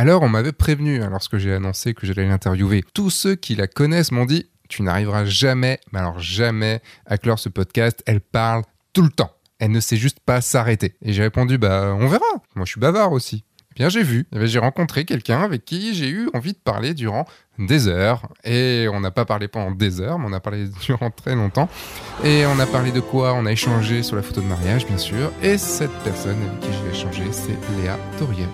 Alors on m'avait prévenu hein, lorsque j'ai annoncé que j'allais l'interviewer. Tous ceux qui la connaissent m'ont dit tu n'arriveras jamais, mais alors jamais, à clore ce podcast. Elle parle tout le temps. Elle ne sait juste pas s'arrêter. Et j'ai répondu, bah, on verra. Moi, je suis bavard aussi. Bien, j'ai vu. Eh j'ai rencontré quelqu'un avec qui j'ai eu envie de parler durant des heures. Et on n'a pas parlé pendant des heures, mais on a parlé durant très longtemps. Et on a parlé de quoi? On a échangé sur la photo de mariage, bien sûr. Et cette personne avec qui j'ai échangé, c'est Léa Toriel.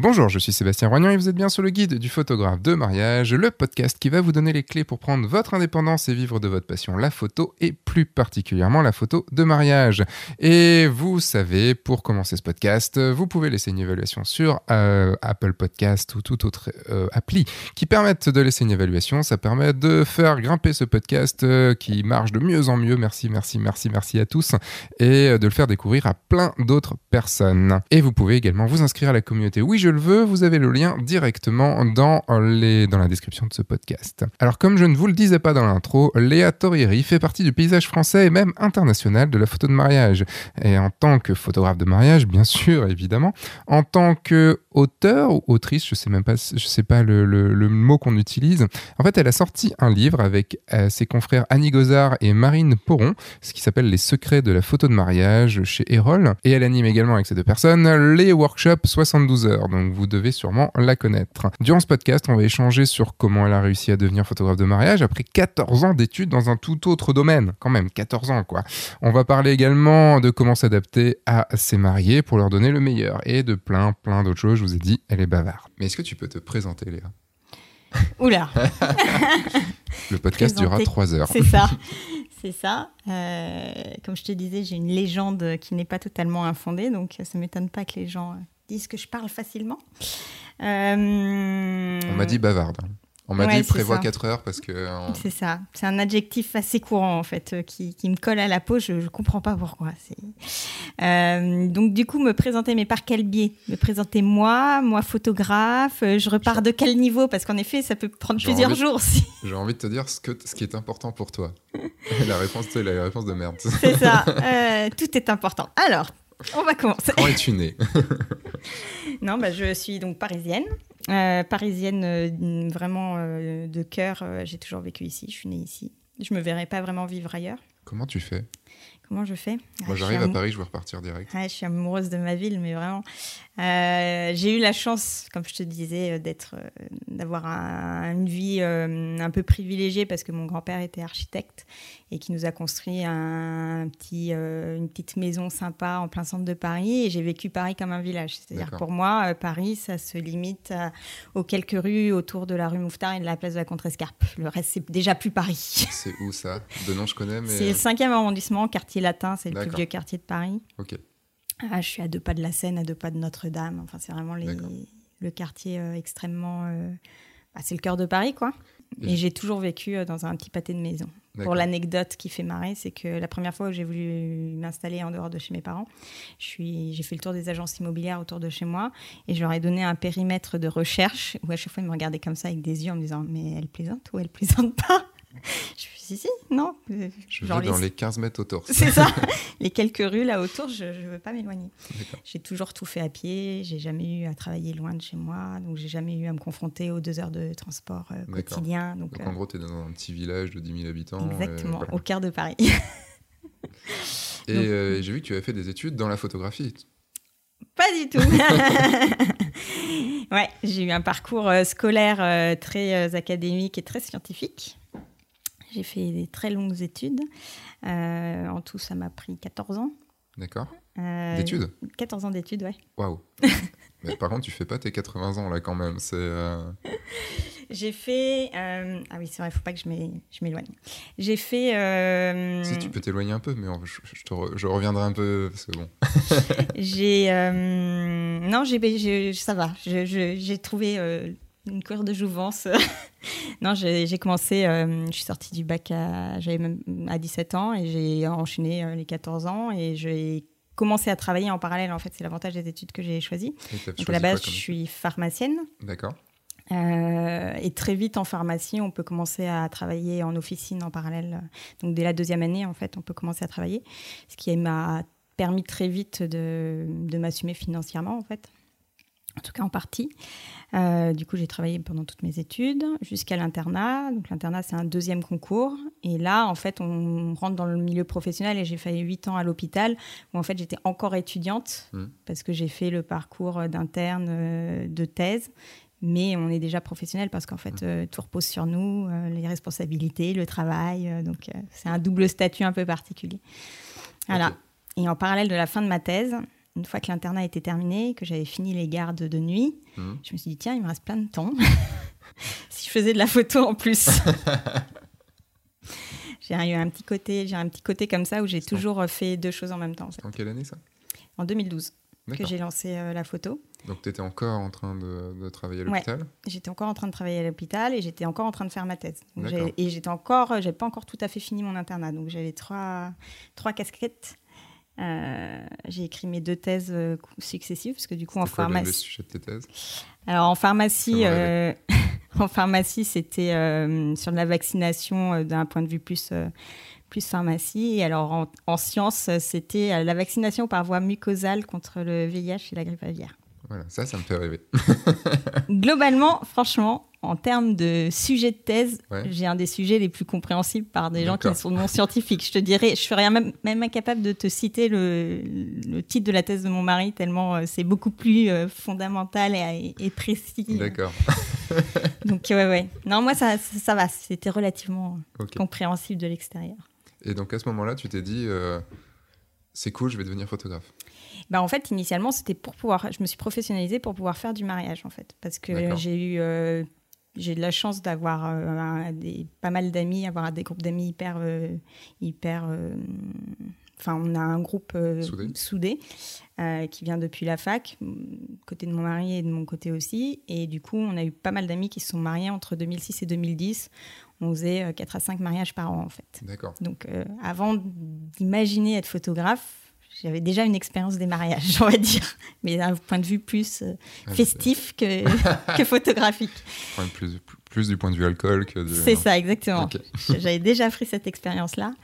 Bonjour, je suis Sébastien Roignan et vous êtes bien sur le guide du photographe de mariage, le podcast qui va vous donner les clés pour prendre votre indépendance et vivre de votre passion, la photo et plus particulièrement la photo de mariage. Et vous savez, pour commencer ce podcast, vous pouvez laisser une évaluation sur euh, Apple Podcast ou toute autre euh, appli qui permettent de laisser une évaluation. Ça permet de faire grimper ce podcast euh, qui marche de mieux en mieux. Merci, merci, merci, merci à tous et de le faire découvrir à plein d'autres personnes. Et vous pouvez également vous inscrire à la communauté Oui, je le veux, vous avez le lien directement dans, la description de ce podcast. Alors comme je ne vous le disais pas dans l'intro, Léa Torieri fait partie du paysage français et même international de la photo de mariage. Et en tant que photographe de mariage, bien sûr, évidemment, en tant que auteur ou autrice, je sais même pas, je sais pas le, mot qu'on utilise. En fait, elle a sorti un livre avec euh, ses confrères Annie Gozard et Marine Poron, ce qui s'appelle Les secrets de la photo de mariage chez Erol. Et elle anime également avec ces deux personnes les workshops 72 heures donc vous devez sûrement la connaître. Durant ce podcast, on va échanger sur comment elle a réussi à devenir photographe de mariage après 14 ans d'études dans un tout autre domaine. Quand même, 14 ans quoi. On va parler également de comment s'adapter à ses mariés pour leur donner le meilleur et de plein, plein d'autres choses. Ai dit, elle est bavarde. Mais est-ce que tu peux te présenter, Léa? Oula Le podcast durera 3 heures. C'est ça. C'est ça. Euh, comme je te disais, j'ai une légende qui n'est pas totalement infondée, donc ça ne m'étonne pas que les gens disent que je parle facilement. Euh, On m'a dit bavarde. On m'a dit prévoit 4 heures parce que. Euh, c'est ça. C'est un adjectif assez courant en fait euh, qui, qui, me colle à la peau. Je ne comprends pas pourquoi. Euh, donc du coup, me présenter, mais par quel biais Me présenter moi, moi photographe. Je repars de quel niveau? Parce qu'en effet, ça peut prendre plusieurs jours aussi. J'ai envie de te dire ce, que, ce qui est important pour toi. la réponse, c'est la réponse de merde. c'est ça. tout est important. Alors, on va commencer. Quand es-tu née? Non, bah, je suis donc parisienne. Euh, parisienne euh, vraiment euh, de cœur. J'ai toujours vécu ici. Je suis née ici. Je me verrais pas vraiment vivre ailleurs. Comment tu fais? Comment je fais Moi, ah, j'arrive à Paris, je veux repartir direct. je suis amoureuse de ma ville, mais vraiment. Euh, j'ai eu la chance, comme je te disais, euh, d'être, euh, d'avoir une vie un peu privilégiée parce que mon grand-père était architecte et qui nous a construit un petit, une petite maison sympa en plein centre de Paris. Et j'ai vécu Paris comme un village. C'est-à-dire pour moi, Paris, ça se limite aux quelques rues autour de la rue Mouffetard et de la place de la Contrescarpe. Le reste, c'est déjà plus Paris. C'est où ça? De nom, je connais, mais... C'est le 5e arrondissement, quartier latin. C'est le plus vieux quartier de Paris. Ok. Ah, je suis à deux pas de la Seine, à deux pas de Notre-Dame. Enfin, c'est vraiment le quartier euh, extrêmement. Euh, bah, c'est le cœur de Paris, quoi. Et, j'ai toujours vécu euh, dans un petit pâté de maison. Pour l'anecdote qui fait marrer, c'est que la première fois où j'ai voulu m'installer en dehors de chez mes parents, j'ai fait le tour des agences immobilières autour de chez moi et je leur ai donné un périmètre de recherche où à chaque fois ils me regardaient comme ça avec des yeux en me disant mais elle plaisante ou elle plaisante pas? Je me suis dit, si, non. Je vais dans les 15 mètres autour. C'est ça. les quelques rues là autour, je ne veux pas m'éloigner. J'ai toujours tout fait à pied. J'ai jamais eu à travailler loin de chez moi. Donc, j'ai jamais eu à me confronter aux deux heures de transport euh, quotidien. Donc, en euh, gros, tu es dans un petit village de 10 000 habitants. Exactement, au cœur de Paris. et euh, j'ai vu que tu avais fait des études dans la photographie. Pas du tout. ouais, j'ai eu un parcours scolaire très académique et très scientifique. J'ai fait des très longues études. Euh, en tout, ça m'a pris 14 ans. D'accord. Euh, d'études 14 ans d'études, ouais. Waouh. Mais par contre, tu fais pas tes 80 ans là quand même. C'est. Euh, J'ai fait. ah oui, c'est vrai, il faut pas que je m'éloigne. J'ai fait. Si tu peux t'éloigner un peu, mais je, je, reviendrai un peu parce que bon. j'ai. Non, j'ai, ça va. J'ai trouvé une cour de jouvence. non, j'ai commencé, euh, je suis sortie du bac à, même à 17 ans et j'ai enchaîné euh, les 14 ans et j'ai commencé à travailler en parallèle. En fait, c'est l'avantage des études que j'ai choisies. Donc à la base, je suis pharmacienne. D'accord. et très vite en pharmacie, on peut commencer à travailler en officine en parallèle. Donc dès la deuxième année, en fait, on peut commencer à travailler, ce qui m'a permis très vite de, de m'assumer financièrement, en fait en tout cas en partie. Euh, du coup, j'ai travaillé pendant toutes mes études jusqu'à l'internat. Donc l'internat, c'est un deuxième concours. Et là, en fait, on rentre dans le milieu professionnel et j'ai fait huit ans à l'hôpital où en fait j'étais encore étudiante mmh. parce que j'ai fait le parcours d'interne euh, de thèse. Mais on est déjà professionnel parce qu'en fait, mmh. euh, tout repose sur nous, les responsabilités, le travail. donc, c'est un double statut un peu particulier. Voilà. Et en parallèle de la fin de ma thèse, une fois que l'internat était terminé, que j'avais fini les gardes de nuit, mmh. je me suis dit, tiens, il me reste plein de temps. si je faisais de la photo en plus. j'ai eu un petit côté, j'ai un petit côté comme ça où j'ai toujours fait deux choses en même temps. En, quelle année ça? En 2012 que j'ai lancé euh, la photo. Donc tu étais encore en train de, travailler à l'hôpital? J'étais encore en train de travailler à l'hôpital et j'étais encore en train de faire ma thèse. et j'étais encore, j'avais pas encore tout à fait fini mon internat, donc j'avais trois, trois casquettes euh, j'ai écrit mes deux thèses euh, successives parce que du coup en pharmacie. sujet de tes thèses? Alors en pharmacie, euh, en pharmacie c'était sur la vaccination d'un point de vue plus plus pharmacie. Et alors en, en sciences c'était la vaccination par voie mucosale contre le VIH et la grippe aviaire. Voilà, ça, ça me fait rêver. Globalement, franchement, en termes de sujet de thèse, j'ai un des sujets les plus compréhensibles par des gens qui sont non scientifiques. Je te dirais, je serais même, même incapable de te citer le, le, titre de la thèse de mon mari, tellement euh, c'est beaucoup plus euh, fondamental et, précis. D'accord. donc, ouais, ouais. Non, moi, ça, ça, va. C'était relativement compréhensible de l'extérieur. Et donc, à ce moment-là, tu t'es dit, euh, c'est cool, je vais devenir photographe. Bah, en fait, initialement, c'était pour pouvoir. Je me suis professionnalisée pour pouvoir faire du mariage, en fait. Parce que j'ai eu. Euh, j'ai de la chance d'avoir euh, pas mal d'amis, avoir des groupes d'amis hyper. Euh, hyper Enfin, on a un groupe soudé, qui vient depuis la fac, côté de mon mari et de mon côté aussi. Et du coup, on a eu pas mal d'amis qui se sont mariés entre 2006 et 2010 on faisait 4 à 5 mariages par an en fait. D'accord. Donc avant d'imaginer être photographe, j'avais déjà une expérience des mariages, on va dire, mais d'un point de vue plus euh, ah, festif que, que photographique. Plus, plus, du point de vue alcool que du... C'est ça, exactement. J'avais déjà pris cette expérience-là.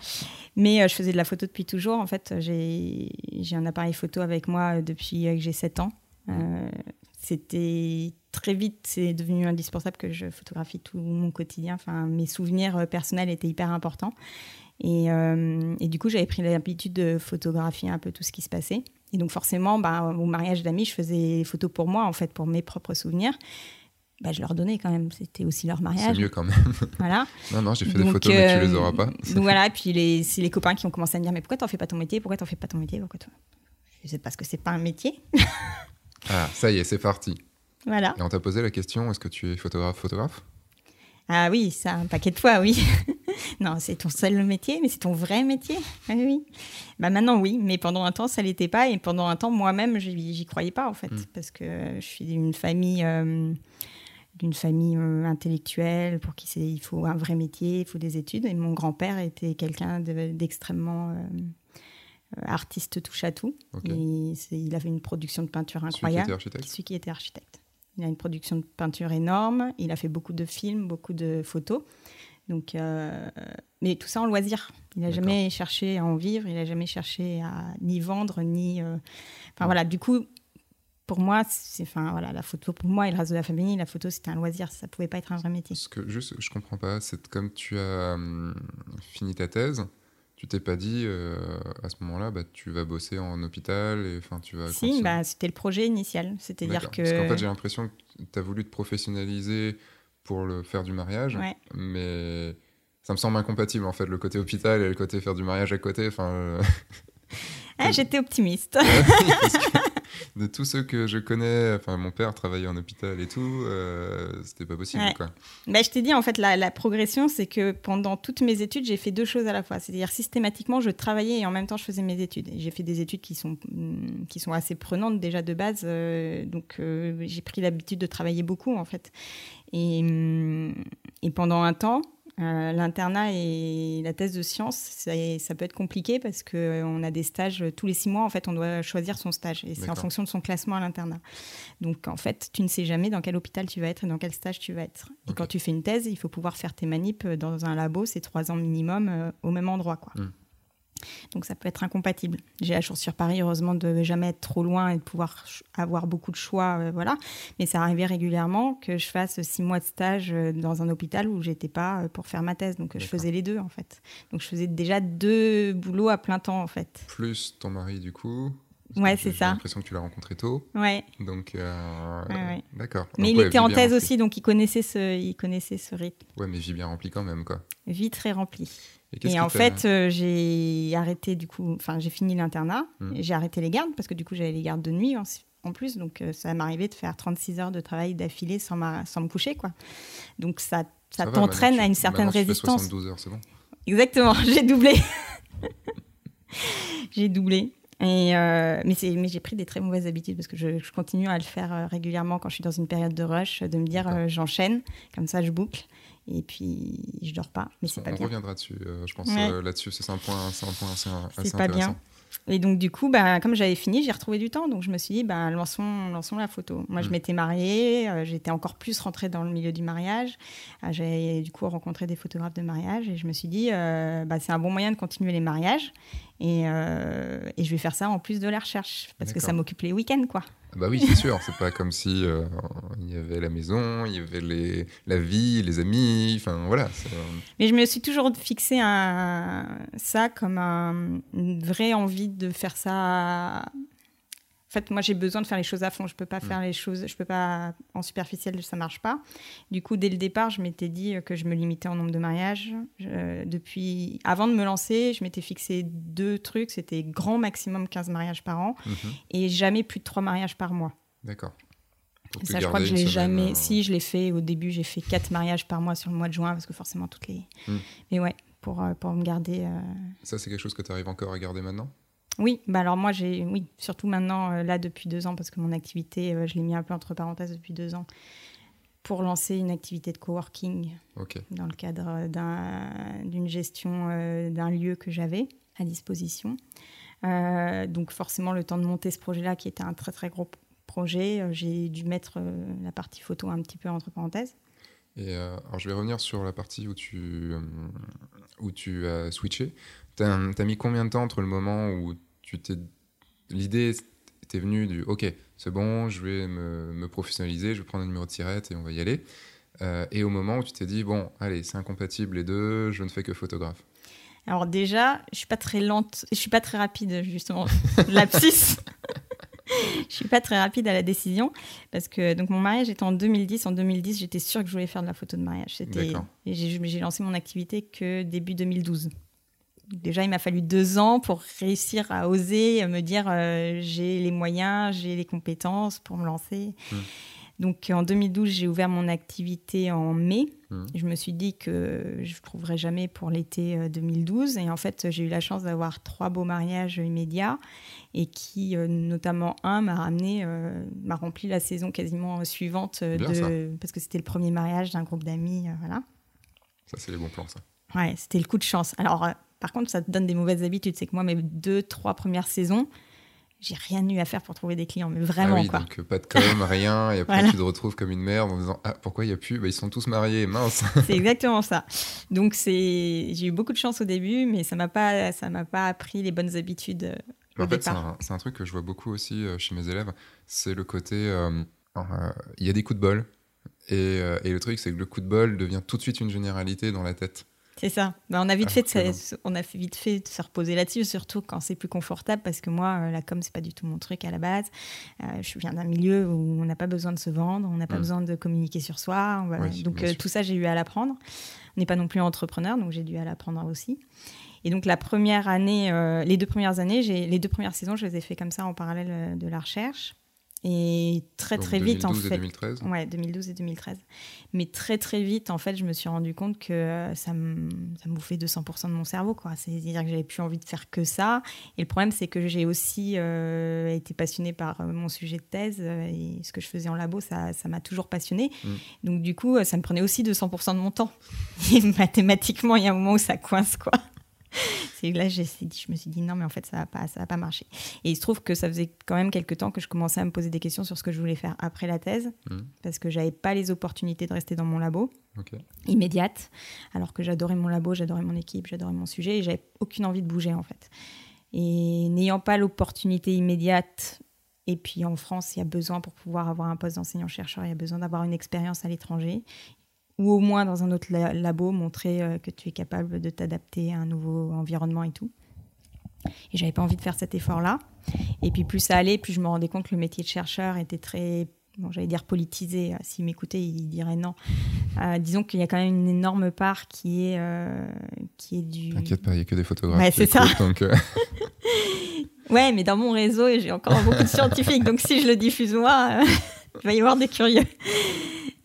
Mais euh, je faisais de la photo depuis toujours. En fait, j'ai un appareil photo avec moi depuis euh, que j'ai 7 ans. C'était très vite, c'est devenu indispensable que je photographie tout mon quotidien. Enfin, mes souvenirs personnels étaient hyper importants. Euh, et, du coup, j'avais pris l'habitude de photographier un peu tout ce qui se passait. Et donc, forcément, bah, au mariage d'amis, je faisais des photos pour moi, en fait, pour mes propres souvenirs. Bah, je leur donnais quand même. C'était aussi leur mariage. C'est mieux quand même. Voilà. non, non, j'ai fait des photos, mais tu les auras pas. donc voilà, et puis c'est les copains qui ont commencé à me dire Mais pourquoi t'en fais pas ton métier? Pourquoi t'en fais pas ton métier? Pourquoi Je sais parce que c'est pas un métier. ah, ça y est, c'est parti. Voilà. Et on t'a posé la question Est-ce que tu es photographe Photographe? Ah oui, ça, un paquet de fois, oui. non, c'est ton seul métier, mais c'est ton vrai métier. Ah oui. Bah maintenant, oui, mais pendant un temps, ça l'était pas. Et pendant un temps, moi-même, j'y croyais pas, en fait. Hmm. Parce que je suis d'une famille, euh, d'une famille euh, intellectuelle pour qui il faut un vrai métier, il faut des études. Et mon grand-père était quelqu'un d'extrêmement. Euh, artiste touche à tout. il avait une production de peinture incroyable. Celui qui était architecte. Celui qui était architecte. Il a une production de peinture énorme. Il a fait beaucoup de films, beaucoup de photos. Donc, euh, mais tout ça en loisir. Il n'a jamais cherché à en vivre. Il n'a jamais cherché à ni vendre ni. Euh, enfin voilà. Du coup, pour moi, c'est enfin voilà la photo. Pour moi et le reste de la famille, la photo c'était un loisir. Ça pouvait pas être un vrai métier. Ce que juste, je comprends pas. C'est comme tu as hum, fini ta thèse tu t'es pas dit euh, à ce moment-là, bah, tu vas bosser en hôpital et enfin tu vas. Si, bah, c'était le projet initial. C'est-à-dire que. Parce qu'en fait, j'ai l'impression que tu as voulu te professionnaliser pour le faire du mariage, mais ça me semble incompatible en fait, le côté hôpital et le côté faire du mariage à côté. Enfin. Euh, ah, J'étais optimiste de tous ceux que je connais, enfin mon père travaillait en hôpital et tout, euh, c'était pas possible quoi. Bah, je t'ai dit en fait la, progression c'est que pendant toutes mes études j'ai fait deux choses à la fois, c'est-à-dire systématiquement je travaillais et en même temps je faisais mes études. J'ai fait des études qui sont mm, qui sont assez prenantes déjà de base, euh, donc euh, j'ai pris l'habitude de travailler beaucoup en fait. Et, mm, et pendant un temps Euh, l'internat et la thèse de sciences, ça, ça peut être compliqué parce qu'on a des stages tous les six mois. En fait, on doit choisir son stage et c'est en fonction de son classement à l'internat. Donc, en fait, tu ne sais jamais dans quel hôpital tu vas être et dans quel stage tu vas être. Et quand tu fais une thèse, il faut pouvoir faire tes manips dans un labo, c'est trois ans minimum au même endroit. Quoi. Hmm. Donc ça peut être incompatible. J'ai la chance sur Paris, heureusement, de jamais être trop loin et de pouvoir avoir beaucoup de choix, euh, voilà. Mais ça arrivait régulièrement que je fasse six mois de stage euh, dans un hôpital où j'étais pas euh, pour faire ma thèse. Donc je faisais les deux en fait. Donc je faisais déjà deux boulots à plein temps en fait. Plus ton mari du coup. Ouais, c'est ça. J'ai l'impression que tu l'as rencontré tôt. Ouais. Donc, d'accord. Mais il était en thèse aussi, donc il connaissait ce, il connaissait ce rythme. Ouais, mais vie bien remplie quand même, quoi. Vie très remplie. Et, en fait, euh, j'ai arrêté du coup, enfin j'ai fini l'internat, hmm. j'ai arrêté les gardes parce que du coup j'avais les gardes de nuit en, plus, donc euh, ça m'arrivait de faire 36 heures de travail d'affilée sans, sans me coucher quoi. Donc ça, ça, t'entraîne à une certaine résistance. 72 heures, c'est bon. Exactement, j'ai doublé. j'ai doublé. Et euh, mais, mais j'ai pris des très mauvaises habitudes parce que je, je, continue à le faire régulièrement quand je suis dans une période de rush, de me dire j'enchaîne, comme ça je boucle et puis je dors pas. Mais c'est pas on bien. reviendra dessus, euh, je pense euh, là-dessus. C'est un point, c'est un point assez, assez pas bien. Et donc, du coup, bah, comme j'avais fini, j'ai retrouvé du temps. Donc, je me suis dit, bah, lançons, lançons la photo. Moi, je mm. m'étais mariée, euh, j'étais encore plus rentrée dans le milieu du mariage. j'ai du coup rencontré des photographes de mariage et je me suis dit, bah, c'est un bon moyen de continuer les mariages. Et, et, je vais faire ça en plus de la recherche parce que ça m'occupe les week-ends, quoi. Bah oui, c'est sûr. C'est pas comme si euh, il y avait la maison, il y avait les, la vie, les amis. Enfin voilà. Euh, Mais je me suis toujours fixé un, ça comme une vraie envie de faire ça fait, moi, j'ai besoin de faire les choses à fond. Je peux pas mm. faire les choses, je peux pas en superficiel, ça marche pas. Du coup, dès le départ, je m'étais dit que je me limitais en nombre de mariages. depuis, avant de me lancer, je m'étais fixé deux trucs. C'était grand maximum 15 mariages par an mm-hmm. et jamais plus de 3 mariages par mois. D'accord. Ça, je crois que je l'ai jamais. Euh, si, je l'ai fait au début, j'ai fait 4 mariages par mois sur le mois de juin parce que forcément toutes les. Mm. Mais ouais, pour, euh, pour me garder. Euh, ça, c'est quelque chose que tu arrives encore à garder maintenant? Oui, bah alors moi j'ai, oui, surtout maintenant euh, là depuis deux ans parce que mon activité, euh, je l'ai mis un peu entre parenthèses depuis deux ans pour lancer une activité de coworking dans le cadre d'une gestion euh, d'un lieu que j'avais à disposition. donc forcément le temps de monter ce projet-là qui était un très très gros projet, j'ai dû mettre la partie photo un petit peu entre parenthèses. Et alors je vais revenir sur la partie où tu, où tu as switché. Tu as, mis combien de temps entre le moment où tu t'es l'idée était venue du ok c'est bon je vais me, professionnaliser je vais prendre un numéro de tirette et on va y aller euh, et au moment où tu t'es dit bon allez c'est incompatible les deux je ne fais que photographe. Alors déjà je suis pas très lente je suis pas très rapide justement lapsus je suis pas très rapide à la décision parce que donc mon mariage était en 2010 en 2010 j'étais sûre que je voulais faire de la photo de mariage. C'était j'ai lancé mon activité que début 2012 déjà, il m'a fallu deux ans pour réussir à oser me dire euh, j'ai les moyens, j'ai les compétences pour me lancer. Mmh. Donc en 2012, j'ai ouvert mon activité en mai. Mmh. Je me suis dit que je ne trouverais jamais pour l'été 2012. Euh, et en fait, j'ai eu la chance d'avoir trois beaux mariages immédiats et qui, euh, notamment un, m'a ramené, m'a rempli la saison quasiment suivante de, parce que c'était le premier mariage d'un groupe d'amis. voilà. Ça, c'est les bons plans, ça. Ouais, c'était le coup de chance. Alors, par contre, ça te donne des mauvaises habitudes. C'est que moi, mes deux, trois premières saisons, j'ai rien eu à faire pour trouver des clients, mais vraiment ah oui, quoi. Donc pas de com, rien, et après tu te retrouves comme une merde en disant ah pourquoi il y a plus, bah, ils sont tous mariés, mince. c'est exactement ça. Donc j'ai eu beaucoup de chance au début, mais ça m'a pas, ça m'a pas appris les bonnes habitudes. Euh, en fait, c'est un, truc que je vois beaucoup aussi euh, chez mes élèves, c'est le côté, euh, il y a des coups de bol, et, et le truc c'est que le coup de bol devient tout de suite une généralité dans la tête. C'est ça. Ben, on a vite fait de on a vite fait de se reposer là-dessus, surtout quand c'est plus confortable, parce que moi, euh, la com, c'est pas du tout mon truc à la base. Euh, je viens d'un milieu où on n'a pas besoin de se vendre, on n'a pas mm. besoin de communiquer sur soi. donc euh, tout ça, j'ai eu à l'apprendre. On n'est pas non plus entrepreneur, donc j'ai dû à l'apprendre aussi. Et donc la première année, les deux premières années, les deux premières saisons, je les ai fait comme ça en parallèle de la recherche. Et très très vite en fait. 2013. Ouais, 2012 et 2013. Mais très très vite en fait, je me suis rendu compte que euh, ça me ça me bouffait 200% de mon cerveau quoi. C'est-à-dire que j'avais plus envie de faire que ça. Et le problème c'est que j'ai aussi euh, été passionnée par euh, mon sujet de thèse et ce que je faisais en labo, ça ça m'a toujours passionnée. Mm. Donc du coup, ça me prenait aussi 200% de mon temps. Et mathématiquement, il y a un moment où ça coince quoi. C'est là je me suis dit non mais en fait ça va pas ça pas marcher. Et il se trouve que ça faisait quand même quelques temps que je commençais à me poser des questions sur ce que je voulais faire après la thèse mmh. parce que j'avais pas les opportunités de rester dans mon labo immédiate alors que j'adorais mon labo j'adorais mon équipe j'adorais mon sujet et j'avais aucune envie de bouger en fait. Et n'ayant pas l'opportunité immédiate et puis en France, il y a besoin pour pouvoir avoir un poste d'enseignant-chercheur, il y a besoin d'avoir une expérience à l'étranger ou au moins dans un autre labo, montrer euh, que tu es capable de t'adapter à un nouveau environnement et tout. Et j'avais pas envie de faire cet effort-là. Et puis plus ça allait, plus je me rendais compte que le métier de chercheur était très, bon, j'allais dire politisé. Euh, s'il m'écoutait, il dirait non. Euh, disons qu'il y a quand même une énorme part qui est, qui est du. T'inquiète pas, il n'y a que des photographes. Ouais, c'est ça. ouais, mais dans mon réseau, j'ai encore beaucoup de scientifiques, donc si je le diffuse moi, il va y avoir des curieux.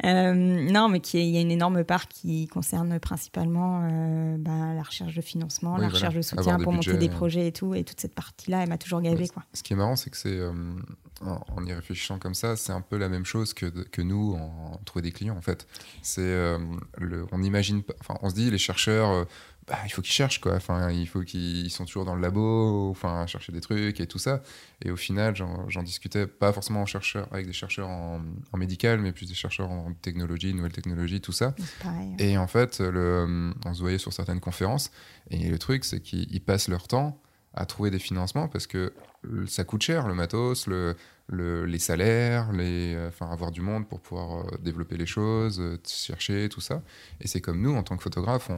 Euh, non, mais il y a une énorme part qui concerne principalement euh, bah, la recherche de financement, la recherche de soutien pour monter des projets et tout. Et toute cette partie-là, elle m'a toujours gavé. Quoi. Ce qui est marrant, c'est que c'est, euh, en y réfléchissant comme ça, c'est un peu la même chose que, que nous en, trouver des clients en fait. C'est, le, on imagine, enfin, on se dit les chercheurs bah, il faut qu'ils cherchent quoi. Enfin, il faut qu'ils sont toujours dans le labo, enfin, chercher des trucs et tout ça. Et au final, j'en discutais pas forcément en chercheur, avec des chercheurs en, médical, mais plus des chercheurs en technologie, nouvelles technologies, tout ça. Et en fait, le, on se voyait sur certaines conférences. Et le truc, c'est qu'ils passent leur temps à trouver des financements parce que ça coûte cher, le matos, le, les salaires, euh, enfin, avoir du monde pour pouvoir euh, développer les choses, euh, chercher, tout ça. Et c'est comme nous, en tant que photographe,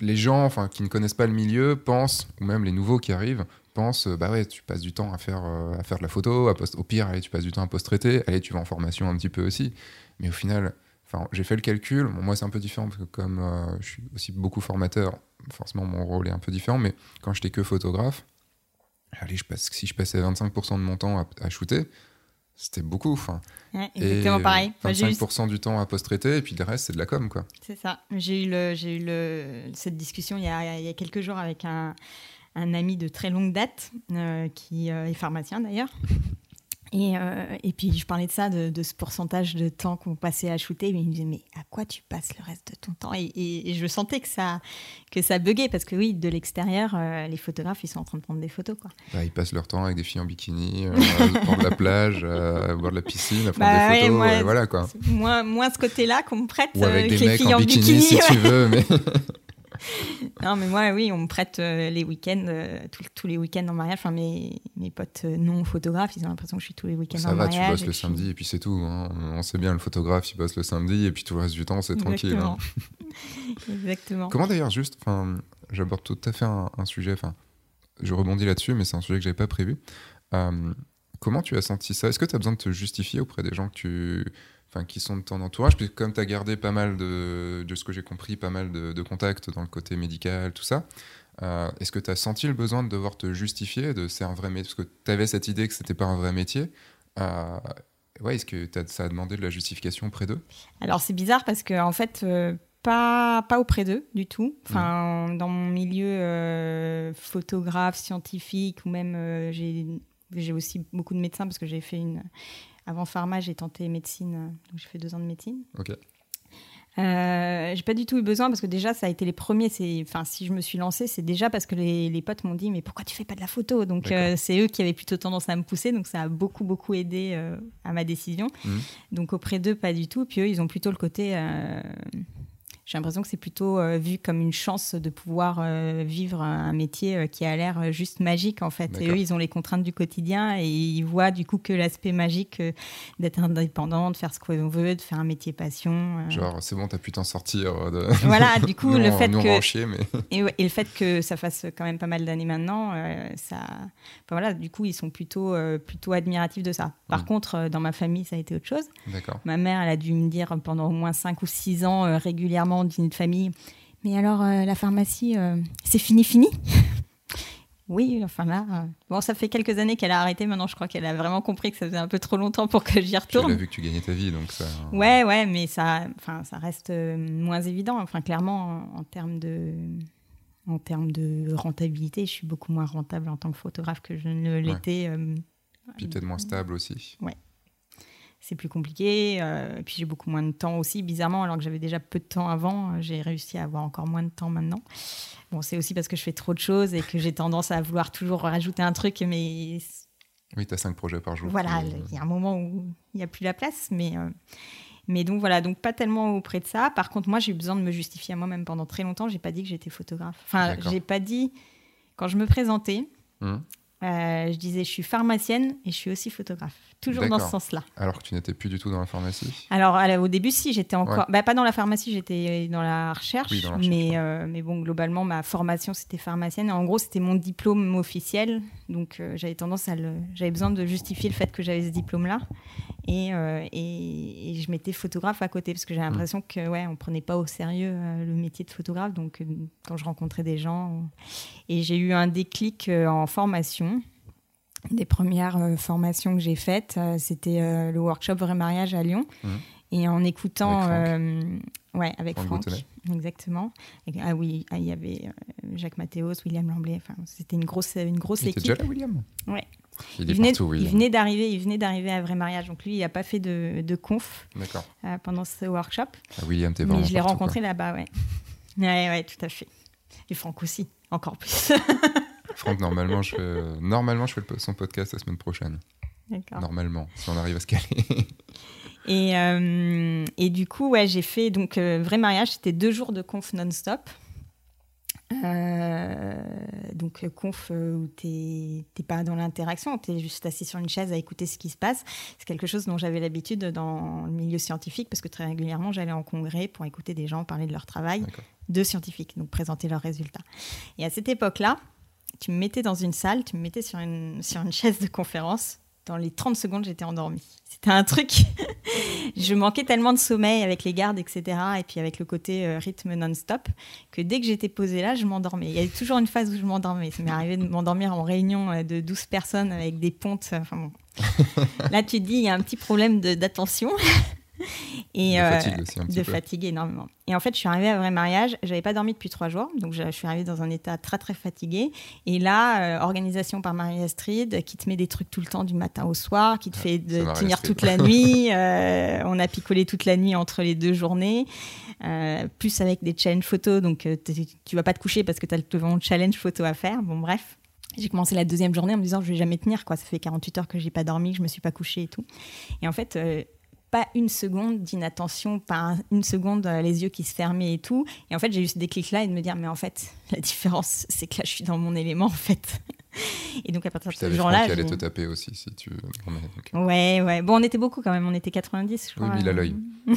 les gens enfin, qui ne connaissent pas le milieu pensent, ou même les nouveaux qui arrivent, pensent, bah ouais, tu passes du temps à faire, à faire de la photo, au pire, allez, tu passes du temps à post-traiter, allez, tu vas en formation un petit peu aussi. Mais au final, enfin, j'ai fait le calcul, moi c'est un peu différent parce que comme je suis aussi beaucoup formateur, forcément mon rôle est un peu différent, mais quand j'étais que photographe, allez, si je passais 25% de mon temps à shooter, c'était beaucoup. Enfin, exactement pareil. 25% du temps à post-traiter et puis le reste, c'est de la com. quoi. C'est ça. J'ai eu, le, j'ai eu le, cette discussion il y, a, il y a quelques jours avec un, un ami de très longue date euh, qui euh, est pharmacien d'ailleurs. Et, euh, et, puis je parlais de ça, de, ce pourcentage de temps qu'on passait à shooter. Mais il me disait, mais à quoi tu passes le reste de ton temps? Et, et, je sentais que ça, que ça buguait parce que oui, de l'extérieur, euh, les photographes, ils sont en train de prendre des photos. Quoi. Bah, ils passent leur temps avec des filles en bikini, euh, à prendre la plage, à boire de la piscine, à prendre bah des photos. Ouais, voilà, quoi. Moins, moins ce côté-là qu'on me prête. Ou avec des mecs en bikini, si tu veux. Mais... non, mais moi, oui, on me prête euh, les week-ends, euh, tous les week-ends en mariage. Enfin, mes, mes potes euh, non photographes, ils ont l'impression que je suis tous les week-ends en mariage. Ça va, tu bosses le samedi et puis c'est tout. Hein. On sait bien, le photographe, il bosse le samedi et puis tout le reste du temps, c'est tranquille. Hein. Exactement. Comment d'ailleurs, juste, j'aborde tout à fait un, sujet, enfin, je rebondis là-dessus, mais c'est un sujet que j'avais pas prévu. comment tu as senti ça? Est-ce que tu as besoin de te justifier auprès des gens que tu qui sont de ton entourage. Puis comme tu as gardé pas mal de, de ce que j'ai compris, pas mal de, contacts dans le côté médical, tout ça, euh, est-ce que tu as senti le besoin de devoir te justifier de c'est un vrai métier Parce que tu avais cette idée que c'était pas un vrai métier. Euh, ouais, est-ce que ça a demandé de la justification auprès d'eux? Alors c'est bizarre parce que en fait. Euh, pas, pas auprès d'eux du tout. Enfin, dans mon milieu photographe, scientifique, ou même j'ai aussi beaucoup de médecins parce que j'ai fait une, avant pharma, j'ai tenté médecine, euh, donc j'ai fait deux ans de médecine. Ok. Euh, j'ai pas du tout eu besoin parce que déjà ça a été les premiers. enfin si je me suis lancée, c'est déjà parce que les, les, potes m'ont dit mais pourquoi tu fais pas de la photo? Donc euh, c'est eux qui avaient plutôt tendance à me pousser, donc ça a beaucoup beaucoup aidé euh, à ma décision. Mmh. Donc auprès d'eux pas du tout. Puis eux ils ont plutôt le côté j'ai l'impression que c'est plutôt euh, vu comme une chance de pouvoir euh, vivre un métier euh, qui a l'air juste magique en fait. Et eux, ils ont les contraintes du quotidien et ils voient du coup que l'aspect magique d'être indépendant, de faire ce qu'on veut, de faire un métier passion. Genre, c'est bon, t'as pu t'en sortir. De... Voilà, du coup, le fait que mais... et, le fait que ça fasse quand même pas mal d'années maintenant, ça, enfin, voilà, du coup, ils sont plutôt plutôt admiratifs de ça. Par hmm. contre, dans ma famille, ça a été autre chose. Ma mère, elle a dû me dire pendant au moins 5 ou 6 ans régulièrement dîner de famille. Mais alors, euh, la pharmacie, euh, c'est fini, fini? Oui, enfin là, euh, bon, ça fait quelques années qu'elle a arrêté. Maintenant, je crois qu'elle a vraiment compris que ça faisait un peu trop longtemps pour que j'y retourne. Elle a vu que tu gagnais ta vie, donc ça. Ouais, ouais, mais ça, enfin, ça reste moins évident. Enfin, clairement, en, termes de, en termes de rentabilité, je suis beaucoup moins rentable en tant que photographe que je ne l'étais. Euh, Puis peut-être moins stable aussi. Ouais c'est plus compliqué. et puis j'ai beaucoup moins de temps aussi, bizarrement, alors que j'avais déjà peu de temps avant, j'ai réussi à avoir encore moins de temps maintenant. Bon, c'est aussi parce que je fais trop de choses et que j'ai tendance à vouloir toujours rajouter un truc, mais. Oui, tu as cinq projets par jour. Voilà, il y a un moment où il n'y a plus la place, mais. Euh, mais donc voilà, donc pas tellement auprès de ça. Par contre, moi, j'ai eu besoin de me justifier à moi-même pendant très longtemps. J'ai pas dit que j'étais photographe. Enfin, j'ai pas dit quand je me présentais. Euh, je disais, je suis pharmacienne et je suis aussi photographe. Toujours dans ce sens-là. Alors que tu n'étais plus du tout dans la pharmacie Alors, au début, si, j'étais encore. Bah, pas dans la pharmacie, j'étais dans la recherche. mais, euh, mais bon, globalement, ma formation, c'était pharmacienne. En gros, c'était mon diplôme officiel. Donc, euh, j'avais tendance à le. J'avais besoin de justifier le fait que j'avais ce diplôme-là. Et, et, je mettais photographe à côté parce que j'ai hmm. l'impression que, ouais, on prenait pas au sérieux le métier de photographe. Donc, quand je rencontrais des gens. Et j'ai eu un déclic en formation des premières euh, formations que j'ai faites, euh, c'était euh, le workshop Vrai Mariage à Lyon. Mmh. Et en écoutant. Avec ouais, avec Franck. exactement. ah oui, ah, il y avait Jacques Mathéos, William Lamblay. Enfin, c'était une grosse, une grosse il équipe. Était déjà là, William? Ouais. Il, il, venait, partout, il, venait, d'arriver, il venait d'arriver à Vrai Mariage. Donc lui, il n'a pas fait de, de conf pendant ce workshop. Ah, William, t'es vraiment. Mais je l'ai rencontré là-bas, ouais. ouais. Ouais, tout à fait. Et Franck aussi, encore plus. Franck, normalement, je fais, normalement, je fais son podcast la semaine prochaine. Normalement, si on arrive à se caler. et, euh, et du coup, ouais, j'ai fait donc euh, vrai mariage. C'était deux jours de conf non-stop. Euh, donc conf où t'es pas dans l'interaction, t'es juste assis sur une chaise à écouter ce qui se passe. C'est quelque chose dont j'avais l'habitude dans le milieu scientifique parce que très régulièrement j'allais en congrès pour écouter des gens parler de leur travail de scientifiques, donc présenter leurs résultats. Et à cette époque-là, tu me mettais dans une salle, tu me mettais sur une, sur une chaise de conférence. Dans les 30 secondes, j'étais endormie. C'était un truc. je manquais tellement de sommeil avec les gardes, etc. Et puis avec le côté euh, rythme non-stop, que dès que j'étais posée là, je m'endormais. Il y avait toujours une phase où je m'endormais. Ça m'est arrivé de m'endormir en réunion euh, de 12 personnes avec des pontes. Enfin bon. là, tu te dis, il y a un petit problème d'attention. Et, de euh, fatigue aussi un petit de fatigue énormément. Et en fait, je suis arrivée à vrai mariage, j'avais pas dormi depuis trois jours, donc je, suis arrivée dans un état très très fatigué. Et là, euh, organisation par Marie Astrid, qui te met des trucs tout le temps du matin au soir, qui te fait de tenir toute la nuit. Euh, on a picolé toute la nuit entre les deux journées, plus avec des challenges photos, donc tu vas pas te coucher parce que tu as le challenge photo à faire. Bon, bref. J'ai commencé la deuxième journée en me disant je vais jamais tenir quoi. Ça fait 48 heures que j'ai pas dormi, que je me suis pas couchée et tout. Et en fait, pas une seconde d'inattention, pas une seconde euh, les yeux qui se fermaient et tout. Et en fait, j'ai eu ce déclic-là et de me dire, mais en fait, la différence, c'est que là, je suis dans mon élément, en fait. Et donc, à partir de ce jour-là. qui allait te taper aussi, si tu. Ouais, ouais. Bon, on était beaucoup quand même, on était 90, je crois. Oui, mais il a l'œil.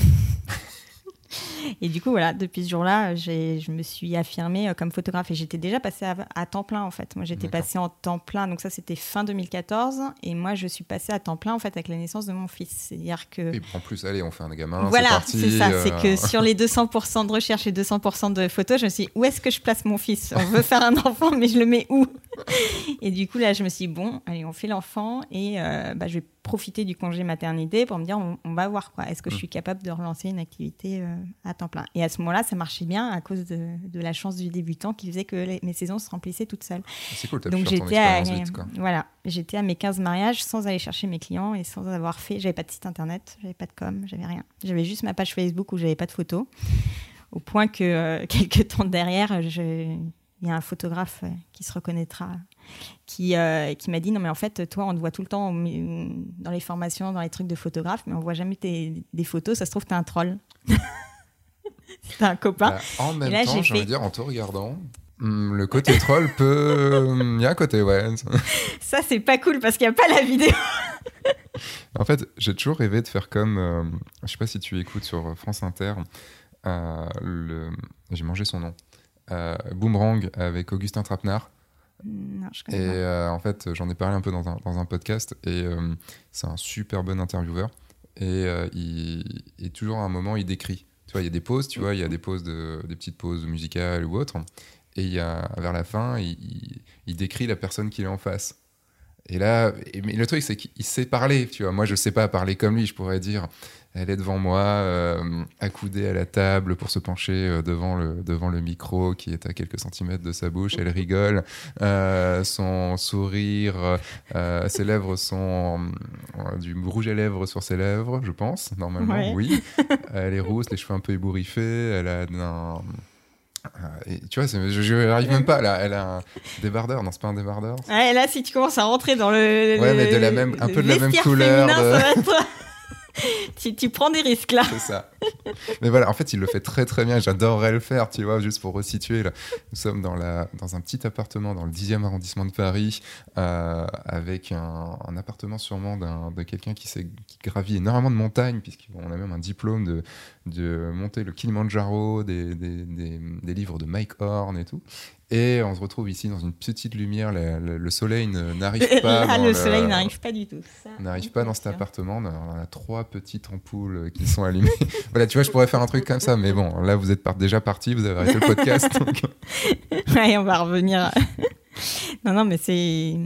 Et du coup, voilà, depuis ce jour-là, je me suis affirmée euh, comme photographe et j'étais déjà passée à, temps plein en fait. Moi, j'étais passée en temps plein, donc ça c'était fin 2014 et moi je suis passée à temps plein en fait avec la naissance de mon fils. C'est-à-dire que. Et en plus, allez, on fait un gamin. Voilà, c'est ça. C'est que euh. sur les 200% de recherche et 200% de photos, je me suis dit, où est-ce que je place mon fils? On veut faire un enfant, mais je le mets où? Et du coup, là, je me suis dit, bon, allez, on fait l'enfant et euh, bah, je vais profiter du congé maternité pour me dire on, va voir quoi. Est-ce que je mm. suis capable de relancer une activité euh, à temps plein? Et à ce moment-là, ça marchait bien à cause de, la chance du débutant qui faisait que mes saisons se remplissaient toutes seules. C'est cool, Donc j'étais à, voilà, j'étais à mes 15 mariages sans aller chercher mes clients et sans avoir fait. J'avais pas de site internet, j'avais pas de com, j'avais rien. J'avais juste ma page Facebook où j'avais pas de photos. Au point que euh, quelques temps derrière, il y a un photographe euh, qui se reconnaîtra qui, euh, qui m'a dit non mais en fait toi on te voit tout le temps dans les formations, dans les trucs de photographe, mais on voit jamais tes, des photos, ça se trouve t'es un troll. t'es un copain. Bah, en même temps, j'ai de dire en te regardant, hmm, le côté troll peut. Il y a un côté, ouais. Ça, c'est pas cool parce qu'il n'y a pas la vidéo. en fait, j'ai toujours rêvé de faire comme. Euh, je sais pas si tu écoutes sur France Inter. Euh, le... J'ai mangé son nom. Boomerang avec Augustin Trapenard. Non, je et euh, en fait, j'en ai parlé un peu dans un, dans un podcast et euh, c'est un super bon intervieweur. Et, euh, il, et toujours à un moment, il décrit. Tu vois, il y a des pauses, tu vois, il y a des pauses, de, des petites pauses musicales ou autres. et il y a, vers la fin, il, il, décrit la personne qu'il est en face. Et là, mais le truc, c'est qu'il sait parler, tu vois. Moi, je sais pas parler comme lui. Je pourrais dire, elle est devant moi, euh, accoudée à la table pour se pencher euh, devant, le, devant le micro qui est à quelques centimètres de sa bouche. Elle rigole. Euh, son sourire, ses lèvres sont du rouge à lèvres sur ses lèvres, je pense, normalement, oui. elle est rousse, les cheveux un peu ébouriffés. Elle a un et tu vois, je n'arrive même pas là. Elle a un débardeur, non, c'est pas un débardeur. Ouais, là, si tu commences à rentrer dans le. Ouais, mais de la même, un peu de la même couleur. tu, prends des risques là. C'est ça. Mais voilà, en fait, il le fait très très bien. J'adorerais le faire, tu vois, juste pour resituer. Là. Nous sommes dans, la, dans un petit appartement dans le 10e arrondissement de Paris, euh, avec un, appartement sûrement de quelqu'un qui, qui gravit énormément de montagnes, puisqu'on a même un diplôme de, de monter le Kilimanjaro, des, des, des livres de Mike Horn et tout. Et on se retrouve ici dans une petite lumière. Le, soleil n'arrive pas. Là, le, soleil n'arrive pas du tout. N'arrive pas dans cet appartement. On a trois petites ampoules qui sont allumées. voilà, tu vois, je pourrais faire un truc comme ça, mais bon, là, vous êtes déjà parti, vous avez arrêté le podcast. ouais, on va revenir. non, non, mais c'est.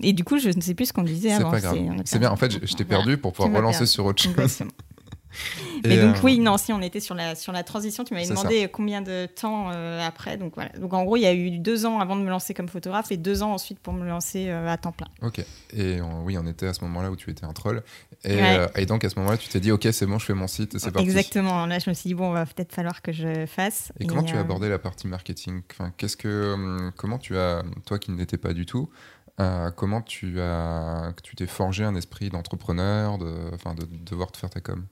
Et du coup, je ne sais plus ce qu'on disait avant. C'est pas grave. C'est bien. En fait, je, t'ai perdu pour pouvoir relancer sur autre chose. Mais donc, oui, euh, non, si on était sur la, sur la transition, tu m'avais demandé combien de temps euh, après. Donc, voilà. Donc, en gros, il y a eu deux ans avant de me lancer comme photographe et deux ans ensuite pour me lancer euh, à temps plein. Ok. Et oui, on était à ce moment-là où tu étais un troll. Et, et donc, à ce moment-là, tu t'es dit, ok, c'est bon, je fais mon site, c'est parti. Exactement. Là, je me suis dit, bon, va peut-être falloir que je fasse. Et, comment tu as abordé la partie marketing? Enfin, qu'est-ce que, hum, Comment tu as, toi qui n'étais pas du tout, comment tu as, tu t'es forgé un esprit d'entrepreneur, de, enfin, de, de devoir te faire ta com?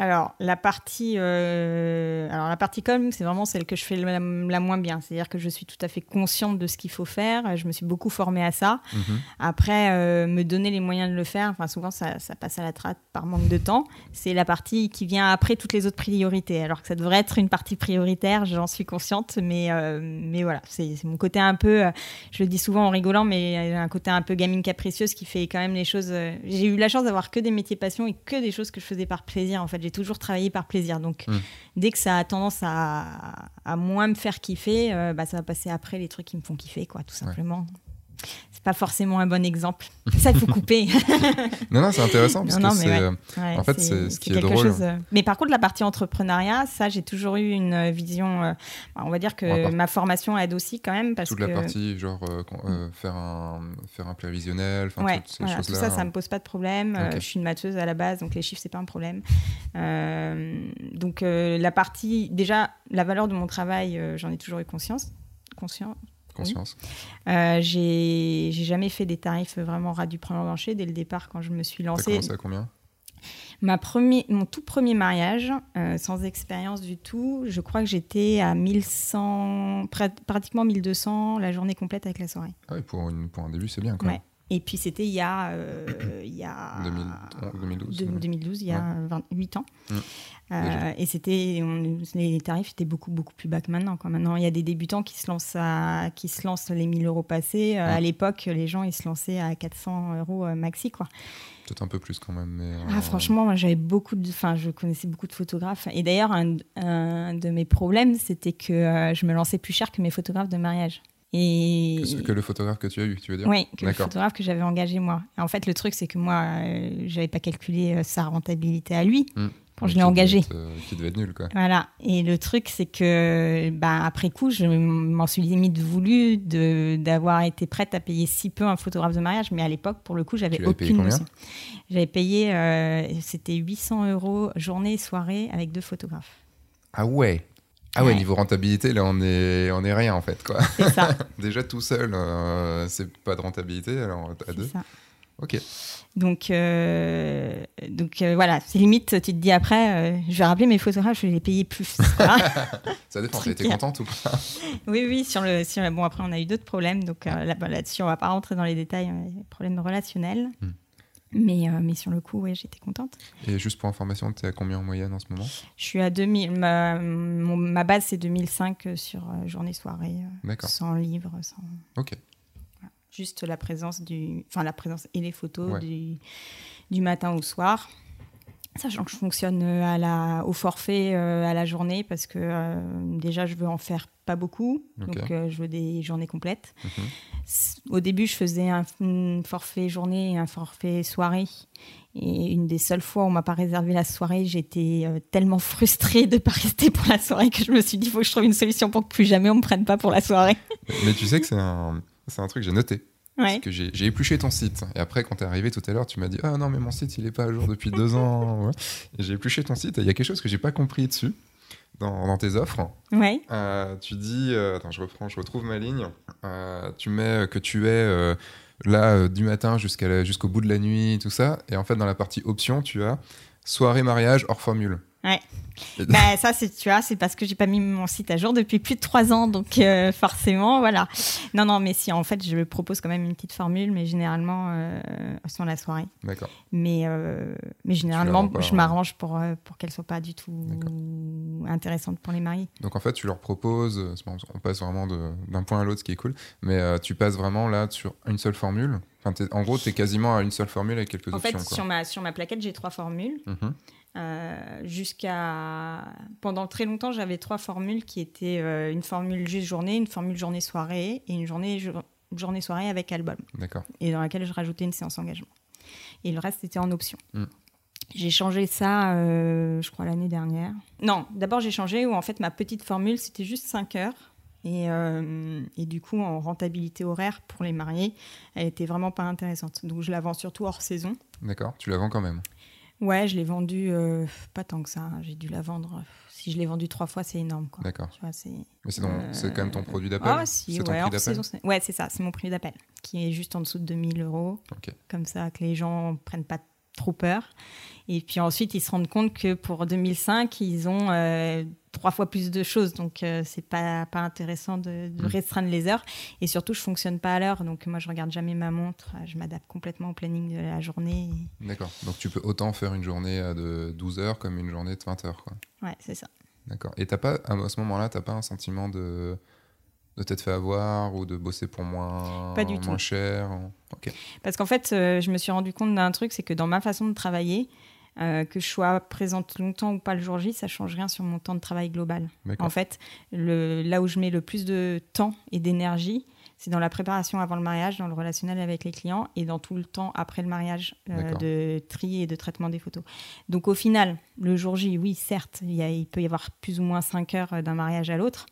Alors la partie, euh, alors la partie com, c'est vraiment celle que je fais la, moins bien. C'est-à-dire que je suis tout à fait consciente de ce qu'il faut faire. Je me suis beaucoup formée à ça. Mhm. Après, euh, me donner les moyens de le faire. Enfin, souvent ça, passe à la traite par manque de temps. C'est la partie qui vient après toutes les autres priorités. Alors que ça devrait être une partie prioritaire, j'en suis consciente. Mais euh, mais voilà, c'est mon côté un peu. je le dis souvent en rigolant, mais un côté un peu gamine capricieuse qui fait quand même les choses. J'ai eu la chance d'avoir que des métiers passion et que des choses que je faisais par plaisir en fait j'ai toujours travaillé par plaisir. Donc, hmm. dès que ça a tendance à, à moins me faire kiffer, euh, bah, ça va passer après les trucs qui me font kiffer, quoi, tout simplement pas forcément un bon exemple. Ça, il faut couper. non, non, c'est intéressant parce que c'est, euh, en fait, c'est ce qui est, drôle. Chose, euh, Mais par contre, la partie entrepreneuriat, ça, j'ai toujours eu une vision. Euh, on va dire que ma formation aide aussi quand même parce toute que la partie genre faire un faire un prévisionnel, ouais, toutes ces choses-là. Tout ça, ça me pose pas de problème. je suis une matheuse à la base, donc les chiffres c'est pas un problème. donc la partie déjà la valeur de mon travail, j'en ai toujours eu conscience. Conscient, Conscience. Euh, j'ai jamais fait des tarifs vraiment ras du plancher dès le départ quand je me suis lancée. commencé à combien? Ma premier, mon tout premier mariage, euh, sans expérience du tout, je crois que j'étais à 1100, pratiquement 1200 la journée complète avec la soirée. Ah oui, pour, une, pour un début, c'est bien quand même. Et puis c'était il y a, euh, il y a 2012, 2012, il y a 28 ans. Mmh. Euh, et c'était les tarifs étaient beaucoup beaucoup plus bas que maintenant. Quand maintenant il y a des débutants qui se lancent à, qui se lancent les 1000 euros passés. Euh, à l'époque, les gens ils se lançaient à 400 euros maxi quoi. Peut-être un peu plus quand même. Mais ah, franchement, j'avais beaucoup de, enfin, je connaissais beaucoup de photographes. Et d'ailleurs, un, un, de mes problèmes, c'était que je me lançais plus cher que mes photographes de mariage. Et... Que, le photographe que tu as eu, tu veux dire Oui, que le photographe que j'avais engagé moi. en fait, le truc, c'est que moi, euh, j'avais pas calculé euh, sa rentabilité à lui. Hmm. Quand je l'ai engagé. Euh, qui devait être nul, quoi. Voilà. Et le truc, c'est que, bah, après coup, je m'en suis limite voulu d'avoir été prête à payer si peu un photographe de mariage. Mais à l'époque, pour le coup, j'avais aucune notion. J'avais payé, c'était 800 euros journée et soirée avec deux photographes. Ah ouais ah ouais, niveau rentabilité, là, on est, on est rien en fait. Quoi. Ça. Déjà tout seul, euh, c'est pas de rentabilité, alors à deux. Ça. Ok. Donc, euh, donc euh, voilà, c'est limite, tu te dis après, je vais rappeler mes photographes, je vais les payer plus. ça dépend, tu étais contente ou pas Oui, oui, sur le, sur, bon après on a eu d'autres problèmes, donc là, là-dessus on va pas rentrer dans les détails, problèmes relationnels. Hmm. Mais, euh, mais sur le coup, ouais, j'étais contente. Et juste pour information, tu es à combien en moyenne en ce moment? Je suis à 2000. Ma, ma base, c'est 2005 euh, sur euh, journée-soirée. sans livre, sans. Ok. Juste la présence du. Enfin, la présence et les photos du, du matin au soir. Sachant que je fonctionne à la, au forfait à la journée parce que déjà je veux en faire pas beaucoup, donc je veux des journées complètes. Mhm. Au début, je faisais un, forfait journée et un forfait soirée. Et une des seules fois où on m'a pas réservé la soirée, j'étais euh, tellement frustrée de pas rester pour la soirée que je me suis dit, il faut que je trouve une solution pour que plus jamais on me prenne pas pour la soirée. Mais tu sais que c'est un, un truc que j'ai noté. Parce que j'ai épluché ton site. Et après, quand tu es arrivé tout à l'heure, tu m'as dit Ah non, mais mon site, il est pas à jour depuis deux ans. J'ai épluché ton site et il y a quelque chose que j'ai pas compris dessus dans, dans tes offres. Ouais. Euh, tu dis euh, Attends, je reprends, je retrouve ma ligne. tu mets que tu es là, euh, du matin jusqu'au bout de la nuit, tout ça. Et en fait, dans la partie options, tu as soirée mariage hors formule. Ouais. bah, ça, c'est, tu vois, c'est parce que j'ai pas mis mon site à jour depuis plus de trois ans, donc euh, forcément, voilà. Non, non, mais si, en fait, je propose quand même une petite formule, mais généralement euh, sans la soirée. D'accord. Mais, euh, mais généralement, je m'arrange pour, pour qu'elle soit pas du tout intéressante pour les mariés. Donc en fait, tu leur proposes, on passe vraiment d'un point à l'autre, ce qui est cool, mais tu passes vraiment là sur une seule formule. en gros, tu es quasiment à une seule formule avec quelques options. En fait, Sur, ma, sur ma plaquette, j'ai trois formules. Mm euh, jusqu'à pendant très longtemps, j'avais trois formules qui étaient euh, une formule juste journée, une formule journée soirée et une journée journée soirée avec album. D'accord. Et dans laquelle je rajoutais une séance engagement. Et le reste était en option. Hmm. J'ai changé ça, euh, je crois, l'année dernière. Non, d'abord j'ai changé où en fait ma petite formule c'était juste 5 heures. Et, et, du coup, en rentabilité horaire pour les mariés, elle était vraiment pas intéressante. Donc je la vends surtout hors saison. D'accord, tu la vends quand même Ouais, je l'ai vendu euh, pas tant que ça. J'ai dû la vendre. Si je l'ai vendu trois fois, c'est énorme. D'accord. Mais c'est quand même ton produit d'appel? Ah, si, ouais, ouais c'est ça. C'est mon prix d'appel qui est juste en dessous de 2000 euros. Comme ça, que les gens prennent pas trop peur. Et puis ensuite, ils se rendent compte que pour 2005, ils ont euh, trois fois plus de choses. Donc, euh, c'est pas, pas intéressant de, mm. restreindre les heures. Et surtout, je fonctionne pas à l'heure. Donc, moi, je regarde jamais ma montre. Je m'adapte complètement au planning de la journée. D'accord. Donc, tu peux autant faire une journée de 12 heures comme une journée de 20 heures. Quoi. Ouais, c'est ça. D'accord. Et t'as pas, à ce moment-là, tu n'as pas un sentiment de de t'être fait avoir ou de bosser pour moins, pas du moins cher Parce qu'en fait, euh, je me suis rendu compte d'un truc, c'est que dans ma façon de travailler, euh, que je sois présente longtemps ou pas le jour J, ça change rien sur mon temps de travail global. En fait, le, là où je mets le plus de temps et d'énergie, c'est dans la préparation avant le mariage, dans le relationnel avec les clients et dans tout le temps après le mariage euh, de tri et de traitement des photos. Donc au final, le jour J, oui, certes, il, il peut y avoir plus ou moins 5 heures d'un mariage à l'autre,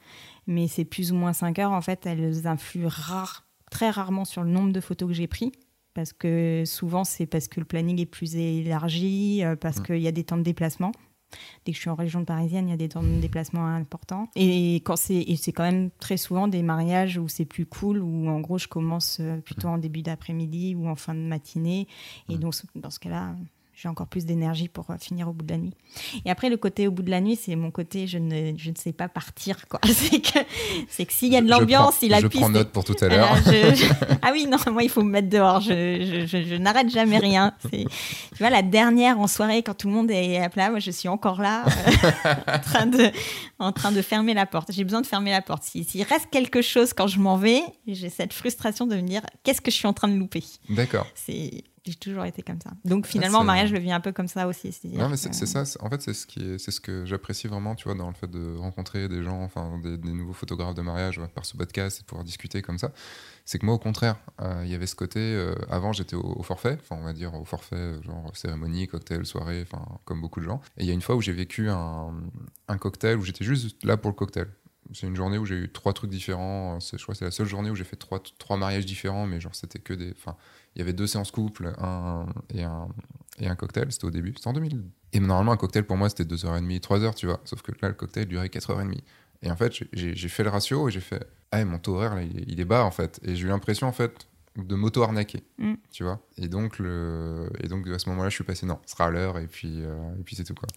mais ces plus ou moins 5 heures, en fait, elles influent rare, très rarement sur le nombre de photos que j'ai pris parce que souvent c'est parce que le planning est plus élargi, euh, parce mm. qu'il y a des temps de déplacement. Dès que je suis en région parisienne, il y a des temps de déplacement importants. Et quand c'est c'est quand même très souvent des mariages où c'est plus cool, où en gros je commence euh, plutôt en début d'après-midi ou en fin de matinée. Et mm. donc dans ce cas-là, j'ai encore plus d'énergie pour euh, finir au bout de la nuit. Et après, le côté au bout de la nuit, c'est mon côté je ne, je ne sais pas partir. quoi. C'est que, c'est que s'il y a de l'ambiance, il a Je prends note pour tout à l'heure. ah oui, non, moi, il faut me mettre dehors. Je, je, je n'arrête jamais rien. C'est, tu vois, la dernière en soirée, quand tout le monde est à plat, moi, je suis encore là, euh, en, train de, en train de fermer la porte. J'ai besoin de fermer la porte. S'il reste quelque chose quand je m'en vais, j'ai cette frustration de me dire qu'est-ce que je suis en train de louper? D'accord. C'est j'ai toujours été comme ça. Donc finalement, le mariage, je le vis un peu comme ça aussi. Non, mais c'est ça. En fait, c'est ce qui est, c'est ce que j'apprécie vraiment, tu vois, dans le fait de rencontrer des gens, enfin, des, nouveaux photographes de mariage par ce podcast et de pouvoir discuter comme ça. C'est que moi, au contraire, euh, il y avait ce côté. Euh, avant, j'étais au, forfait, enfin, on va dire au forfait, genre cérémonie, cocktail, soirée, enfin, comme beaucoup de gens. Et il y a une fois où j'ai vécu un, un cocktail où j'étais juste là pour le cocktail c'est une journée où j'ai eu trois trucs différents. Je crois que c'est la seule journée où j'ai fait trois, trois mariages différents, mais genre c'était que des. Enfin, il y avait deux séances couple un, et, un, et un cocktail, c'était au début, c'était en 2000. Et normalement, un cocktail pour moi, c'était 2h30, 3h, tu vois. Sauf que là, le cocktail durait 4h30. Et en fait, j'ai fait le ratio et j'ai fait Ah, mon taux horaire, il, est bas, en fait. Et j'ai eu l'impression, en fait, de m'auto-arnaquer, mm. tu vois. Et donc, le... et donc, à ce moment-là, je suis passé, non, ce sera à l'heure, et puis, euh, et puis c'est tout, quoi.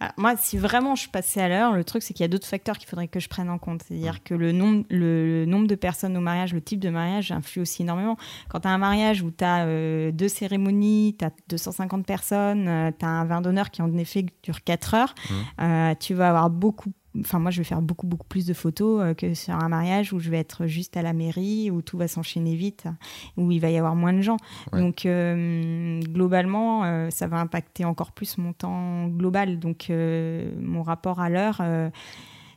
Bah, moi, si vraiment je suis passé à l'heure, le truc, c'est qu'il y a d'autres facteurs qu'il faudrait que je prenne en compte. C'est-à-dire mm. que le nombre, le, nombre de personnes au mariage, le type de mariage influe aussi énormément. Quand tu as un mariage où tu as euh, deux cérémonies, tu as 250 personnes, euh, tu as un vin d'honneur qui, en effet, dure 4 heures, mm. tu vas avoir beaucoup Enfin, moi, je vais faire beaucoup, beaucoup plus de photos euh, que sur un mariage où je vais être juste à la mairie, où tout va s'enchaîner vite, où il va y avoir moins de gens. Donc, euh, globalement, euh, ça va impacter encore plus mon temps global. Donc, mon rapport à l'heure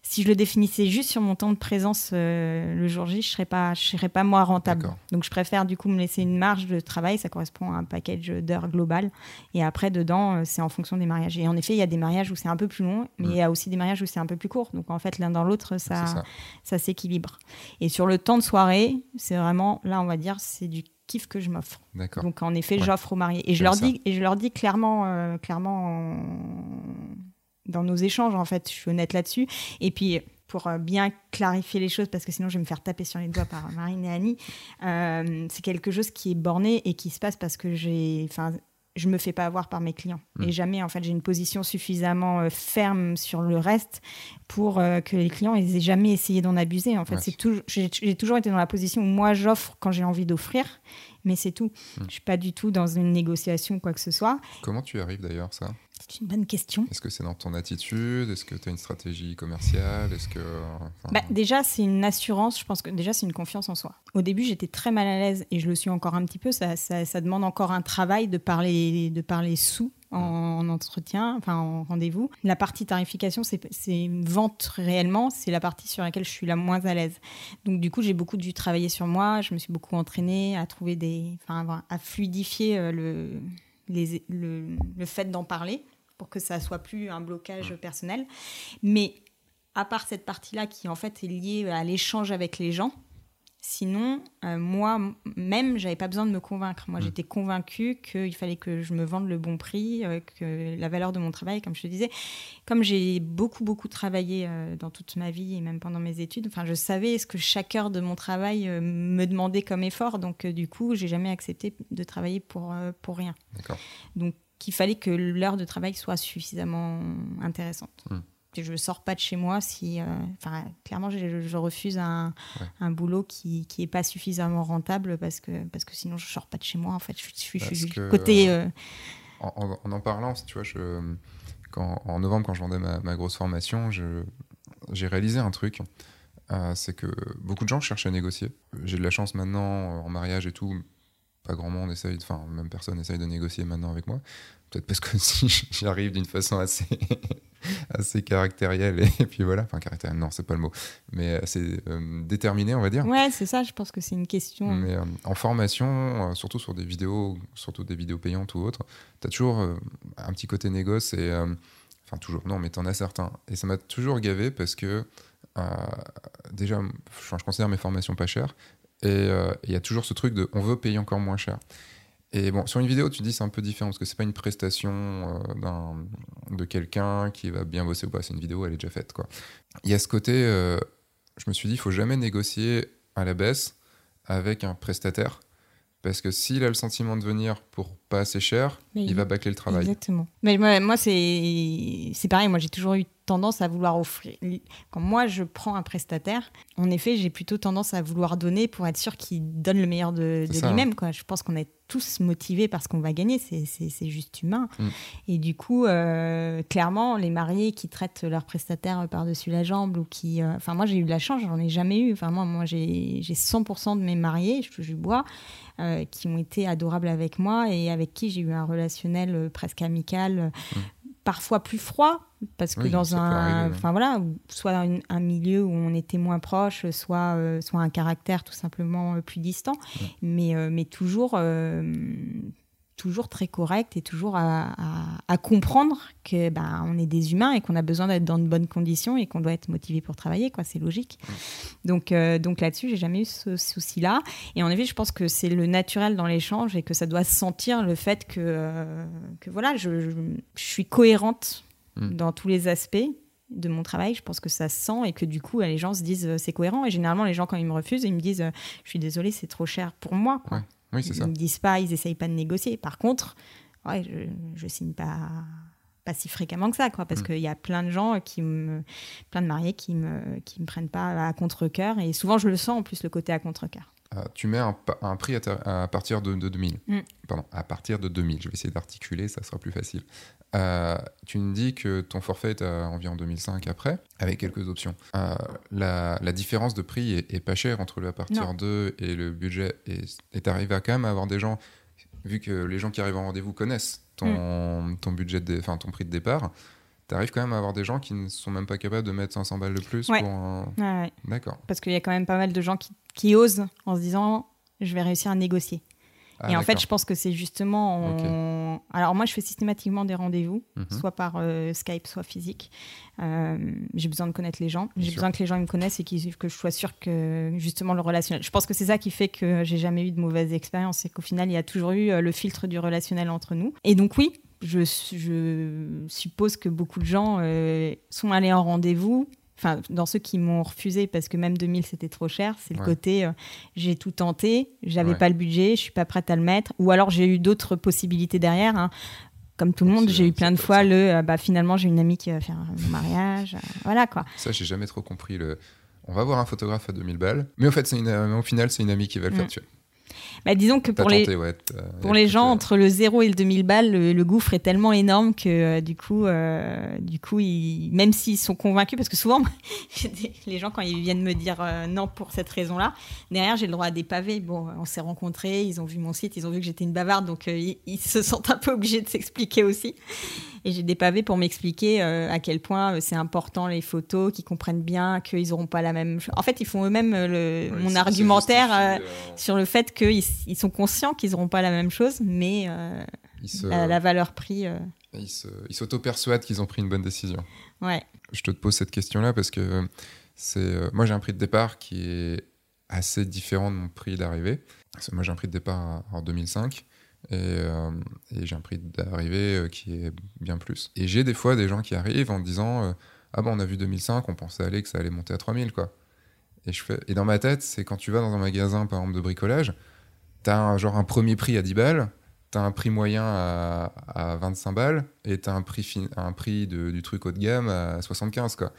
si je le définissais juste sur mon temps de présence euh, le jour J, je ne serais, pas, je serais pas moi rentable. Donc je préfère du coup me laisser une marge de travail, ça correspond à un package d'heures global. Et après, dedans, euh, c'est en fonction des mariages. Et en effet, il y a des mariages où c'est un peu plus long, mais mm. il y a aussi des mariages où c'est un peu plus court. Donc en fait, l'un dans l'autre, ça, ça. s'équilibre. Et sur le temps de soirée, c'est vraiment, là, on va dire, c'est du kiff que je m'offre. Donc en effet, j'offre aux mariés. Et je, leur dis, et je leur dis clairement, euh, clairement dans nos échanges, en fait. Je suis honnête là-dessus. Et puis, pour euh, bien clarifier les choses, parce que sinon je vais me faire taper sur les doigts par Marine et Annie, euh, c'est quelque chose qui est borné et qui se passe parce que j'ai. Enfin, je me fais pas avoir par mes clients. Mm. Et jamais, en fait, j'ai une position suffisamment euh, ferme sur le reste pour que les clients ils aient jamais essayé d'en abuser. En fait, c'est toujours, j'ai, toujours été dans la position où moi j'offre quand j'ai envie d'offrir, mais c'est tout. Mm. Je suis pas du tout dans une négociation ou quoi que ce soit. Comment tu arrives d'ailleurs ça? C'est une bonne question. Est-ce que c'est dans ton attitude? Est-ce que tu as une stratégie commerciale? Est-ce que bah, déjà c'est une assurance. Je pense que déjà c'est une confiance en soi. Au début j'étais très mal à l'aise et je le suis encore un petit peu. Ça, ça, demande encore un travail de parler de parler sous en, entretien, enfin en rendez-vous. La partie tarification, c'est vente réellement, c'est la partie sur laquelle je suis la moins à l'aise. Donc du coup, j'ai beaucoup dû travailler sur moi, je me suis beaucoup entraînée à trouver des, enfin, à fluidifier euh, le, les, le, le fait d'en parler pour que ça soit plus un blocage personnel. Mais à part cette partie-là qui en fait est liée à l'échange avec les gens, sinon euh, moi même j'avais pas besoin de me convaincre. Moi j'étais convaincue qu'il fallait que je me vende le bon prix, euh, que la valeur de mon travail, comme je te disais, comme j'ai beaucoup beaucoup travaillé euh, dans toute ma vie et même pendant mes études, enfin je savais ce que chaque heure de mon travail me demandait comme effort, donc du coup j'ai jamais accepté de travailler pour pour rien. Donc qu'il fallait que l'heure de travail soit suffisamment intéressante. Hmm. Je ne sors pas de chez moi si. Euh, enfin, clairement, je, refuse un, un, boulot qui n'est pas suffisamment rentable parce que, parce que sinon, je ne sors pas de chez moi. En fait, je, suis côté. Euh, en, en, parlant, tu vois, je, quand, en novembre, quand je vendais ma, ma grosse formation, j'ai réalisé un truc. Euh, c'est que beaucoup de gens cherchent à négocier. J'ai de la chance maintenant, en mariage et tout, pas grand monde essaye, enfin même personne essaye de négocier maintenant avec moi. Peut-être parce que si j'y arrive d'une façon assez, assez caractérielle et, puis voilà, enfin caractérielle, non c'est pas le mot, mais assez euh, déterminé on va dire. Ouais c'est ça, je pense que c'est une question. Mais euh, en formation, euh, surtout sur des vidéos, surtout des vidéos payantes ou autres, tu as toujours un petit côté négoce et enfin toujours non mais t'en as certains et ça m'a toujours gavé parce que déjà je considère mes formations pas chères et euh, il y a toujours ce truc de on veut payer encore moins cher. Et bon, sur une vidéo, tu dis c'est un peu différent parce que c'est pas une prestation euh, de quelqu'un qui va bien bosser ou pas. C'est une vidéo, elle est déjà faite. Il y a ce côté, euh, je me suis dit, il faut jamais négocier à la baisse avec un prestataire parce que s'il a le sentiment de venir pour pas assez cher, il va bâcler le travail. Exactement. Mais moi, moi c'est pareil. Moi, j'ai toujours eu tendance à vouloir offrir. Quand moi, je prends un prestataire, en effet, j'ai plutôt tendance à vouloir donner pour être sûr qu'il donne le meilleur de, lui-même. Quoi. Je pense qu'on est tous motivés parce qu'on va gagner, c'est juste humain. Mm. Et du coup, euh, clairement, les mariés qui traitent leur prestataire par-dessus la jambe ou qui... Euh, enfin, moi, j'ai eu de la chance, j'en ai jamais eu. Enfin, moi, moi j'ai 100% de mes mariés, je touche du bois, euh, qui ont été adorables avec moi et avec qui j'ai eu un relationnel presque amical. Mm parfois plus froid parce que dans un enfin voilà soit un, un, milieu où on était moins proche soit euh, soit un caractère tout simplement euh, plus distant. Mais euh, mais toujours toujours très correct et toujours à, comprendre que ben, on est des humains et qu'on a besoin d'être dans de bonnes conditions et qu'on doit être motivé pour travailler quoi. C'est logique. Donc euh, donc là-dessus j'ai jamais eu ce souci là et en effet je pense que c'est le naturel dans l'échange et que ça doit sentir le fait que euh, que voilà je, je, suis cohérente mm. dans tous les aspects de mon travail, je pense que ça sent et que du coup les gens se disent euh, c'est cohérent. Et généralement les gens quand ils me refusent ils me disent je suis désolée c'est trop cher pour moi quoi. Oui, c'est ça. Ils ne disent pas, ils essayent pas de négocier. Par contre, ouais, je, ne signe pas pas si fréquemment que ça, quoi, parce mm. qu'il y a plein de gens qui me, plein de mariés qui me, qui me prennent pas à contre-cœur, et souvent je le sens en plus le côté à contre-cœur. Tu mets un, prix à, partir de, 2000. Mm. Pardon, à partir de 2000. Je vais essayer d'articuler, ça sera plus facile. tu me dis que ton forfait est à environ 2005 après, avec quelques options. la, différence de prix est, pas chère entre le à partir de et le budget. Et tu arrives à quand même à avoir des gens, vu que les gens qui arrivent en rendez-vous connaissent ton, mm. ton budget, de, ton prix de départ, tu arrives quand même à avoir des gens qui ne sont même pas capables de mettre 500 balles de plus pour un... ouais, D'accord. Parce qu'il y a quand même pas mal de gens qui, qui, osent en se disant je vais réussir à négocier. Ah, et en fait, je pense que c'est justement. Alors, moi, je fais systématiquement des rendez-vous, mhm. soit par euh, Skype, soit physique. Euh, j'ai besoin de connaître les gens. J'ai besoin que les gens me connaissent et que je sois sûre que, justement, le relationnel. Je pense que c'est ça qui fait que j'ai jamais eu de mauvaise expérience. C'est qu'au final, il y a toujours eu euh, le filtre du relationnel entre nous. Et donc, oui, je, suppose que beaucoup de gens euh, sont allés en rendez-vous. Enfin, dans ceux qui m'ont refusé parce que même 2000 c'était trop cher, c'est le côté euh, j'ai tout tenté, j'avais pas le budget, je suis pas prête à le mettre. Ou alors j'ai eu d'autres possibilités derrière. Hein. Comme tout le monde, j'ai eu plein de fois le euh, bah, finalement j'ai une amie qui va faire mon mariage. voilà quoi. Ça, j'ai jamais trop compris le. On va voir un photographe à 2000 balles. Mais au fait, c'est au final, c'est une amie qui va le faire mm. tuer. Bah, disons que pour les, pour les gens, entre le 0 et le 2000 balles, le, gouffre est tellement énorme que euh, du coup, euh, du coup même s'ils sont convaincus, parce que souvent, les gens, quand ils viennent me dire euh, non pour cette raison-là, derrière, j'ai le droit à des pavés. Bon, on s'est rencontrés, ils ont vu mon site, ils ont vu que j'étais une bavarde, donc ils, ils, se sentent un peu obligés de s'expliquer aussi. Et j'ai des pavés pour m'expliquer euh, à quel point euh, c'est important les photos, qu'ils comprennent bien qu'ils n'auront pas la même. En fait, ils font eux-mêmes euh, mon argumentaire sur le fait qu'ils ils sont conscients qu'ils n'auront pas la même chose, mais la, valeur prix. Ils s'auto-persuadent qu'ils ont pris une bonne décision. Ouais. Je te pose cette question-là parce que c'est moi j'ai un prix de départ qui est assez différent de mon prix d'arrivée. Moi j'ai un prix de départ en 2005 euh, et, j'ai un prix d'arrivée euh, qui est bien plus. Et j'ai des fois des gens qui arrivent en disant euh, Ah bon, on a vu 2005, on pensait aller que ça allait monter à 3000, quoi. Et, je fais... et dans ma tête, c'est quand tu vas dans un magasin, par exemple, de bricolage, t'as un, genre un premier prix à 10 balles, t'as un prix moyen à, à 25 balles, et t'as un prix, un prix de, du truc haut de gamme à 75, quoi.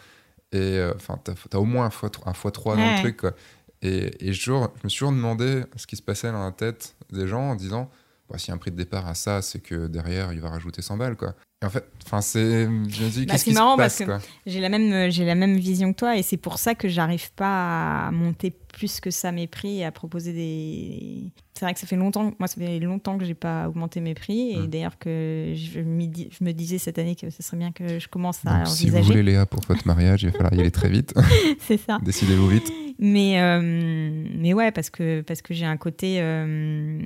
Et enfin, t'as as au moins un fois, un fois 3 dans le truc, quoi. Et, et je, je me suis toujours demandé ce qui se passait dans la tête des gens en disant si un prix de départ à ça, c'est que derrière, il va rajouter 100 balles, quoi. Et en fait, enfin, c'est, je me dis, bah, qu'est-ce qui marrant se passe, parce que j'ai la même, j'ai la même vision que toi, et c'est pour ça que j'arrive pas à monter plus que ça mes prix et à proposer des. C'est vrai que ça fait longtemps, moi, ça fait longtemps que j'ai pas augmenté mes prix, et hmm. d'ailleurs que je, je, me disais cette année que ce serait bien que je commence à Donc, Si vous voulez Léa pour votre mariage, il va falloir y aller très vite. c'est ça. Décidez-vous vite. Mais, euh, mais ouais, parce que, parce que j'ai un côté. Euh,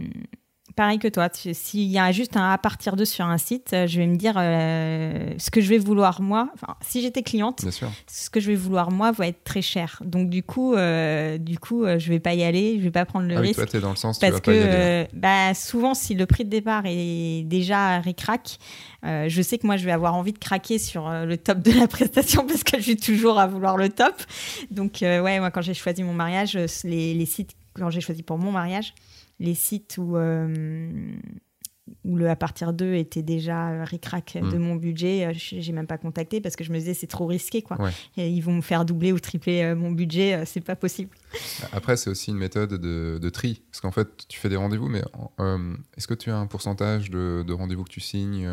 pareil que toi. S'il y a juste un à partir de sur un site, euh, je vais me dire euh, ce que je vais vouloir moi. Enfin, si j'étais cliente, ce que je vais vouloir moi va être très cher. Donc du coup, euh, du coup, je vais pas y aller, je vais pas prendre le ah risque. Oui, toi, es dans le sens parce tu vas que pas y bah, souvent, si le prix de départ est déjà ricrac, euh, je sais que moi, je vais avoir envie de craquer sur le top de la prestation parce que je suis toujours à vouloir le top. Donc, ouais, moi, quand j'ai choisi mon mariage, les, les sites, quand j'ai choisi pour mon mariage, les sites où, euh, où le à partir d'eux était déjà euh, ric-rac de mm. mon budget, euh, j'ai même pas contacté parce que je me disais c'est trop risqué quoi. ils vont me faire doubler ou tripler mon budget, c'est pas possible. Après c'est aussi une méthode de, tri parce qu'en fait tu fais des rendez-vous mais est-ce que tu as un pourcentage de, rendez-vous que tu signes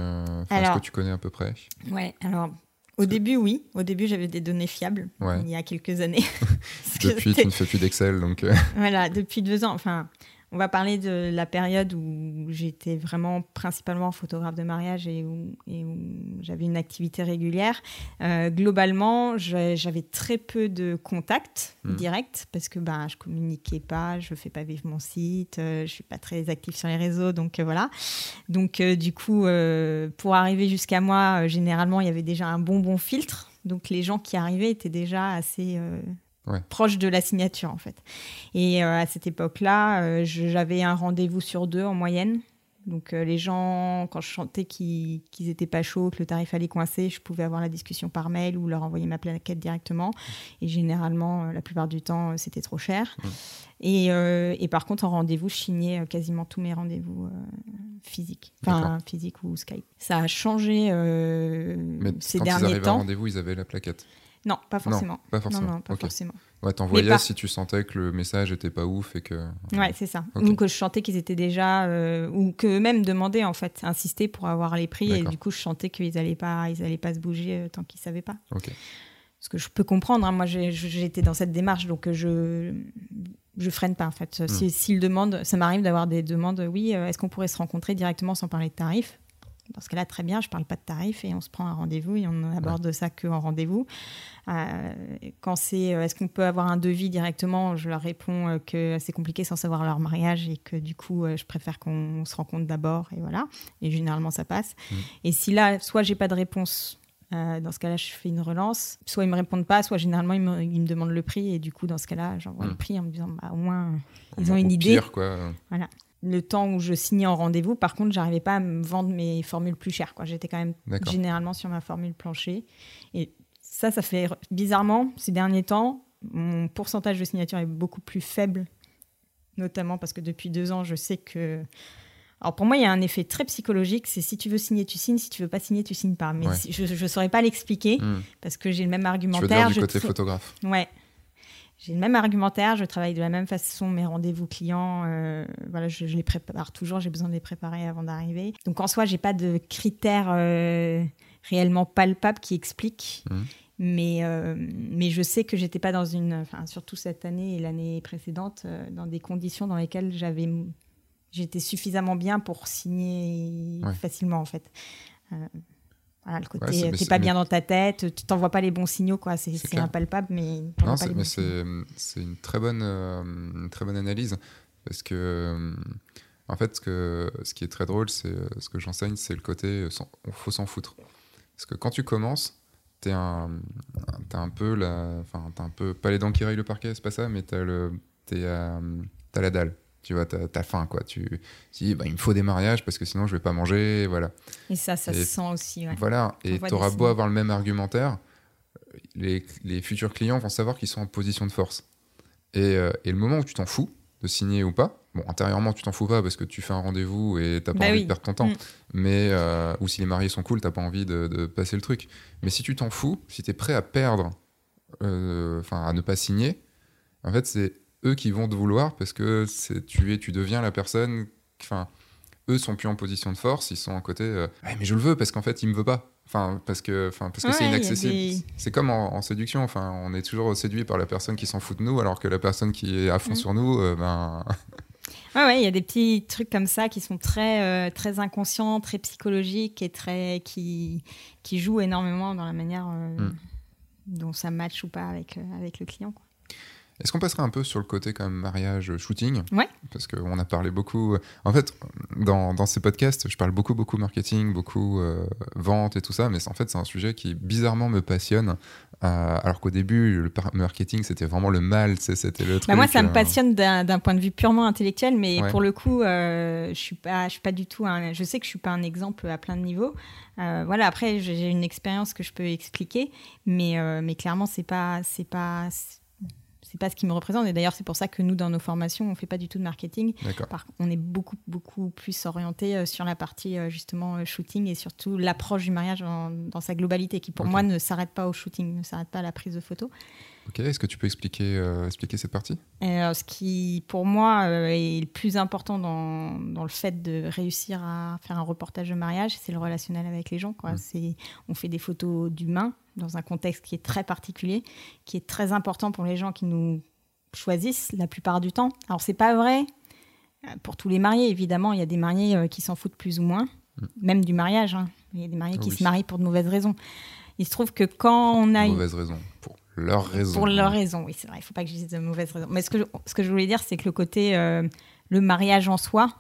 Est-ce que tu connais à peu près? Ouais alors au début, oui. Au début, j'avais des données fiables, il y a quelques années. depuis, tu ne fais plus d'Excel, donc... voilà, depuis deux ans. Enfin, on va parler de la période où j'étais vraiment principalement photographe de mariage et où, j'avais une activité régulière. Euh, globalement, j'avais très peu de contacts hmm. directs parce que ben, je communiquais pas, je fais pas vivre mon site, euh, je suis pas très active sur les réseaux, donc euh, voilà. Donc du coup, pour arriver jusqu'à moi, généralement, il y avait déjà un bon bon filtre. Donc les gens qui arrivaient étaient déjà assez proche de la signature en fait. Et euh, à cette époque-là, euh, j'avais un rendez-vous sur deux en moyenne. Donc euh, les gens, quand je chantais qu'ils n'étaient pas chauds, que le tarif allait coincer, je pouvais avoir la discussion par mail ou leur envoyer ma plaquette directement. Et généralement, la plupart du temps, c'était trop cher. Et, et, par contre, en rendez-vous, je signais quasiment tous mes rendez-vous physiques, enfin physique ou Skype. Ça a changé Mais ces quand derniers ils temps. rendez-vous, ils avaient la plaquette. Non, pas forcément. pas forcément. Non, non, pas forcément. Ouais, t'envoyais si tu sentais que le message était pas ouf et que. Ouais, c'est ça. Ou que je chantais qu'ils étaient déjà. Euh, ou que même demandaient, en fait, insister pour avoir les prix. Et du coup, je chantais qu'ils allaient pas, ils allaient pas se bouger euh, tant qu'ils savaient pas. Ok. Ce que je peux comprendre. Hein. Moi, j'étais dans cette démarche, donc euh, je je freine pas en fait. Hmm. S'ils demandent, ça m'arrive d'avoir des demandes, oui, est-ce qu'on pourrait se rencontrer directement sans parler de tarifs? Dans ce cas-là, très bien, je ne parle pas de tarifs et on se prend un rendez-vous et on aborde ça qu'en rendez-vous. Euh, quand c'est euh, est-ce qu'on peut avoir un devis directement, je leur réponds euh, que c'est compliqué sans savoir leur mariage et que du coup, je préfère qu'on se rencontre d'abord et voilà. Et généralement, ça passe. Mmh. Et si là, soit j'ai pas de réponse dans ce cas-là, je fais une relance. Soit ils me répondent pas, soit généralement ils me, demandent le prix. Et du coup, dans ce cas-là, j'envoie le mmh. prix en me disant bah, au moins ils ont une idée. quoi. Voilà le temps où je signais en rendez-vous, par contre, j'arrivais pas à me vendre mes formules plus chères. J'étais quand même généralement sur ma formule plancher. Et ça, ça fait bizarrement, ces derniers temps, mon pourcentage de signature est beaucoup plus faible, notamment parce que depuis deux ans, je sais que. Alors pour moi, il y a un effet très psychologique, c'est si tu veux signer, tu signes, si tu veux pas signer, tu signes pas. Mais je ne saurais pas l'expliquer hmm. parce que j'ai le même argumentaire. Tu veux dire du côté photographe. Ouais, j'ai le même argumentaire, je travaille de la même façon mes rendez-vous clients. Euh, voilà, je, les prépare toujours, j'ai besoin de les préparer avant d'arriver. Donc en soi, j'ai pas de critères euh, réellement palpables qui expliquent. Mmh. Mais, euh, mais je sais que j'étais pas dans une, enfin, surtout cette année et l'année précédente, dans des conditions dans lesquelles j'avais, j'étais suffisamment bien pour signer facilement en fait. Voilà, le côté, t'es pas bien dans ta tête, tu t'envoies pas les bons signaux, quoi. C'est impalpable, mais. Non, mais c'est une très bonne, euh, très bonne analyse parce que, euh, en fait, ce, que, ce qui est très drôle, c'est euh, ce que j'enseigne, c'est le côté, il faut s'en foutre. Parce que quand tu commences, t'es un, as un peu la, enfin, t'as un peu pas les dents qui rayent le parquet, c'est pas ça, mais t'as le, as la dalle. Tu vois, t'as as faim, quoi. Tu dis, bah, il me faut des mariages parce que sinon je vais pas manger, voilà. Et ça, ça se sent aussi. Voilà, et tu auras beau avoir le même argumentaire, les, les futurs clients vont savoir qu'ils sont en position de force. Et, euh, et le moment où tu t'en fous de signer ou pas, bon, intérieurement, tu t'en fous pas parce que tu fais un rendez-vous et t'as pas bah envie de perdre ton temps. Mm. Mais, euh, ou si les mariés sont cool, t'as pas envie de, de, passer le truc. Mais si tu t'en fous, si tu es prêt à perdre, euh, enfin, à ne pas signer, en fait, c'est eux qui vont te vouloir parce que tu es, tu deviens la personne. Enfin, eux sont plus en position de force, ils sont en côté. Euh, mais je le veux parce qu'en fait, il me veut pas. Enfin, parce que, enfin, parce que c'est inaccessible. C'est comme en, séduction. Enfin, on est toujours séduit par la personne qui s'en fout de nous, alors que la personne qui est à fond mm. sur nous, euh, ben. Ouais, ouais, il y a des petits trucs comme ça qui sont très, euh, très inconscients, très psychologiques et très qui, qui jouent énormément dans la manière mm. dont ça match ou pas avec, avec le client. Quoi. Est-ce qu'on passerait un peu sur le côté quand même mariage shooting? Ouais. Parce qu'on a parlé beaucoup. En fait, dans, dans, ces podcasts, je parle beaucoup, beaucoup marketing, beaucoup euh, vente et tout ça, mais en fait, c'est un sujet qui bizarrement me passionne. Euh, alors qu'au début, le marketing, c'était vraiment le mal, c'était le bah, truc. moi, ça me euh, passionne d'un point de vue purement intellectuel, mais pour le coup, je suis pas, je suis pas du tout. Un, je sais que je suis pas un exemple à plein de niveaux. voilà. Après, j'ai une expérience que je peux expliquer, mais mais clairement, c'est pas, c'est pas c'est pas ce qui me représente. Et d'ailleurs, c'est pour ça que nous, dans nos formations, on fait pas du tout de marketing. on est beaucoup, beaucoup plus orienté euh, sur la partie euh, justement euh, shooting et surtout l'approche du mariage dans sa globalité, qui pour moi ne s'arrête pas au shooting, ne s'arrête pas à la prise de photos. Ok, est-ce que tu peux expliquer, expliquer cette partie? Ce qui, pour moi, est le plus important dans, dans, le fait de réussir à faire un reportage de mariage, c'est le relationnel avec les gens. Quoi. Mmh. On fait des photos d'humains, dans un contexte qui est très particulier, qui est très important pour les gens qui nous choisissent la plupart du temps. Alors c'est pas vrai euh, pour tous les mariés, évidemment, il y a des mariés euh, qui s'en foutent plus ou moins, mm. même du mariage. Hein. Il y a des mariés qui se marient pour de mauvaises raisons. Il se trouve que quand on a... Mauvaises raisons, pour leurs raisons. Pour leurs raisons, oui, c'est vrai, il ne faut pas que je dise de mauvaises raisons. Mais ce que je, ce que je voulais dire, c'est que le côté, euh, le mariage en soi,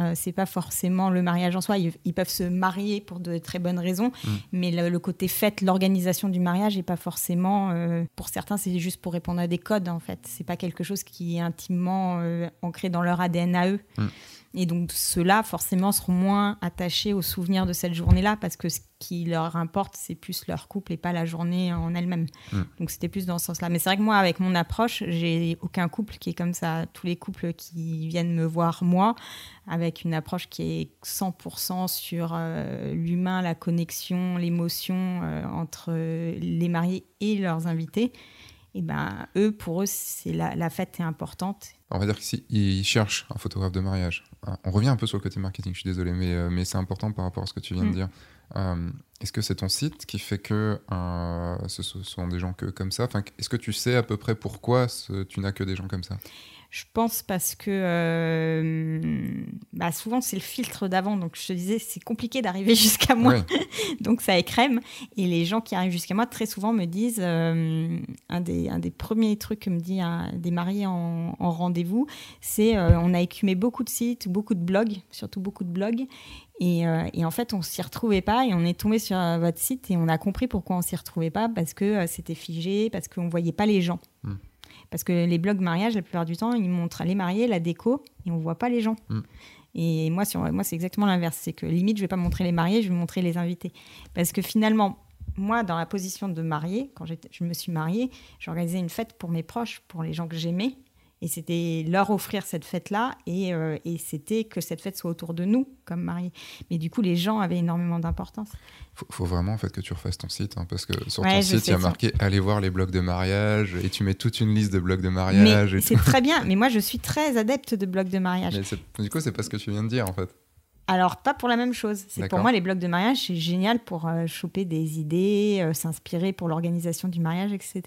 euh, c'est pas forcément le mariage en soi. Ils, peuvent se marier pour de très bonnes raisons, mm. mais le, côté fête, l'organisation du mariage n'est pas forcément. Euh, pour certains, c'est juste pour répondre à des codes en fait. C'est pas quelque chose qui est intimement euh, ancré dans leur ADN à eux. Mm. Et donc ceux-là, forcément, seront moins attachés aux souvenirs de cette journée-là parce que ce qui leur importe, c'est plus leur couple et pas la journée en elle-même. Mm. Donc c'était plus dans ce sens-là. Mais c'est vrai que moi, avec mon approche, j'ai aucun couple qui est comme ça. Tous les couples qui viennent me voir, moi, avec une approche qui est 100% sur euh, l'humain, la connexion, l'émotion euh, entre les mariés et leurs invités. Et ben eux, pour eux, c'est la, la fête est importante. On va dire qu'ils cherchent un photographe de mariage. Ah, on revient un peu sur le côté marketing, je suis désolé, mais, euh, mais c'est important par rapport à ce que tu viens de mm. dire. Euh, est-ce que c'est ton site qui fait que euh, ce sont des gens que, comme ça? Enfin, Est-ce que tu sais à peu près pourquoi tu n'as que des gens comme ça? Je pense parce que euh, bah souvent c'est le filtre d'avant. Donc je te disais, c'est compliqué d'arriver jusqu'à moi. donc ça écrème. Et les gens qui arrivent jusqu'à moi très souvent me disent euh, un, des, un des premiers trucs que me dit un, des mariés en, rendez-vous, c'est euh, on a écumé beaucoup de sites, beaucoup de blogs, surtout beaucoup de blogs. Et, et, en fait, on s'y retrouvait pas et on est tombé sur votre site et on a compris pourquoi on s'y retrouvait pas parce que c'était figé, parce qu'on voyait pas les gens. Hmm. Parce que les blogs mariage, la plupart du temps, ils montrent les mariés, la déco, et on voit pas les gens. Mm. Et moi, sur, moi c'est exactement l'inverse. C'est que limite, je vais pas montrer les mariés, je vais montrer les invités. Parce que finalement, moi, dans la position de mariée, quand je me suis mariée, j'organisais une fête pour mes proches, pour les gens que j'aimais. Et c'était leur offrir cette fête-là. Et, euh, et c'était que cette fête soit autour de nous, comme mariés. Mais du coup, les gens avaient énormément d'importance. Il faut, vraiment en fait, que tu refasses ton site. Hein, parce que sur ton site, il y a marqué allez voir les blogs de mariage. Et tu mets toute une liste de blogs de mariage. C'est très bien. Mais moi, je suis très adepte de blogs de mariage. Mais du coup, c'est pas ce que tu viens de dire, en fait. Alors, pas pour la même chose. C'est pour moi, les blogs de mariage, c'est génial pour euh, choper des idées, euh, s'inspirer pour l'organisation du mariage, etc.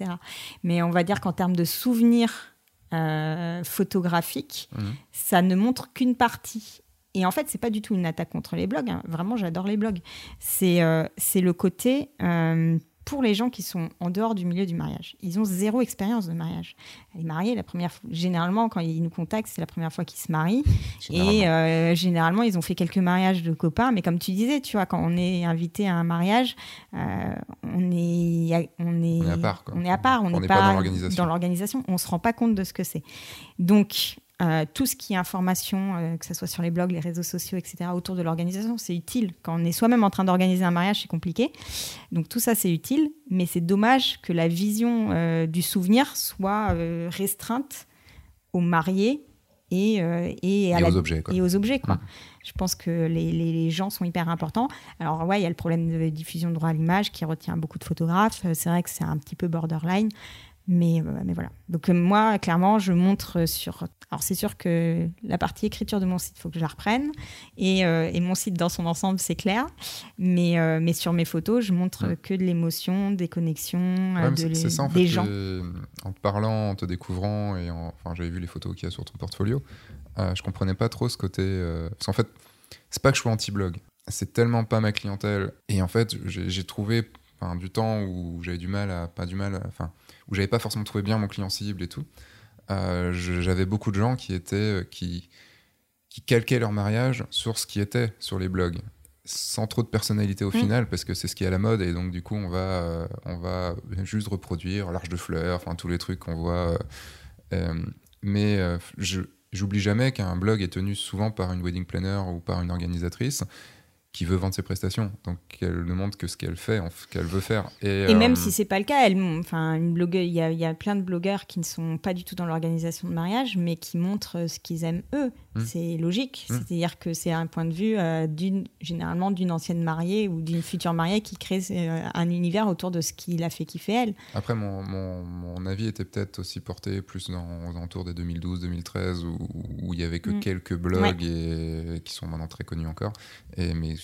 Mais on va dire qu'en termes de souvenirs euh, photographique, mhm. ça ne montre qu'une partie. Et en fait, c'est pas du tout une attaque contre les blogs. Hein. Vraiment, j'adore les blogs. C'est euh, c'est le côté euh, pour les gens qui sont en dehors du milieu du mariage. Ils ont zéro expérience de mariage. Les mariés, la première fois, généralement, quand ils nous contactent, c'est la première fois qu'ils se marient. Et euh, généralement, ils ont fait quelques mariages de copains. Mais comme tu disais, tu vois, quand on est invité à un mariage, euh, on, est, on, est, on est à part. On est à part. On n'est pas, dans l'organisation. On ne se rend pas compte de ce que c'est. Donc, euh, tout ce qui est information, euh, que ce soit sur les blogs, les réseaux sociaux, etc., autour de l'organisation, c'est utile. Quand on est soi-même en train d'organiser un mariage, c'est compliqué. Donc tout ça, c'est utile, mais c'est dommage que la vision euh, du souvenir soit restreinte aux mariés et, et, aux objets. Et aux objets quoi. Je pense que les, les, gens sont hyper importants. Alors ouais, il y a le problème de diffusion de droit à l'image qui retient beaucoup de photographes. C'est vrai que c'est un petit peu borderline. Mais, euh, mais voilà. Donc euh, moi, clairement, je montre sur... Alors c'est sûr que la partie écriture de mon site, il faut que je la reprenne. Et, euh, et mon site dans son ensemble, c'est clair. Mais, mais sur mes photos, je montre que de l'émotion, des connexions, de c'est ça, en des gens. En te parlant, en te découvrant, et enfin j'avais vu les photos qu'il y a sur ton portfolio, je comprenais pas trop ce côté... Parce qu'en fait, c'est pas que je sois anti-blog. C'est tellement pas ma clientèle. Et en fait, j'ai trouvé du temps où j'avais du mal à... Pas du mal, enfin où j'avais pas forcément trouvé bien mon client cible et tout, euh, j'avais beaucoup de gens qui étaient euh, qui qui calquaient leur mariage sur ce qui était sur les blogs sans trop de personnalité au mm. final parce que c'est ce qui est à la mode et donc du coup on va euh, on va juste reproduire l'arche de fleurs enfin tous les trucs qu'on voit mais j'oublie jamais qu'un blog est tenu souvent par une wedding planner ou par une organisatrice qui veut vendre ses prestations. Donc elle ne montre que ce qu'elle fait, qu'elle veut faire. Et, même euh, si c'est pas le cas, elle, enfin, une blogueuse, il y, a, y a plein de blogueurs qui ne sont pas du tout dans l'organisation de mariage, mais qui montrent ce qu'ils aiment eux. Hmm. C'est logique. Hmm. C'est-à-dire que c'est un point de vue euh, d'une, généralement d'une ancienne mariée ou d'une future mariée qui crée euh, un univers autour de ce qu'il a fait kiffer elle. Après, mon, mon, mon avis était peut-être aussi porté plus dans, aux alentours des 2012-2013 où, où, il y avait que quelques blogs et, qui sont maintenant très connus encore. Et, mais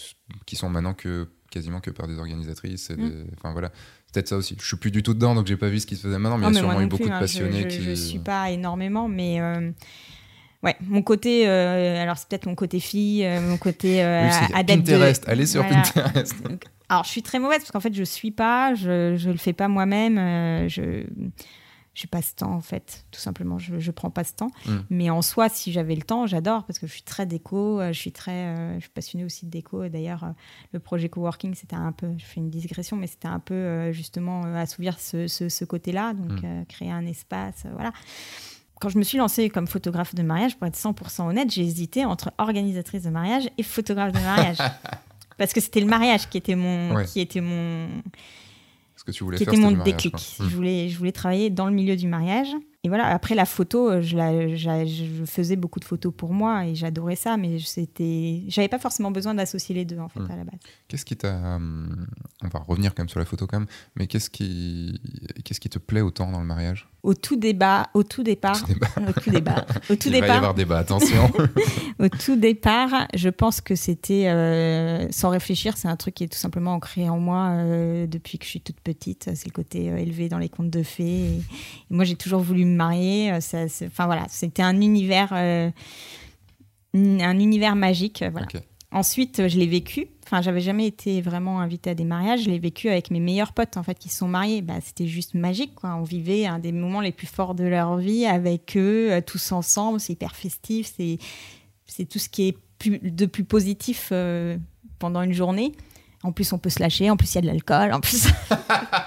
qui sont maintenant que quasiment que par des organisatrices. Et mm. Enfin voilà, peut-être ça aussi. Je suis plus du tout dedans, donc j'ai pas vu ce qui se faisait maintenant, mais il y a sûrement eu beaucoup de hein, passionnés je, qui. Je suis pas énormément, mais. Euh, ouais, mon côté, euh, alors c'est peut-être mon côté fille, euh, mon côté euh, Pinterest, allez sur Pinterest. Alors je suis très mauvaise parce qu'en fait je suis pas, je, je le fais pas moi-même, je j'ai pas ce temps en fait, tout simplement. Je, je prends pas ce temps. Mm. Mais en soi, si j'avais le temps, j'adore parce que je suis très déco. Euh, je suis très, euh, je suis passionnée aussi de déco. D'ailleurs, euh, le projet coworking, c'était un peu, je fais une digression, mais c'était un peu justement assouvir ce, ce, côté-là, donc mm. créer un espace, voilà. Quand je me suis lancée comme photographe de mariage, pour être 100% honnête, j'ai hésité entre organisatrice de mariage et photographe de mariage. Parce que c'était le mariage qui était mon, qui était mon, ce que tu voulais qui faire, était mon mariage, déclic. Je voulais, je voulais travailler dans le milieu du mariage. Et voilà, après la photo, euh, je, la- j'a- je faisais beaucoup de photos pour moi et j'adorais ça, mais c'était, j'avais pas forcément besoin d'associer les deux en fait Mm. à la base. Qu'est-ce qui t'a. hum, On va revenir quand même sur la photo quand même, mais qu'est-ce qui, qu'est-ce qui te plaît autant dans le mariage? Au tout débat, au tout départ, Tout débat. au tout débat, au tout Il va y départ, avoir débat, attention. Au tout départ, je pense que c'était, euh, sans réfléchir, c'est un truc qui est tout simplement ancré en moi euh, depuis que je suis toute petite. C'est le côté euh, élevé dans les contes de fées. Et, et moi, j'ai toujours voulu me marier. Euh, ça- Enfin voilà, c'était un univers, euh, un univers magique. euh, Voilà. Ensuite, je l'ai vécu. Enfin, j'avais jamais été vraiment invitée à des mariages. Je l'ai vécu avec mes meilleurs potes, en fait, qui se sont mariés. Bah, c'était juste magique, quoi. On vivait un des moments les plus forts de leur vie avec eux, tous ensemble. C'est hyper festif. C'est, c'est tout ce qui est plus- de plus positif euh, pendant une journée. En plus, on peut se lâcher. En plus, il y a de l'alcool. En plus,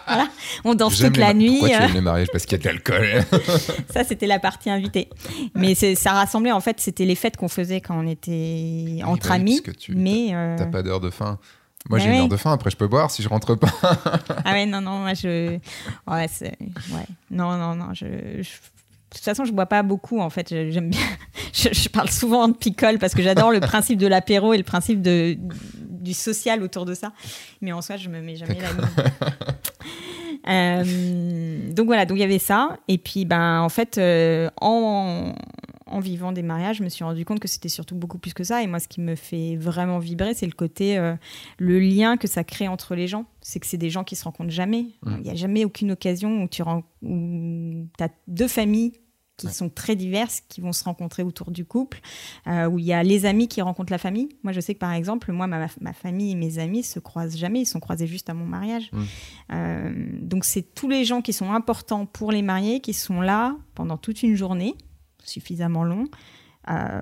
voilà. on danse toute la nuit. Pourquoi tu aimes les mariages? Parce qu'il y a de l'alcool. Ça, c'était la partie invitée. Mais ça rassemblait, en fait, c'était les fêtes qu'on faisait quand on était entre bah oui, amis. parce que tu- mais euh, T'as pas d'heure de faim. Moi, Mais j'ai une heure de faim. Après, je peux boire si je rentre pas. Ah ouais, non, non, moi je. Ouais, c'est. Ouais. Non, non, non. Je... je- De toute façon, je bois pas beaucoup en fait. J'aime bien. Je, je parle souvent de picole parce que j'adore le principe de l'apéro et le principe de, du social autour de ça. Mais en soi, je me mets jamais la. Euh, donc voilà, donc il y avait ça. Et puis, ben, en fait, euh, en, en vivant des mariages, je me suis rendu compte que c'était surtout beaucoup plus que ça. Et moi, ce qui me fait vraiment vibrer, c'est le côté, euh, le lien que ça crée entre les gens. C'est que c'est des gens qui se rencontrent jamais. Mm. Il n'y a jamais aucune occasion où tu as deux familles qui Ouais. sont très diverses, qui vont se rencontrer autour du couple, euh, où il y a les amis qui rencontrent la famille. Moi, je sais que par exemple, moi, ma, ma famille et mes amis se croisent jamais, ils sont croisés juste à mon mariage. Euh, donc, c'est tous les gens qui sont importants pour les mariés qui sont là pendant toute une journée, suffisamment long, euh,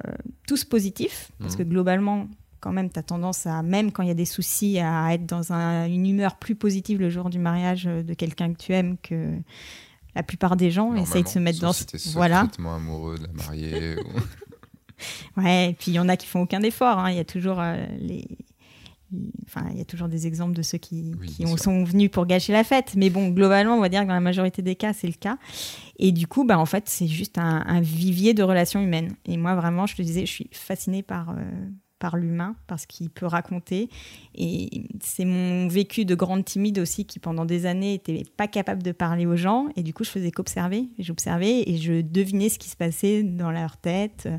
tous positifs, parce que globalement, quand même, tu as tendance à, même quand il y a des soucis, à être dans un- une humeur plus positive le jour du mariage de quelqu'un que tu aimes que la plupart des gens essayent de se mettre dans ce. Voilà. amoureux de la mariée. ou- Ouais, et puis il y en a qui font aucun effort. hein. Il y a toujours euh, les. Enfin, il y a toujours des exemples de ceux qui, Oui, qui ont- sont venus pour gâcher la fête. Mais bon, globalement, on va dire que dans la majorité des cas, c'est le cas. Et du coup, bah, en fait, c'est juste un, un vivier de relations humaines. Et moi, vraiment, je te disais, je suis fascinée par, euh, par l'humain, par ce qu'il peut raconter. Et c'est mon vécu de grande timide aussi qui, pendant des années, n'était pas capable de parler aux gens. Et du coup, je faisais qu'observer. J'observais et je devinais ce qui se passait dans leur tête euh,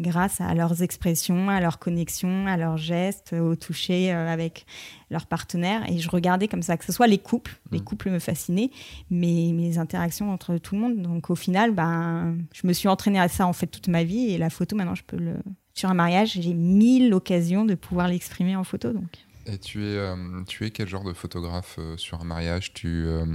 grâce à leurs expressions, à leurs connexions, à leurs gestes, au toucher euh, avec leurs partenaires. Et je regardais comme ça, que ce soit les couples. Les Mm. couples me fascinaient, mais mes interactions entre tout le monde. Donc au final, ben, je me suis entraînée à ça en fait toute ma vie. Et la photo, maintenant, je peux le... Sur un mariage, j'ai mille occasions de pouvoir l'exprimer en photo. Donc. Et tu es, euh, tu es quel genre de photographe euh, sur un mariage? Tu euh,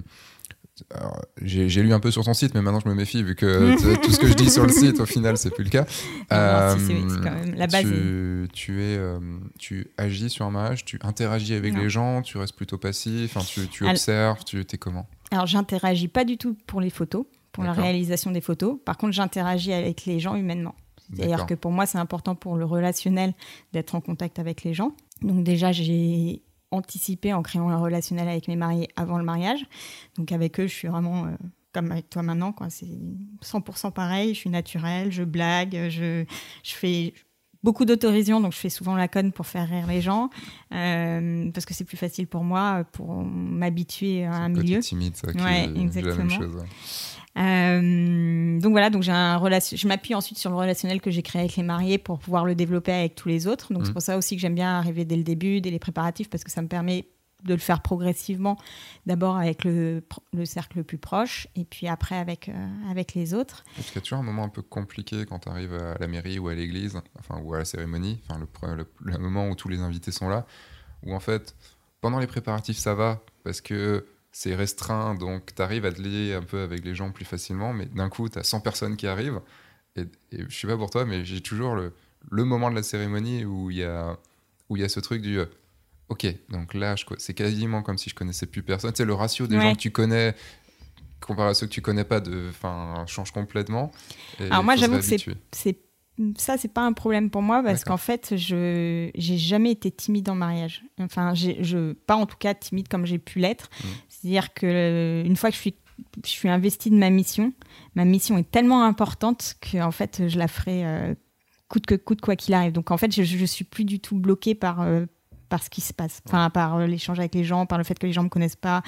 j'ai lu un peu sur ton site, mais maintenant je me méfie vu que tout ce que je dis sur le site, au final, c'est plus le cas. Non, si, c'est- c'est quand même la base. Tu, tu es, tu agis sur un mariage, tu interagis avec Non. les gens, tu restes plutôt passif, tu, observes, tu es comment? Alors, j'interagis pas du tout pour les photos, pour la réalisation des photos. Par contre, j'interagis avec les gens humainement. C'est-à-dire que pour moi, c'est important pour le relationnel d'être en contact avec les gens. Donc déjà, j'ai anticipé en créant un relationnel avec mes mariés avant le mariage. Donc avec eux, je suis vraiment euh, comme avec toi maintenant. C'est 100% pareil. Je suis naturelle, je blague, je, je fais beaucoup d'autorision, donc je fais souvent la conne pour faire rire les gens, euh, parce que c'est plus facile pour moi, pour m'habituer à un côté milieu. timide, ça, qui Ouais, est la même exactement. chose. ouais. Euh, donc voilà, donc j'ai un relation. Je m'appuie ensuite sur le relationnel que j'ai créé avec les mariés pour pouvoir le développer avec tous les autres. Donc c'est pour ça aussi que j'aime bien arriver dès le début, dès les préparatifs, parce que ça me permet de le faire progressivement. D'abord avec le, cercle le plus proche, et puis après avec euh, avec les autres. Parce qu'il y a toujours un moment un peu compliqué quand tu arrives à la mairie ou à l'église, enfin, ou à la cérémonie, enfin, le- le moment où tous les invités sont là, où en fait, pendant les préparatifs, ça va, parce que c'est restreint, donc tu arrives à te lier un peu avec les gens plus facilement, mais d'un coup, tu as 100 personnes qui arrivent, et, et je sais pas pour toi, mais j'ai toujours le, le moment de la cérémonie où il y a, où il y a ce truc du... euh, Ok, donc là, c'est quasiment comme si je connaissais plus personne. C'est le ratio des Ouais. gens que tu connais comparé à ceux que tu connais pas, de, change complètement. et Alors moi, j'avoue que c'est ça, c'est pas un problème pour moi parce qu'en fait, je j'ai jamais été timide en mariage. Enfin, je pas en tout cas timide comme j'ai pu l'être. Mmh. C'est-à-dire que euh, une fois que je suis je suis investie de ma mission, ma mission est tellement importante que en fait, je la ferai euh, coûte que coûte quoi qu'il arrive. Donc en fait, je, je suis plus du tout bloquée par euh, par ce qui se passe, enfin par euh, l'échange avec les gens, par le fait que les gens me connaissent pas,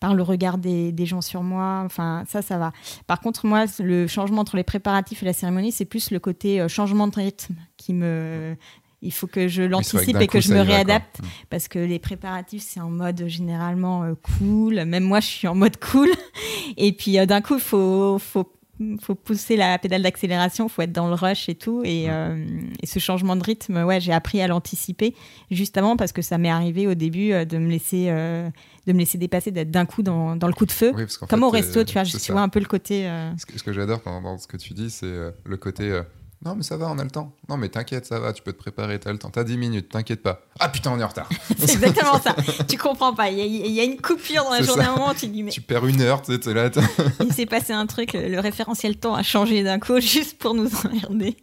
par le regard des, des, gens sur moi. Enfin ça, ça va. Par contre, moi, le changement entre les préparatifs et la cérémonie, c'est plus le côté changement de rythme qui me il faut que je l'anticipe et que je me réadapte mm. parce que les préparatifs c'est en mode généralement cool même moi je suis en mode cool et puis d'un coup il faut, faut faut pousser la pédale d'accélération, faut être dans le rush et tout. Et, euh, ce changement de rythme, ouais, j'ai appris à l'anticiper justement parce que ça m'est arrivé au début euh, de me laisser euh, de me laisser dépasser, d'être d'un coup dans, dans, le coup de feu. Comme au resto, tu vois, tu vois un peu le côté. Ce que, ce que j'adore dans, ce que tu dis, c'est le côté non, mais ça va, on a le temps. Non, mais t'inquiète, ça va, tu peux te préparer, t'as le temps. T'as 10 minutes, t'inquiète pas. Ah putain, on est en retard. c'est exactement ça. Tu comprends pas. Il y, a une coupure dans la journée à un moment, tu dis, mais. Tu perds une heure, tu sais, là. Il s'est passé un truc, le, référentiel temps a changé d'un coup juste pour nous emmerder.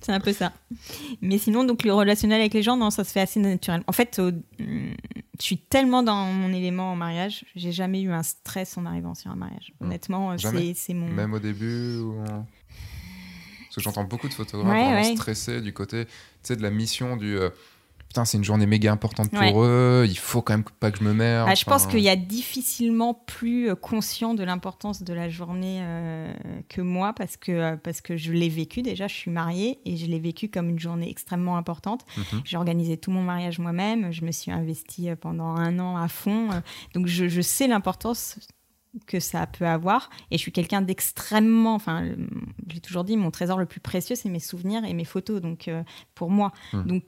c'est un peu ça. Mais sinon, donc, le relationnel avec les gens, non, ça se fait assez naturellement. En fait, je suis tellement dans mon élément en mariage, j'ai jamais eu un stress en arrivant sur un mariage. Mmh. Honnêtement, c'est mon. Même au début ou... Parce que j'entends beaucoup de photographes vraiment stressés du côté de la mission du. Euh, putain, c'est une journée méga importante pour eux, il faut quand même pas que je me merde. Ah, je pense qu'il y a difficilement plus euh, conscient de l'importance de la journée euh, que moi, parce que, parce que je l'ai vécu déjà, je suis mariée et je l'ai vécu comme une journée extrêmement importante. Mhm. J'ai organisé tout mon mariage moi-même, je me suis investie pendant un an à fond, donc je, je sais l'importance que ça peut avoir. Et je suis quelqu'un d'extrêmement, enfin, j'ai toujours dit, mon trésor le plus précieux, c'est mes souvenirs et mes photos. Donc, euh, pour moi, hmm. donc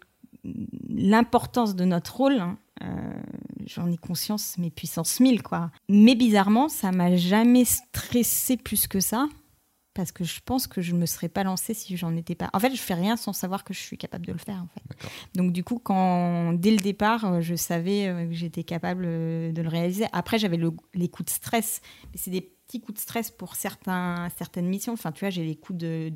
l'importance de notre rôle, hein, euh, j'en ai conscience, mais puissance 1000, quoi. Mais bizarrement, ça m'a jamais stressé plus que ça parce que je pense que je ne me serais pas lancée si j'en étais pas. En fait, je fais rien sans savoir que je suis capable de le faire. En fait. Donc du coup, quand dès le départ, euh, je savais euh, que j'étais capable euh, de le réaliser. Après, j'avais les coups de stress, mais c'est des petits coups de stress pour certains, certaines missions. Enfin, tu vois, j'ai les coups de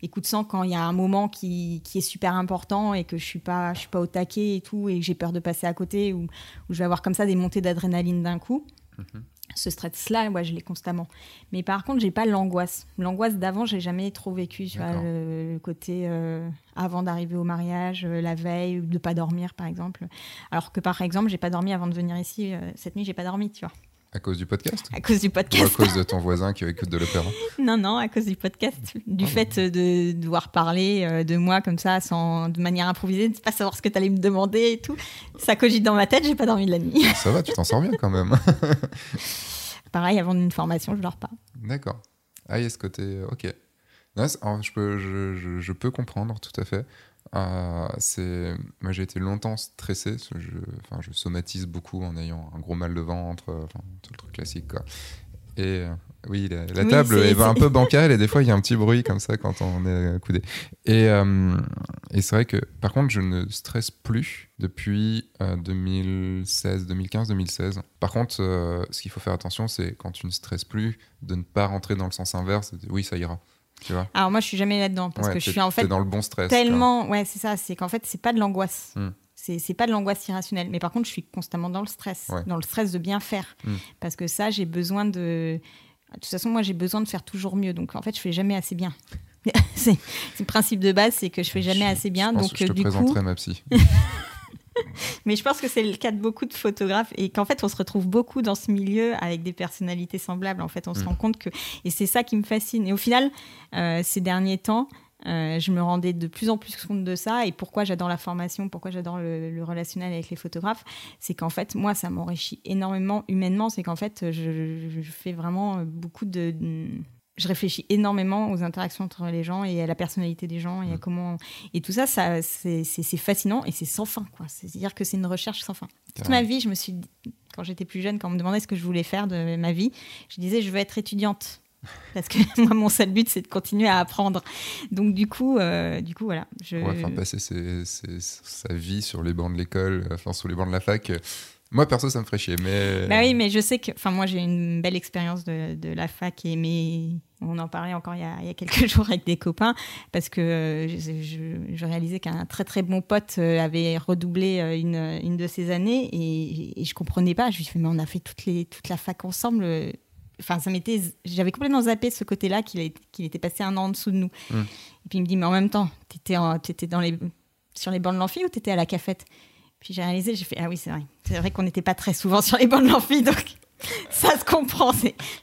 les coups de sang quand il y a un moment qui, qui, est super important et que je suis pas je suis pas au taquet et tout et que j'ai peur de passer à côté ou, je vais avoir comme ça des montées d'adrénaline d'un coup. Mhm ce stress-là, ouais, je l'ai constamment. Mais par contre, j'ai pas l'angoisse. L'angoisse d'avant, j'ai jamais trop vécu. Tu vois, le, côté euh, avant d'arriver au mariage, euh, la veille, de pas dormir, par exemple. Alors que par exemple, j'ai pas dormi avant de venir ici. Euh, cette nuit, j'ai pas dormi, tu vois. À cause du podcast À cause du podcast. Ou à cause de ton voisin qui écoute de l'opéra Non, non, à cause du podcast. Du ah fait de devoir parler euh, de moi comme ça, sans, de manière improvisée, de ne pas savoir ce que tu allais me demander et tout. Ça cogite dans ma tête, j'ai pas dormi de la nuit. Ça va, tu t'en sors bien quand même. Pareil, avant une formation, je dors pas. D'accord. Ah, il y a ce côté. Ok. je, peux, je, je, peux comprendre tout à fait. Euh, c'est moi j'ai été longtemps stressé je, enfin, je somatise beaucoup en ayant un gros mal de ventre enfin, tout le truc classique quoi. Et euh, oui la, table est, un peu bancale et des fois il y a un petit bruit comme ça quand on est coudé et, euh, et c'est vrai que par contre je ne stresse plus depuis 2016 2015 2016 par contre ce qu'il faut faire attention c'est quand tu ne stresses plus de ne pas rentrer dans le sens inverse oui ça ira alors moi, je suis jamais là-dedans parce que je suis en fait dans le bon stress. Tellement, ouais, c'est ça. C'est qu'en fait, c'est pas de l'angoisse. Hmm. C'est pas de l'angoisse irrationnelle. Mais par contre, je suis constamment dans le stress, dans le stress de bien faire, hmm. parce que ça, j'ai besoin de. De toute façon, moi, j'ai besoin de faire toujours mieux. Donc, en fait, je fais jamais assez bien. c'est le principe de base, c'est que je fais jamais assez bien. donc, je te du présenterai coup... ma psy. Mais je pense que c'est le cas de beaucoup de photographes et qu'en fait, on se retrouve beaucoup dans ce milieu avec des personnalités semblables. En fait, on se mm. rend compte que. Et c'est ça qui me fascine. Et au final, euh, ces derniers temps, euh, je me rendais de plus en plus compte de ça et pourquoi j'adore la formation, pourquoi j'adore le, relationnel avec les photographes, c'est qu'en fait, moi, ça m'enrichit énormément humainement. C'est qu'en fait, je, je, fais vraiment beaucoup de, je réfléchis énormément aux interactions entre les gens et à la personnalité des gens et à mm. comment et tout ça, ça c'est fascinant et c'est sans fin quoi. C'est-à-dire que c'est une recherche sans fin. Toute ma vie, je me suis quand j'étais plus jeune, quand on me demandait ce que je voulais faire de ma vie, je disais je veux être étudiante. Parce que moi, mon seul but, c'est de continuer à apprendre. Donc, du coup, euh, du coup voilà. Je... Ouais, enfin, passer sa vie sur les bancs de l'école, enfin, sur les bancs de la fac, Moi, perso, ça me ferait chier. Mais... Bah oui, mais je sais que. Enfin, moi, j'ai une belle expérience de, de, la fac et mes. On en parlait encore il y, a, il y a quelques jours avec des copains parce que euh, je, je, réalisais qu'un très très bon pote euh, avait redoublé euh, une, une de ces années et, et je comprenais pas. Je lui suis dit, mais on a fait toutes les, toute la fac ensemble. Enfin, ça m'était. J'avais complètement zappé ce côté-là qu'il était passé un an en dessous de nous. Mmh. Et puis il me dit, mais en même temps, tu étais, dans les, sur les bancs de l'amphi ou tu étais à la cafette? Puis j'ai réalisé, j'ai fait ah oui c'est vrai, c'est vrai qu'on n'était pas très souvent sur les bancs de l'amphi, donc ça se comprend.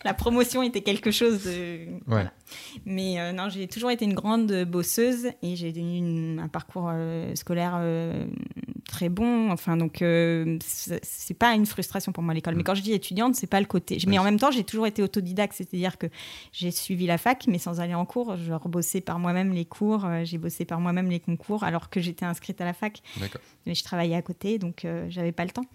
La promotion était quelque chose de. Mais euh, non, j'ai toujours été une grande bosseuse et j'ai eu un parcours euh, scolaire euh, très bon. Enfin, donc c'est pas une frustration pour moi l'école. Mais mm. quand je dis étudiante, c'est pas le côté. Mais en même temps, j'ai toujours été autodidacte, c'est-à-dire que j'ai suivi la fac, mais sans aller en cours. Je rebossais par moi-même les cours, j'ai bossé par moi-même les concours, alors que j'étais inscrite à la fac. Mais je travaillais à côté, donc j'avais pas le temps.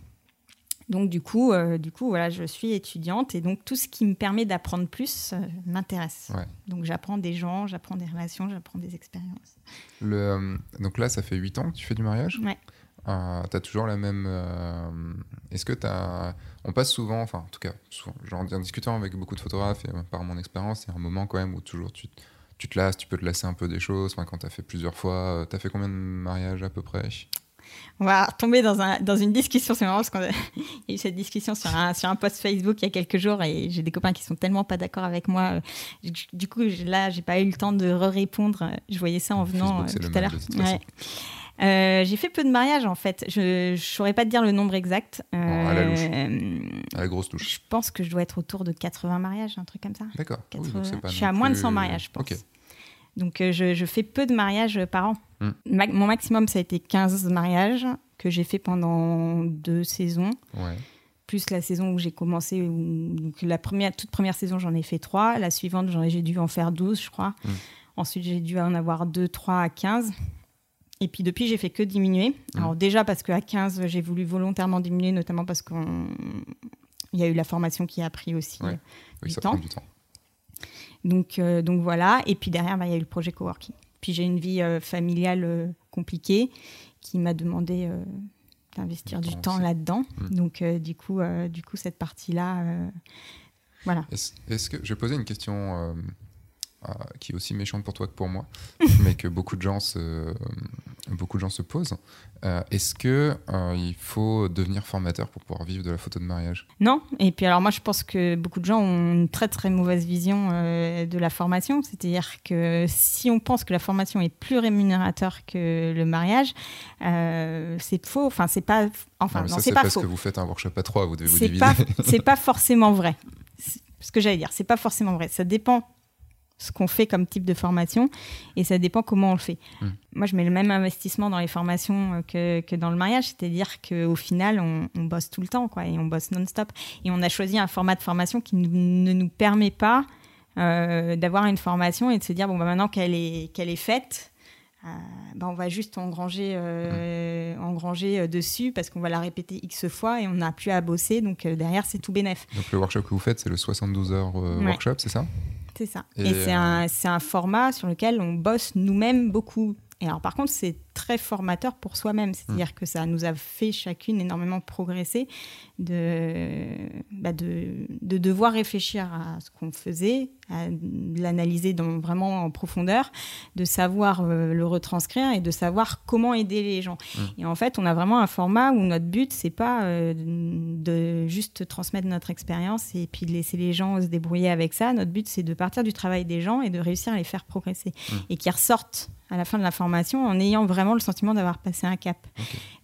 Donc du coup, euh, du coup, voilà, je suis étudiante et donc tout ce qui me permet d'apprendre plus euh, m'intéresse. Donc j'apprends des gens, j'apprends des relations, j'apprends des expériences. Le, euh, donc là, ça fait 8 ans que tu fais du mariage? Ouais. tu as toujours la même... Est-ce que tu as... On passe souvent, enfin en tout cas, souvent, genre, en discutant avec beaucoup de photographes et par mon expérience, il y a un moment quand même où toujours tu, tu te lasses, tu peux te lasser un peu des choses. Enfin, quand tu as fait plusieurs fois, tu as fait combien de mariages à peu près? On va tomber dans, un, dans une discussion. C'est marrant parce qu'il y a eu cette discussion sur un, sur un post Facebook il y a quelques jours et j'ai des copains qui sont tellement pas d'accord avec moi. Du coup, là, j'ai pas eu le temps de répondre. Je voyais ça en venant euh, tout à l'heure. Euh, j'ai fait peu de mariages en fait. Je ne saurais pas te dire le nombre exact. à la louche. Euh, à la grosse touche. Je pense que je dois être autour de 80 mariages, un truc comme ça. D'accord. je suis à moins de 100 mariages, je pense. Donc je, je, fais peu de mariages par an. Mm. mon maximum, ça a été 15 mariages que j'ai fait pendant deux saisons. Plus la saison où j'ai commencé, donc la première, toute première saison, j'en ai fait trois. La suivante, j'ai dû en faire 12, je crois. Mm. Ensuite, j'ai dû en avoir 2, 3 à 15. Et puis depuis, j'ai fait que diminuer. Mm. Alors déjà parce qu'à 15, j'ai voulu volontairement diminuer, notamment parce qu'il y a eu la formation qui a pris aussi oui, du, ça temps. Prend du temps. Donc, euh, donc voilà. Et puis derrière, bah, il y a eu le projet coworking. Puis j'ai une vie euh, familiale euh, compliquée qui m'a demandé d'investir du temps là-dedans. Hmm. Donc du coup, du coup cette partie-là, voilà. Est-ce que je vais poser une question qui est aussi méchante pour toi que pour moi, mais que beaucoup de gens se, beaucoup de gens se posent. Euh, est-ce que euh, il faut devenir formateur pour pouvoir vivre de la photo de mariage? Non. Et puis alors moi, je pense que beaucoup de gens ont une très très mauvaise vision euh, de la formation. C'est-à-dire que si on pense que la formation est plus rémunérateur que le mariage, c'est faux. Enfin, c'est pas. Enfin, non, c'est pas parce faux. que vous faites un workshop à trois, vous devez vous diviser. C'est pas forcément vrai. Ce que j'allais dire, c'est pas forcément vrai. Ça dépend ce qu'on fait comme type de formation et ça dépend comment on le fait. Hmm. Moi, je mets le même investissement dans les formations euh, que, dans le mariage, c'est-à-dire qu'au final, on, bosse tout le temps quoi, et on bosse non-stop. Et on a choisi un format de formation qui ne nous permet pas euh, d'avoir une formation et de se dire, bon, bah, maintenant qu'elle est, qu'elle est faite, euh, bah, on va juste engranger, hmm. engranger dessus parce qu'on va la répéter X fois et on n'a plus à bosser. Donc derrière, c'est tout bénef. Donc le workshop que vous faites, c'est le 72 heures workshop, c'est ça? C'est ça. Et, c'est un, un, format sur lequel on bosse nous-mêmes beaucoup. Et alors, par contre, c'est très formateur pour soi-même. C'est-à-dire mm. que ça nous a fait chacune énormément progresser de, bah de, de, devoir réfléchir à ce qu'on faisait, à l'analyser vraiment en profondeur, de savoir euh, le retranscrire et de savoir comment aider les gens. Mm. Et en fait, on a vraiment un format où notre but, c'est pas euh, de juste transmettre notre expérience et puis de laisser les gens se débrouiller avec ça. Notre but, c'est de partir du travail des gens et de réussir à les faire progresser mm. et qu'ils ressortent à la fin de la formation en ayant vraiment le sentiment d'avoir passé un cap.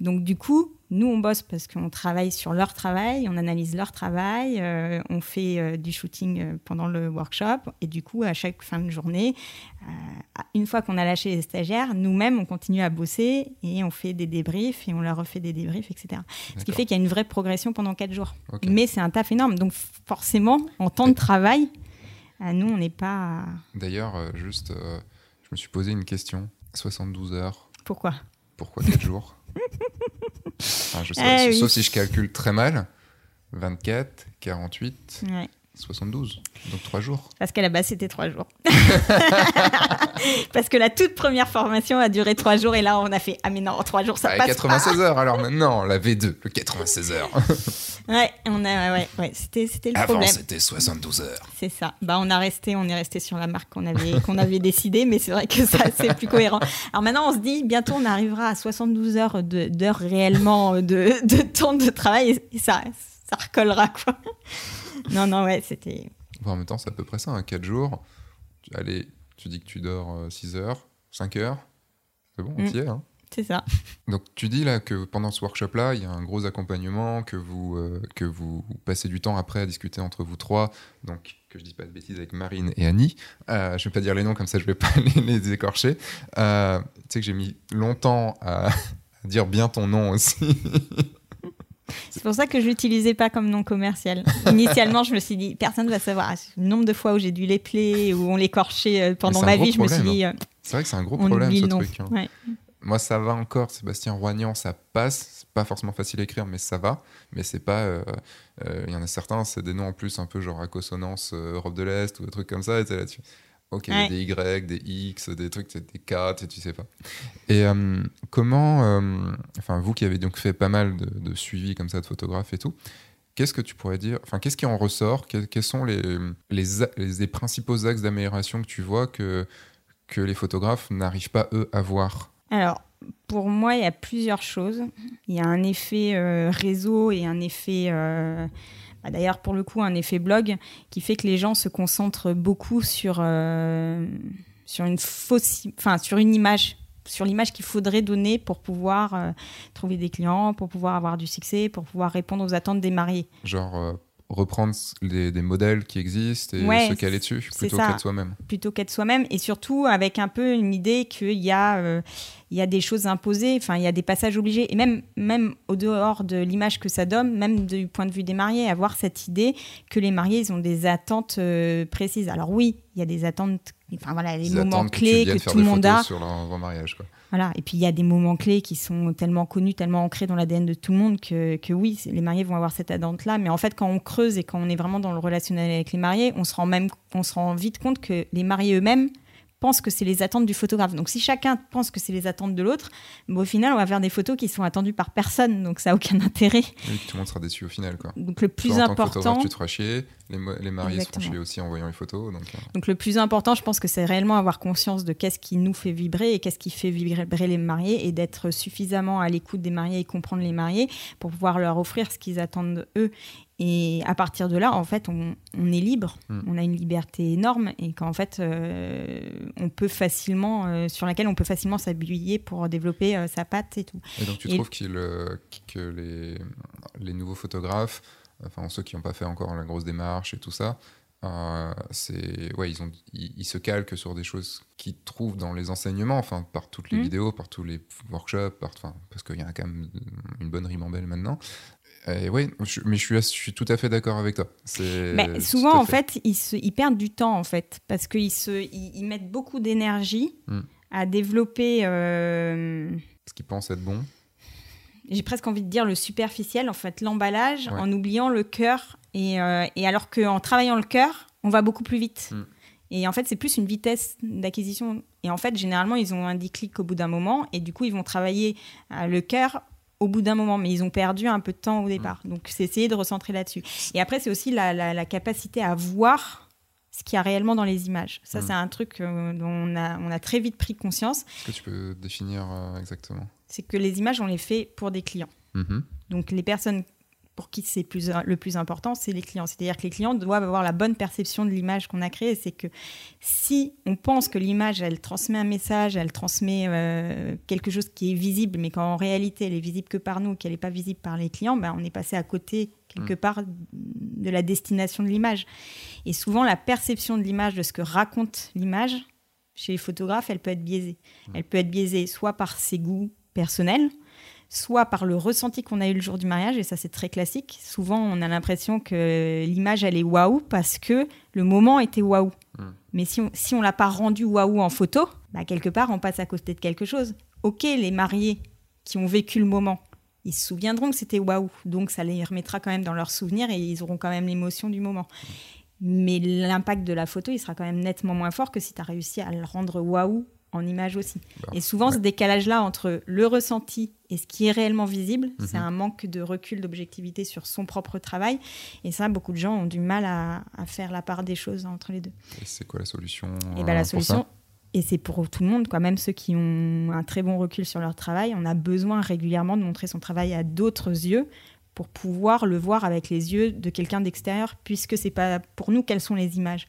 Donc du coup, nous, on bosse parce qu'on travaille sur leur travail, on analyse leur travail, euh, on fait euh, du shooting euh, pendant le workshop et du coup, à chaque fin de journée, une fois qu'on a lâché les stagiaires, nous-mêmes, on continue à bosser et on fait des débriefs et on leur refait des débriefs, etc. Ce qui fait qu'il y a une vraie progression pendant quatre jours. Mais c'est un taf énorme. Donc forcément, en temps de travail, nous, on n'est pas... D'ailleurs, juste je me suis posé une question. 72 heures. Pourquoi Pourquoi 4 jours je sais, eh Sauf si je calcule très mal. 24, 48. 72, donc trois jours. Parce qu'à la base, c'était trois jours. Parce que la toute première formation a duré trois jours et là, on a fait Ah, mais non, trois jours, ça ah, passe 96 heures, alors maintenant, la V2, le 96 heures. ouais, on a, ouais, ouais, c'était, c'était le Avant, c'était 72 heures. C'est ça. Bah, on, a resté, on est resté sur la marque qu'on avait, qu'on avait décidé, mais c'est vrai que ça, c'est plus cohérent. Alors maintenant, on se dit, bientôt, on arrivera à 72 heures d'heures réellement de, de temps de travail et ça, ça recollera, quoi non, non, ouais, c'était. en même temps, c'est à peu près ça, hein, 4 jours. Allez, tu dis que tu dors 6 euh, heures, 5 heures. C'est bon, on y est. Hein. C'est ça. Donc tu dis là que pendant ce workshop-là, il y a un gros accompagnement, que vous, euh, que vous passez du temps après à discuter entre vous trois, donc que je dis pas de bêtises avec Marine et Annie. Euh, je vais pas dire les noms comme ça, je vais pas les, les écorcher. Euh, tu sais que j'ai mis longtemps à, à, dire bien ton nom aussi. C'est pour ça que je l'utilisais pas comme nom commercial. Initialement, je me suis dit, personne ne va savoir. Le nombre de fois où j'ai dû l'épeler, où on l'écorchait euh, pendant ma vie, je me suis dit. Hein. Euh, c'est vrai que c'est un gros problème ce truc. Hein. Moi, ça va encore. Sébastien Roignan, ça passe. C'est pas forcément facile à écrire, mais ça va. Mais c'est pas. Euh, il y en a certains, c'est des noms en plus un peu genre à consonance Europe de l'Est ou des trucs comme ça. Et là-dessus. Ok, des Y, des X, des trucs, des K, tu sais pas. Et euh, comment, euh, enfin vous qui avez donc fait pas mal de, suivi comme ça de photographes et tout, qu'est-ce que tu pourrais dire, enfin qu'est-ce qui en ressort Quels sont les, les, les, principaux axes d'amélioration que tu vois que, que les photographes n'arrivent pas eux à voir? Alors, pour moi, il y a plusieurs choses. Il y a un effet euh, réseau et un effet bah, d'ailleurs, pour le coup, un effet blog qui fait que les gens se concentrent beaucoup sur, euh, une, fausse, enfin, sur une image sur l'image qu'il faudrait donner pour pouvoir euh, trouver des clients, pour pouvoir avoir du succès, pour pouvoir répondre aux attentes des mariés. Genre euh, reprendre des modèles qui existent et se caler dessus plutôt qu'être soi-même. Plutôt qu'être soi-même et surtout avec un peu une idée qu'il y a il y a des choses imposées, enfin, il y a des passages obligés. Et même, même au dehors de l'image que ça donne, même du point de vue des mariés, avoir cette idée que les mariés, ils ont des attentes euh, précises. Alors oui, il y a des attentes, enfin voilà, les moments clés que, tout le monde a. Sur leur mariage, quoi. Voilà. Et puis il y a des moments clés qui sont tellement connus, tellement ancrés dans l'ADN de tout le monde que, que, oui, les mariés vont avoir cette attente-là. Mais en fait, quand on creuse et quand on est vraiment dans le relationnel avec les mariés, on se rend même, on se rend vite compte que les mariés eux-mêmes pense que c'est les attentes du photographe. Donc si chacun pense que c'est les attentes de l'autre, au final, on va faire des photos qui sont attendues par personne, donc ça n'a aucun intérêt. Tout le monde sera déçu au final. Quoi. Donc le plus important... tu te feras chier, les, les mariés se feront chier aussi en voyant les photos. Donc, euh. donc le plus important, je pense que c'est réellement avoir conscience de qu'est-ce qui nous fait vibrer et qu'est-ce qui fait vibrer les mariés et d'être suffisamment à l'écoute des mariés et comprendre les mariés pour pouvoir leur offrir ce qu'ils attendent eux et à partir de là, en fait, on, est libre, hmm. on a une liberté énorme et qu'en fait, euh, on peut facilement, euh, sur laquelle on peut facilement s'habiller pour développer euh, sa patte et tout. Et donc, tu trouves que les, les, nouveaux photographes, enfin ceux qui n'ont pas fait encore la grosse démarche et tout ça, c'est ouais, ils, ont, ils, se calquent sur des choses qu'ils trouvent dans les enseignements, enfin par toutes les hmm. vidéos, par tous les workshops, par, parce qu'il y a quand même une bonne ribambelle maintenant. Et oui, mais je suis, je suis tout à fait d'accord avec toi. Mais souvent, en fait, ils, se, ils, perdent du temps, en fait, parce qu'ils ils, mettent beaucoup d'énergie hmm. à développer... Euh, Ce qu'ils pensent être bon. J'ai presque envie de dire le superficiel, en fait, l'emballage, en oubliant le cœur. Et, euh, et alors qu'en travaillant le cœur, on va beaucoup plus vite. Hmm. Et en fait, c'est plus une vitesse d'acquisition. Et en fait, généralement, ils ont un déclic au bout d'un moment. Et du coup, ils vont travailler euh, le cœur au bout d'un moment, mais ils ont perdu un peu de temps au départ. Mm. Donc, c'est essayer de recentrer là-dessus. Et après, c'est aussi la, capacité à voir ce qu'il y a réellement dans les images. Ça, mm. c'est un truc euh, dont on a, on a, très vite pris conscience. Est-ce que tu peux définir exactement? C'est que les images, on les fait pour des clients. Mm-hmm. Donc, les personnes pour qui c'est plus, le plus important, c'est les clients. C'est-à-dire que les clients doivent avoir la bonne perception de l'image qu'on a créée. C'est que si on pense que l'image, elle transmet un message, elle transmet euh, quelque chose qui est visible, mais qu'en réalité, elle est visible que par nous, qu'elle n'est pas visible par les clients, ben, on est passé à côté quelque mmh. part de la destination de l'image. Et souvent, la perception de l'image, de ce que raconte l'image, chez les photographes, elle peut être biaisée. Mmh. Elle peut être biaisée soit par ses goûts personnels, soit par le ressenti qu'on a eu le jour du mariage, et ça c'est très classique. Souvent on a l'impression que l'image elle est waouh parce que le moment était waouh. Hmm. Mais si on si on l'a pas rendu waouh en photo, bah, quelque part on passe à côté de quelque chose. Ok, les mariés qui ont vécu le moment, ils se souviendront que c'était waouh, donc ça les remettra quand même dans leurs souvenirs et ils auront quand même l'émotion du moment. Mais l'impact de la photo, il sera quand même nettement moins fort que si tu as réussi à le rendre waouh en image aussi. Bah, et souvent, ce décalage-là entre le ressenti et ce qui est réellement visible, c'est mhm. un manque de recul, d'objectivité sur son propre travail. Et ça, beaucoup de gens ont du mal à, faire la part des choses entre les deux. Et c'est quoi la solution Et ben, la solution, et c'est pour tout le monde, quoi. même ceux qui ont un très bon recul sur leur travail, on a besoin régulièrement de montrer son travail à d'autres yeux pour pouvoir le voir avec les yeux de quelqu'un d'extérieur, puisque c'est pas pour nous quelles sont les images.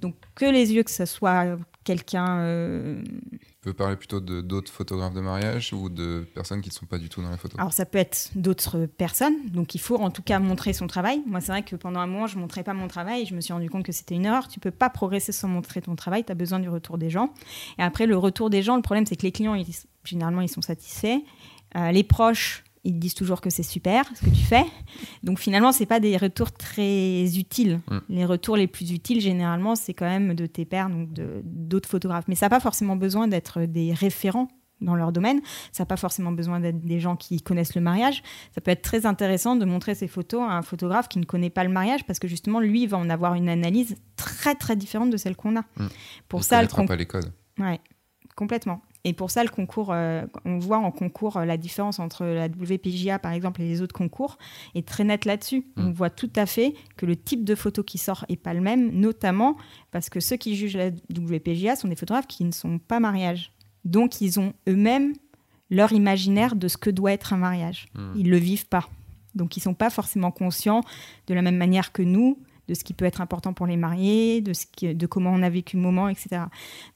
Donc que les yeux, que ce soit quelqu'un. Euh... peut parler plutôt de d'autres photographes de mariage ou de personnes qui ne sont pas du tout dans la photo Alors ça peut être d'autres personnes, donc il faut en tout cas montrer son travail. Moi c'est vrai que pendant un moment je ne montrais pas mon travail et je me suis rendu compte que c'était une erreur. Tu peux pas progresser sans montrer ton travail, tu as besoin du retour des gens. Et après le retour des gens, le problème c'est que les clients, généralement ils sont satisfaits. Euh, les proches, ils disent toujours que c'est super ce que tu fais. Donc finalement, c'est pas des retours très utiles. Mm. Les retours les plus utiles, généralement, c'est quand même de tes pairs, donc d'autres photographes. Mais ça n'a pas forcément besoin d'être des référents dans leur domaine. Ça n'a pas forcément besoin d'être des gens qui connaissent le mariage. Ça peut être très intéressant de montrer ces photos à un photographe qui ne connaît pas le mariage parce que justement, lui, il va en avoir une analyse très très différente de celle qu'on a. Mm. Pour il ça, le pas les codes. Ouais, complètement. Et pour ça, le concours, euh, on voit en concours euh, la différence entre la WPJA, par exemple, et les autres concours est très nette là-dessus. Mm. On voit tout à fait que le type de photo qui sort n'est pas le même, notamment parce que ceux qui jugent la WPJA sont des photographes qui ne sont pas mariage. Donc, ils ont eux-mêmes leur imaginaire de ce que doit être un mariage. Mm. Ils ne le vivent pas. Donc, ils ne sont pas forcément conscients de la même manière que nous de ce qui peut être important pour les mariés, de, ce de comment on a vécu le moment, etc.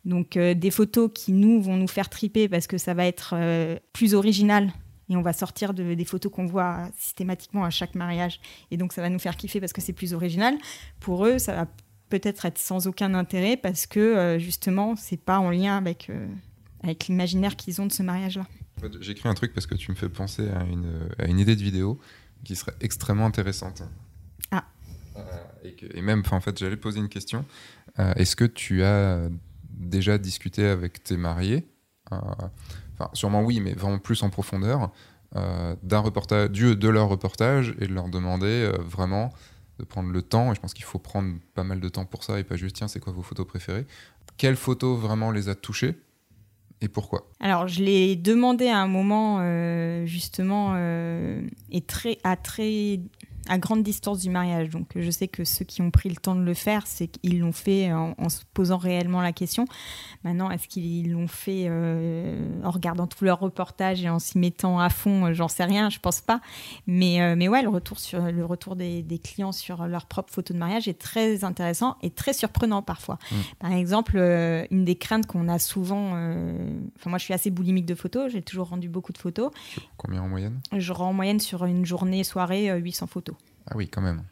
Donc euh, des photos qui nous vont nous faire triper parce que ça va être euh, plus original et on va sortir de, des photos qu'on voit systématiquement à chaque mariage et donc ça va nous faire kiffer parce que c'est plus original. Pour eux, ça va peut-être être sans aucun intérêt parce que euh, justement c'est pas en lien avec avec l'imaginaire qu'ils ont de ce mariage-là. J'écris un truc parce que tu me fais penser à une, à une idée de vidéo qui serait extrêmement intéressante. Et, même, en fait, j'allais poser une question. Euh, est-ce que tu as déjà discuté avec tes mariés? Euh, Enfin, sûrement oui, mais vraiment plus en profondeur euh, d'un reportage, du, de leur reportage et de leur demander vraiment de prendre le temps. Et je pense qu'il faut prendre pas mal de temps pour ça et pas juste tiens, c'est quoi vos photos préférées? Quelles photos vraiment les a touchées et pourquoi? Alors, je l'ai demandé à un moment, justement, et très, à très à grande distance du mariage. Donc je sais que ceux qui ont pris le temps de le faire, c'est qu'ils l'ont fait en, se posant réellement la question. Maintenant, est-ce qu'ils l'ont fait euh, en regardant tous leurs reportages et en s'y mettant à fond J'en sais rien, je pense pas. Mais, euh, mais ouais, le retour, sur, le retour des, clients sur leurs propres photos de mariage est très intéressant et très surprenant parfois. Mmh. Par exemple, euh, une des craintes qu'on a souvent, enfin moi je suis assez boulimique de photos, j'ai toujours rendu beaucoup de photos. Combien en moyenne? Je rends en moyenne sur une journée, soirée, 800 photos. Ah oui, quand même.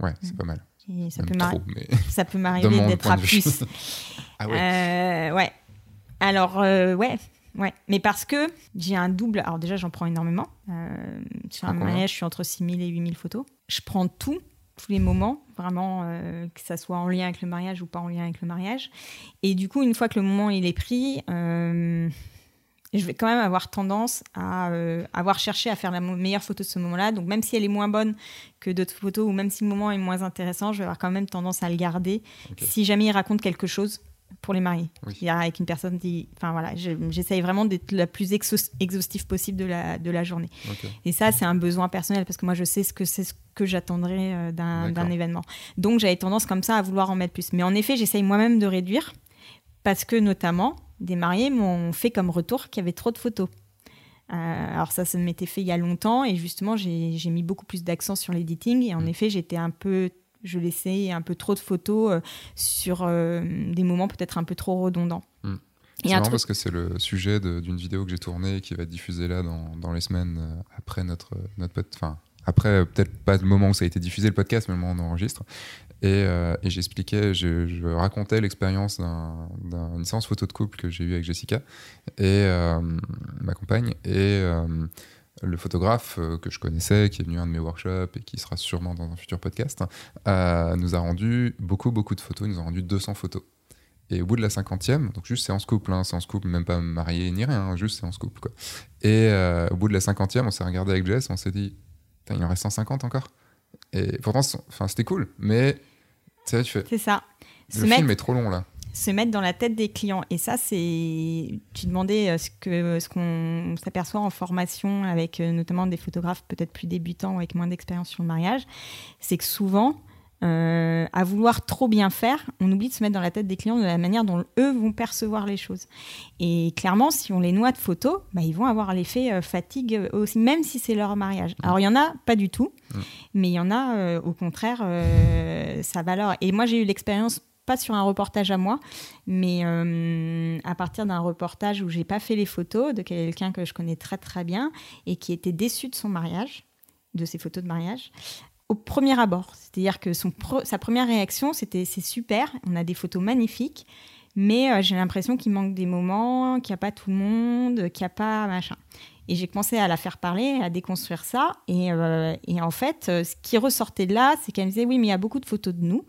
Ouais, c'est pas mal. ça, peut ça peut m'arriver d'être à plus. ah ouais. Euh, ouais. Alors, euh, ouais. Ouais, mais parce que j'ai un double. Alors, déjà, j'en prends énormément. Euh, sur un mariage, je suis entre 6000 et 8000 photos. Je prends tout, tous les moments, vraiment, que ça soit en lien avec le mariage ou pas en lien avec le mariage. Et du coup, une fois que le moment il est pris, je vais quand même avoir tendance à euh, avoir cherché à faire la meilleure photo de ce moment-là. Donc même si elle est moins bonne que d'autres photos ou même si le moment est moins intéressant, je vais avoir quand même tendance à le garder si jamais il raconte quelque chose pour les mariés. Oui. Avec une personne qui... Enfin voilà, j'essaye vraiment d'être la plus exhaustive possible de la, de la journée. Et ça, c'est un besoin personnel parce que moi, je sais ce que c'est ce que j'attendrais euh, d'un événement. Donc j'avais tendance comme ça à vouloir en mettre plus. Mais en effet, j'essaye moi-même de réduire parce que notamment, des mariés m'ont fait comme retour qu'il y avait trop de photos. Euh, alors ça, ça m'était fait il y a longtemps et justement, j'ai mis beaucoup plus d'accent sur l'editing et en mm. effet, j'étais un peu, je laissais un peu trop de photos euh, sur euh, des moments peut-être un peu trop redondants. Mm. C'est marrant parce que c'est le sujet d'une vidéo que j'ai tournée et qui va être diffusée là dans, dans les semaines après notre, notre enfin, après, peut-être pas le moment où ça a été diffusé le podcast, mais le moment où on enregistre. Euh, et, j'expliquais, je, racontais l'expérience d'une séance photo de couple que j'ai eue avec Jessica et euh, ma compagne et euh, le photographe que je connaissais, qui est venu à un de mes workshops et qui sera sûrement dans un futur podcast, nous a rendu beaucoup, beaucoup de photos. Il nous a rendu 200 photos. Et au bout de la cinquantième, donc juste séance couple, hein, séance couple, même pas marié ni rien, hein, juste séance couple. Quoi. Et au bout de la cinquantième, on s'est regardé avec Jess, on s'est dit, il en reste 150 encore. Et pourtant, c'était cool, mais C'est tu fais. C'est ça. Le film est trop long là se mettre dans la tête des clients. Et ça, c'est. Tu demandais ce qu'on ce qu'on s'aperçoit en formation avec notamment des photographes peut-être plus débutants ou avec moins d'expérience sur le mariage. C'est que souvent, euh, à vouloir trop bien faire, on oublie de se mettre dans la tête des clients de la manière dont eux vont percevoir les choses. Et clairement, si on les noie de photos, bah, ils vont avoir l'effet euh, fatigue aussi, même si c'est leur mariage. Alors il y en a pas du tout, mais il y en a euh, au contraire, ça va Et moi j'ai eu l'expérience pas sur un reportage à moi, mais à partir d'un reportage où j'ai pas fait les photos de quelqu'un que je connais très très bien et qui était déçu de son mariage, de ses photos de mariage, au premier abord. C'est-à-dire que son sa première réaction, c'était c'est super, on a des photos magnifiques, mais euh, j'ai l'impression qu'il manque des moments, qu'il n'y a pas tout le monde, qu'il n'y a pas machin. Et j'ai commencé à la faire parler, à déconstruire ça. Et, euh, et en fait, euh, ce qui ressortait de là, c'est qu'elle me disait oui, mais il y a beaucoup de photos de nous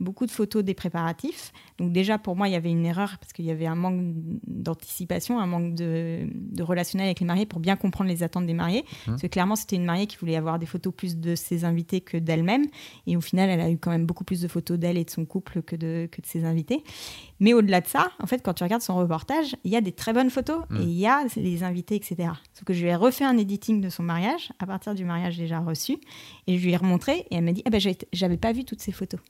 beaucoup de photos des préparatifs. Donc déjà, pour moi, il y avait une erreur parce qu'il y avait un manque d'anticipation, un manque de, relationnel avec les mariés pour bien comprendre les attentes des mariés. Mmh. Parce que clairement, c'était une mariée qui voulait avoir des photos plus de ses invités que d'elle-même. Et au final, elle a eu quand même beaucoup plus de photos d'elle et de son couple que de, que de ses invités. Mais au-delà de ça, en fait, quand tu regardes son reportage, il y a des très bonnes photos mmh. et il y a les invités, etc. Sauf que je lui ai refait un editing de son mariage à partir du mariage déjà reçu et je lui ai remontré et elle m'a dit ah ben, j'avais pas vu toutes ces photos.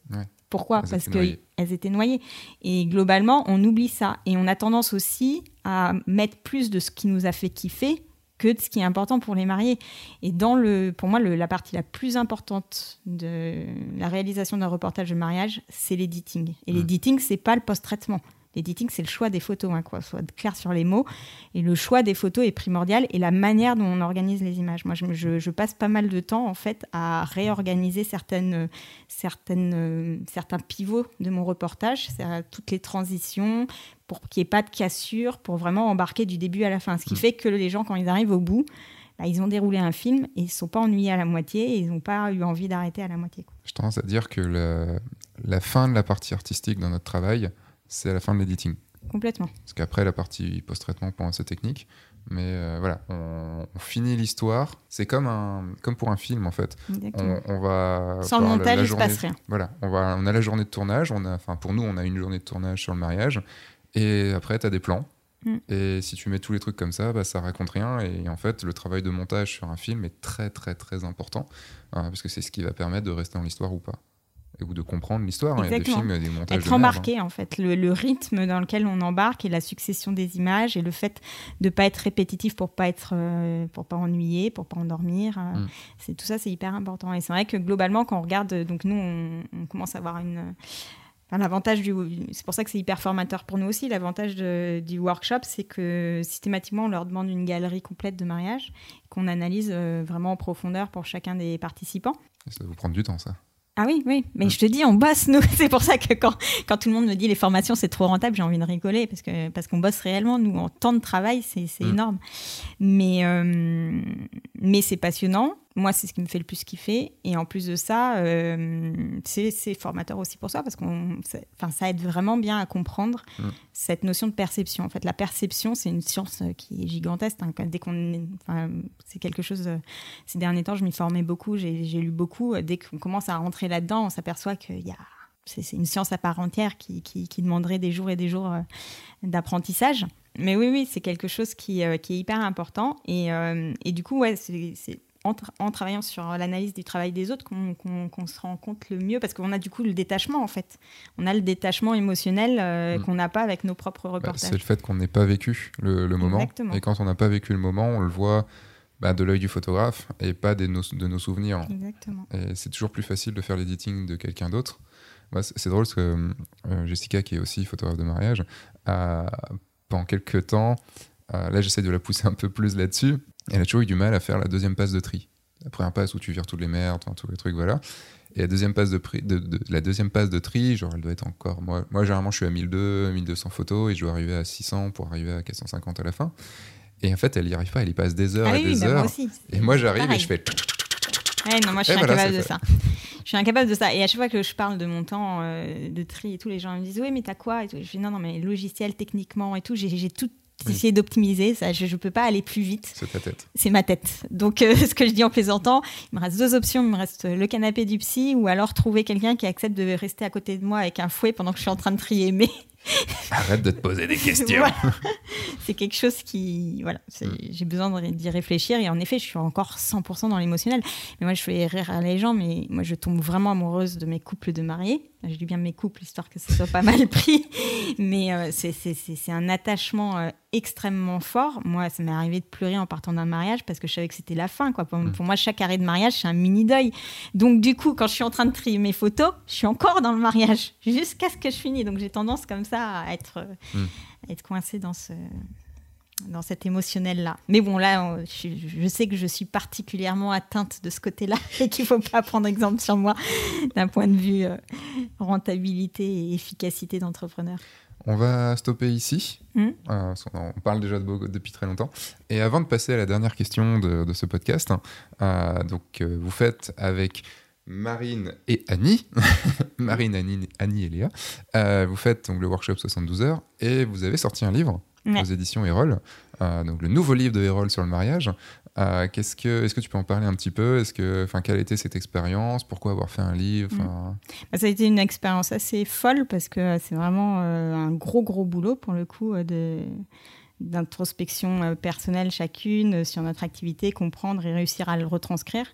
Pourquoi? Parce qu'elles étaient noyées. Et globalement, on oublie ça. Et on a tendance aussi à mettre plus de ce qui nous a fait kiffer que de ce qui est important pour les mariés. Et dans le, pour moi, la partie la plus importante de la réalisation d'un reportage de mariage, c'est l'editing. Et mmh. l'editing, c'est pas le post-traitement. L'editing, c'est le choix des photos, hein, quoi, soit clair sur les mots. Et le choix des photos est primordial et la manière dont on organise les images. Moi, je, passe pas mal de temps, en fait, à réorganiser certaines, certaines, certains pivots de mon reportage, toutes les transitions, pour qu'il n'y ait pas de cassure, pour vraiment embarquer du début à la fin. Ce qui mm. fait que les gens, quand ils arrivent au bout, bah, ils ont déroulé un film et ils ne sont pas ennuyés à la moitié et ils n'ont pas eu envie d'arrêter à la moitié. Je tendance à dire que la fin de la partie artistique dans notre travail, c'est à la fin de l'editing. Complètement. Parce qu'après, la partie post-traitement prend assez technique. Mais euh, voilà, on, finit l'histoire. C'est comme, un, comme pour un film, en fait. On, on, va. Sans le montage, il ne se passe rien. Voilà, on, va, on a la journée de tournage. On a, enfin, pour nous, on a une journée de tournage sur le mariage. Et après, tu as des plans. Mm. Et si tu mets tous les trucs comme ça, bah, ça raconte rien. Et en fait, le travail de montage sur un film est très, très, très important. Hein, parce que c'est ce qui va permettre de rester dans l'histoire ou pas ou de comprendre l'histoire. Il y a des films, des montages. Être embarqué, en fait. Le, rythme dans lequel on embarque et la succession des images et le fait de ne pas être répétitif pour pas être, euh, pour pas ennuyer, pour pas endormir. Euh, mm. C'est tout ça, c'est hyper important. Et c'est vrai que globalement, quand on regarde, donc nous, on, commence à avoir une. l'avantage du, c'est pour ça que c'est hyper formateur pour nous aussi. L'avantage du workshop, c'est que systématiquement, on leur demande une galerie complète de mariage qu'on analyse euh, vraiment en profondeur pour chacun des participants. ça va vous prendre du temps, ça. Ah oui, oui, mais je te dis, on bosse, nous. C'est pour ça que quand, quand tout le monde me dit les formations, c'est trop rentable, j'ai envie de rigoler parce qu'on parce qu'on bosse réellement. Nous, en temps de travail, c'est mm. énorme. Mais, euh, mais c'est passionnant. Moi, c'est ce qui me fait le plus kiffer. Et en plus de ça, euh, c'est formateur aussi pour ça, parce qu'on, enfin, ça aide vraiment bien à comprendre mm. cette notion de perception. En fait, la perception, c'est une science euh, qui est gigantesque. Hein. Dès qu'on, enfin, c'est quelque chose. Euh, ces derniers temps, je m'y formais beaucoup, j'ai lu beaucoup. Dès qu'on commence à rentrer là-dedans, on s'aperçoit qu'il y a c'est une science à part entière qui, qui, qui, demanderait des jours et des jours d'apprentissage. Mais oui, oui, c'est quelque chose qui, qui, est hyper important. Et, et du coup, ouais, c'est en, travaillant sur l'analyse du travail des autres qu'on se rend compte le mieux, parce qu'on a du coup le détachement en fait. On a le détachement émotionnel euh, mm. qu'on n'a pas avec nos propres bah, reportages. c'est le fait qu'on n'ait pas vécu le, moment. Et quand on n'a pas vécu le moment, on le voit bah, de l'œil du photographe et pas de nos, de nos souvenirs. Exactement. Et c'est toujours plus facile de faire l'editing de quelqu'un d'autre. c'est drôle parce que euh, Jessica, qui est aussi photographe de mariage, a, pendant quelques temps, euh, là j'essaie de la pousser un peu plus là-dessus, elle a toujours eu du mal à faire la deuxième passe de tri. La première passe où tu vires toutes les merdes, tous les trucs, voilà. Et la deuxième passe de, de, la deuxième passe de tri, genre, elle doit être encore. Moi, moi généralement, je suis à 1200, 1200 photos et je dois arriver à 600 pour arriver à 450 à la fin. Et en fait, elle n'y arrive pas, elle y passe des heures ah et des bah, heures. et moi, j'arrive et je fais. non, moi, je suis incapable de ça. Je suis incapable de ça. Et à chaque fois que je parle de mon temps euh, de tri et tout, les gens me disent Oui, mais t'as quoi? Et Je dis Non, non, mais logiciel, techniquement et tout, j'ai tout essayer d'optimiser. Ça, je ne peux pas aller plus vite. C'est ta tête. C'est ma tête. Donc, euh, ce que je dis en plaisantant, il me reste deux options. Il me reste le canapé du psy ou alors trouver quelqu'un qui accepte de rester à côté de moi avec un fouet pendant que je suis en train de trier mes, Arrête de te poser des questions. C'est quelque chose qui. Voilà, mm. j'ai besoin d'y réfléchir. Et en effet, je suis encore 100% dans l'émotionnel. Mais moi, je fais rire à les gens, mais moi, je tombe vraiment amoureuse de mes couples de mariés. Je dis bien mes couples, histoire que ce soit pas mal pris. Mais euh, c'est un attachement euh, extrêmement fort. Moi, ça m'est arrivé de pleurer en partant d'un mariage parce que je savais que c'était la fin. Quoi. Pour, mm. moi, chaque arrêt de mariage, c'est un mini deuil. Donc, du coup, quand je suis en train de trier mes photos, je suis encore dans le mariage jusqu'à ce que je finisse. Donc, j'ai tendance comme ça à être, mm. à être coincée dans ce dans cet émotionnel-là. Mais bon, là, je, sais que je suis particulièrement atteinte de ce côté-là et qu'il ne faut pas prendre exemple sur moi d'un point de vue euh, rentabilité et efficacité d'entrepreneur. On va stopper ici. Hmm. Euh, on parle déjà de, depuis très longtemps. Et avant de passer à la dernière question de, ce podcast, hein, euh, donc vous faites avec Marine et Annie, Marine, Annie, Annie et Léa, vous faites donc, le workshop 72 heures et vous avez sorti un livre aux éditions Erol, euh, donc le nouveau livre de Erol sur le mariage. Euh, qu'est-ce que, est-ce que tu peux en parler un petit peu? Est-ce que, quelle a été cette expérience? Pourquoi avoir fait un livre? Mm. bah, Ça a été une expérience assez folle parce que c'est vraiment euh, un gros gros boulot pour le coup de d'introspection euh, personnelle chacune euh, sur notre activité, comprendre et réussir à le retranscrire.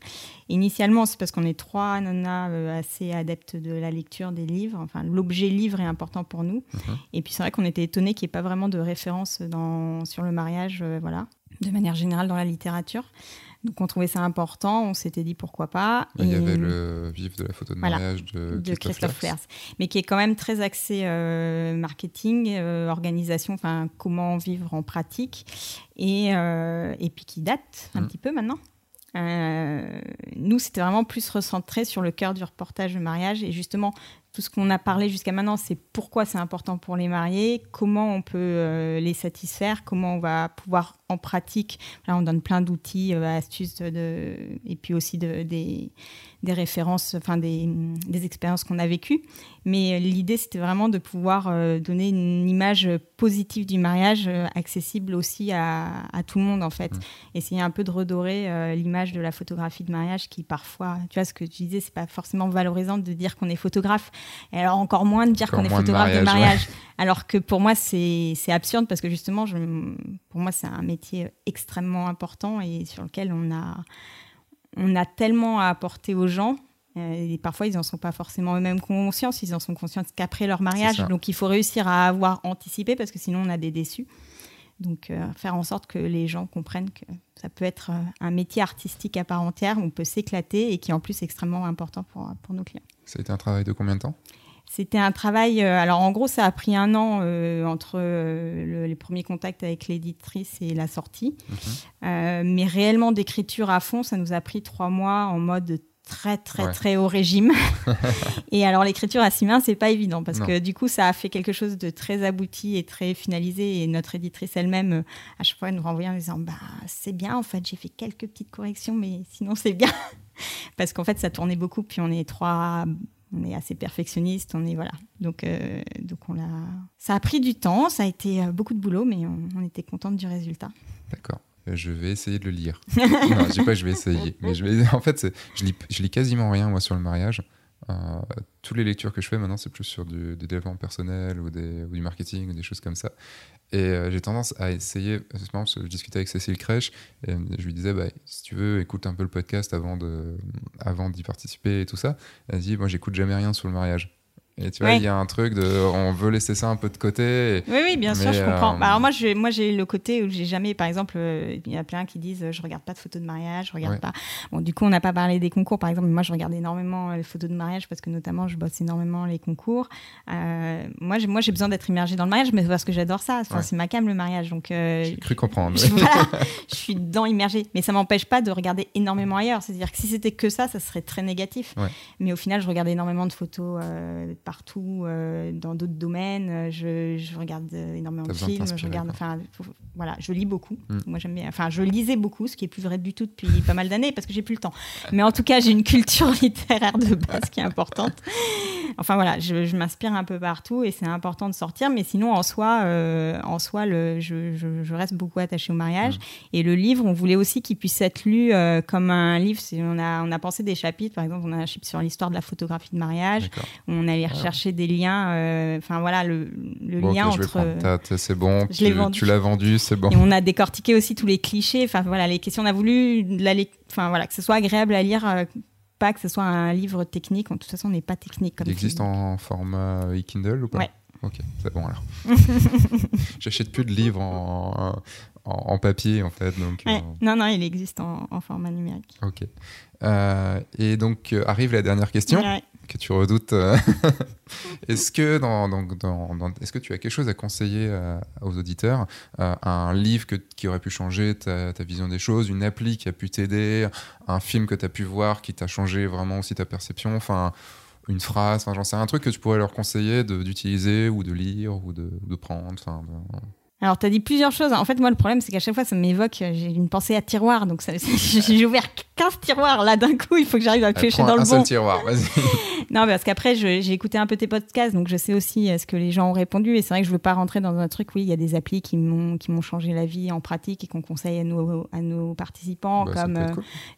Initialement, c'est parce qu'on est trois nanas euh, assez adeptes de la lecture des livres. Enfin, l'objet livre est important pour nous. Mhm. Et puis c'est vrai qu'on était étonnés qu'il n'y ait pas vraiment de référence dans, sur le mariage, voilà, de manière générale dans la littérature. Donc on trouvait ça important, on s'était dit pourquoi pas. Il y avait le vif de la photo de mariage de, Christophe, Claers. mais qui est quand même très axé euh, marketing, euh, organisation, enfin comment vivre en pratique, et, euh, et puis qui date un mmh. petit peu maintenant. nous, c'était vraiment plus recentré sur le cœur du reportage de mariage et justement tout ce qu'on a parlé jusqu'à maintenant, c'est pourquoi c'est important pour les mariés, comment on peut les satisfaire, comment on va pouvoir en pratique. Là, on donne plein d'outils, euh, astuces, de, et puis aussi de, des, des, références, enfin des, des expériences qu'on a vécues. Mais euh, l'idée, c'était vraiment de pouvoir euh, donner une image positive du mariage, accessible aussi à, à, tout le monde, en fait. Mmh. Essayer un peu de redorer l'image de la photographie de mariage qui, parfois, tu vois, ce que tu disais, c'est pas forcément valorisant de dire qu'on est photographe. Et alors, encore moins de dire qu'on est photographe de mariage. Alors que pour moi, c'est absurde parce que justement, je, pour moi, c'est un métier extrêmement important et sur lequel on a, on a tellement à apporter aux gens. Euh, et parfois, ils n'en sont pas forcément eux-mêmes conscients, ils en sont conscients qu'après leur mariage. Donc, il faut réussir à avoir anticipé parce que sinon, on a des déçus. Donc, euh, faire en sorte que les gens comprennent que ça peut être euh, un métier artistique à part entière, on peut s'éclater et qui en plus est extrêmement important pour, pour nos clients. Ça a été un travail de combien de temps? C'était un travail. Euh, alors, en gros, ça a pris un an euh, entre euh, les premiers contacts avec l'éditrice et la sortie. Mhm. mais réellement, d'écriture à fond, ça nous a pris trois mois en mode très très très haut régime. et alors l'écriture à six mains, c'est pas évident parce que du coup ça a fait quelque chose de très abouti et très finalisé et notre éditrice elle-même à chaque fois nous renvoyait en disant bah c'est bien en fait j'ai fait quelques petites corrections mais sinon c'est bien parce qu'en fait ça tournait beaucoup puis on est trois on est assez perfectionniste, on est voilà. Donc, euh, donc on a. Ça a pris du temps, ça a été euh, beaucoup de boulot, mais on, était contente du résultat. D'accord. Euh, je vais essayer de le lire. non, je sais pas, je vais essayer. Mais je vais. En fait, je lis, je lis quasiment rien moi sur le mariage. Euh, toutes les lectures que je fais maintenant, c'est plus sur du, développement personnel ou, du marketing ou des choses comme ça. Et euh, j'ai tendance à essayer, parce que je discutais avec Cécile Crèche, et je lui disais, bah, si tu veux, écoute un peu le podcast avant d'y avant participer et tout ça. Elle dit, moi, j'écoute jamais rien sur le mariage. Et tu vois, il y a un truc de, on veut laisser ça un peu de côté. oui, oui, bien sûr, je comprends. Bah, alors moi, j'ai, moi, j'ai le côté où j'ai jamais, par exemple, euh, il y a plein qui disent, je regarde pas de photos de mariage, je regarde pas. Bon, du coup, on n'a pas parlé des concours, par exemple. Moi, je regarde énormément euh, les photos de mariage parce que notamment, je bosse énormément les concours. Euh, moi, j'ai, moi, j'ai besoin d'être immergée dans le mariage, mais parce que j'adore ça. Enfin, C'est ma cam le mariage, donc. j'ai cru comprendre. je, je suis dedans immergée, mais ça m'empêche pas de regarder énormément ailleurs. C'est-à-dire que si c'était que ça, ça serait très négatif. Mais au final, je regarde énormément de photos partout. Euh, dans d'autres domaines. Euh, je, je regarde énormément de films. Je regarde, enfin, voilà, je lis beaucoup. Mm. Moi, j'aime bien. Enfin, je lisais beaucoup, ce qui est plus vrai du tout depuis pas mal d'années parce que j'ai plus le temps. Mais en tout cas, j'ai une culture littéraire de base qui est importante. Enfin voilà, je, m'inspire un peu partout et c'est important de sortir. Mais sinon, en soi, euh, en soi, le, je, reste beaucoup attachée au mariage. Mm. Et le livre, on voulait aussi qu'il puisse être lu euh, comme un livre. On a, on a pensé des chapitres, par exemple, on a un chapitre sur l'histoire de la photographie de mariage. On allait rechercher des liens. Euh, enfin voilà, le, lien entre. C'est bon. tu l'as vendu c'est bon. Et on a décortiqué aussi tous les clichés. Enfin voilà, les questions. On a voulu la, enfin voilà, que ce soit agréable à lire, euh, pas que ce soit un livre technique. De toute façon, on n'est pas technique comme. Il existe en format e-Kindle ou pas? Ouais. Ok, c'est bon alors. J'achète plus de livres en, en, papier en fait. Donc, euh, Non, non, il existe en, format numérique. Ok. Euh, et donc arrive la dernière question que tu redoutes. Euh, est-ce que, dans, est-ce que tu as quelque chose à conseiller euh, aux auditeurs euh, Un livre que, qui aurait pu changer ta, vision des choses, une appli qui a pu t'aider, un film que tu as pu voir qui t'a changé vraiment aussi ta perception enfin, une phrase, enfin, j'en sais un truc que tu pourrais leur conseiller d'utiliser ou de lire ou de, de prendre. Alors, tu as dit plusieurs choses. En fait, moi, le problème, c'est qu'à chaque fois, ça m'évoque, euh, j'ai une pensée à tiroir. Donc, j'ai ouvert 15 tiroirs. Là, d'un coup, il faut que j'arrive à piocher dans le un seul tiroir, vas-y. non, parce qu'après, j'ai écouté un peu tes podcasts, donc je sais aussi euh, ce que les gens ont répondu. Et c'est vrai que je veux pas rentrer dans un truc, oui, il y a des applis qui m'ont changé la vie en pratique et qu'on conseille à nos, à nos participants, bah, comme euh,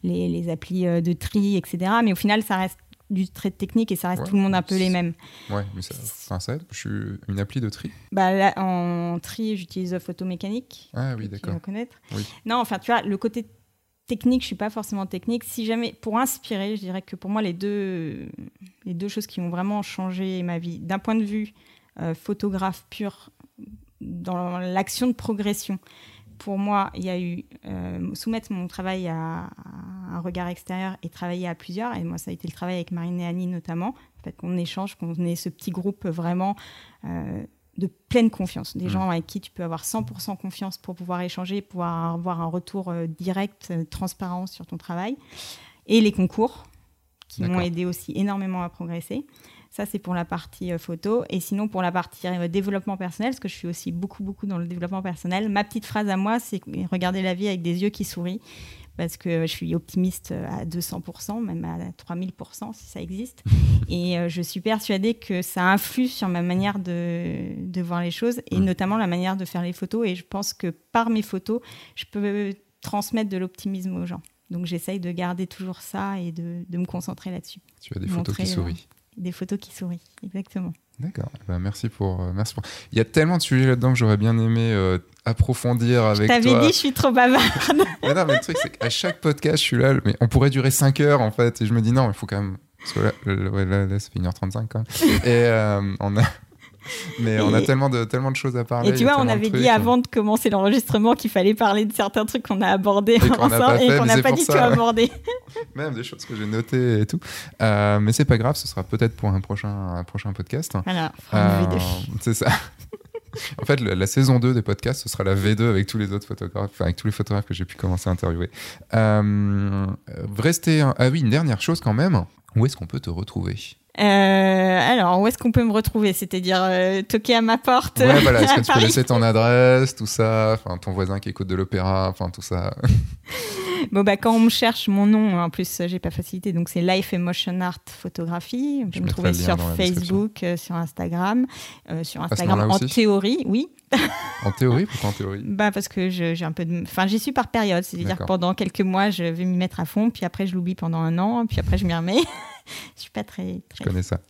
les, les, applis de tri, etc. Mais au final, ça reste du trait technique et ça reste tout le monde un peu les mêmes. Ouais, mais ça, ça aide. Je suis une appli de tri. Bah, en tri, j'utilise photo mécanique. Ah oui, d'accord. connaître. Non, enfin, tu vois, le côté technique, je suis pas forcément technique. Si jamais, pour inspirer, je dirais que pour moi, les deux, les deux choses qui ont vraiment changé ma vie, d'un point de vue euh, photographe pur, dans l'action de progression, pour moi, il y a eu euh, soumettre mon travail à, un regard extérieur et travailler à plusieurs. Et moi, ça a été le travail avec Marine et Annie notamment. En fait, qu'on échange, qu'on ait ce petit groupe vraiment euh, de pleine confiance. Des mmh. gens avec qui tu peux avoir 100% confiance pour pouvoir échanger, pouvoir avoir un retour euh, direct, transparent sur ton travail. Et les concours, qui m'ont aidé aussi énormément à progresser. Ça, c'est pour la partie euh, photo. Et sinon, pour la partie euh, développement personnel, parce que je suis aussi beaucoup, beaucoup dans le développement personnel, ma petite phrase à moi, c'est regarder la vie avec des yeux qui sourient. Parce que je suis optimiste euh, à 200%, même à 3000% si ça existe. Et je suis persuadée que ça influe sur ma manière de, de voir les choses et notamment la manière de faire les photos. Et je pense que par mes photos, je peux transmettre de l'optimisme aux gens. Donc j'essaye de garder toujours ça et de, de me concentrer là-dessus. Tu as des photos qui sourient des photos qui sourient, exactement. D'accord. Eh ben, merci pour, euh, merci pour. Il y a tellement de sujets là-dedans que j'aurais bien aimé euh, approfondir avec toi. Je t'avais dit, je suis trop bavarde. mais non, mais le truc, c'est qu'à chaque podcast, je suis là, mais on pourrait durer 5 heures en fait, et je me dis non, il faut quand même. Parce que là, là, là, ça fait 1h35 quand même. Et euh, on a. Mais on a tellement de, tellement de choses à parler. Et tu vois, on avait dit avant de commencer l'enregistrement qu'il fallait parler de certains trucs qu'on a abordés ensemble et qu'on n'a pas, dit tout aborder. Même des choses que j'ai notées et tout. Euh, mais c'est pas grave, ce sera peut-être pour un prochain, un prochain podcast. Voilà, euh, c'est ça. en fait, la, saison 2 des podcasts, ce sera la V2 avec tous les autres photographes, enfin, avec tous les photographes que j'ai pu commencer à interviewer. Euh, restez. Ah oui, une dernière chose quand même. Où est-ce qu'on peut te retrouver? Euh, alors, où est-ce qu'on peut me retrouver? C'est-à-dire euh, toquer à ma porte Ouais, voilà. Est-ce que tu peux laisser ton adresse, tout ça Enfin, ton voisin qui écoute de l'opéra, enfin, tout ça? bon, bah, quand on me cherche mon nom, en plus, j'ai pas facilité, donc c'est Life Emotion Art Photographie. On peut me trouver sur Facebook, euh, sur Instagram. sur Instagram, en théorie, oui. en théorie Pourquoi en théorie? Bah Parce que j'ai un peu de. Enfin, j'y suis par période. C'est-à-dire que pendant quelques mois, je vais m'y mettre à fond, puis après, je l'oublie pendant un an, puis après, je m'y remets. je suis pas très, très,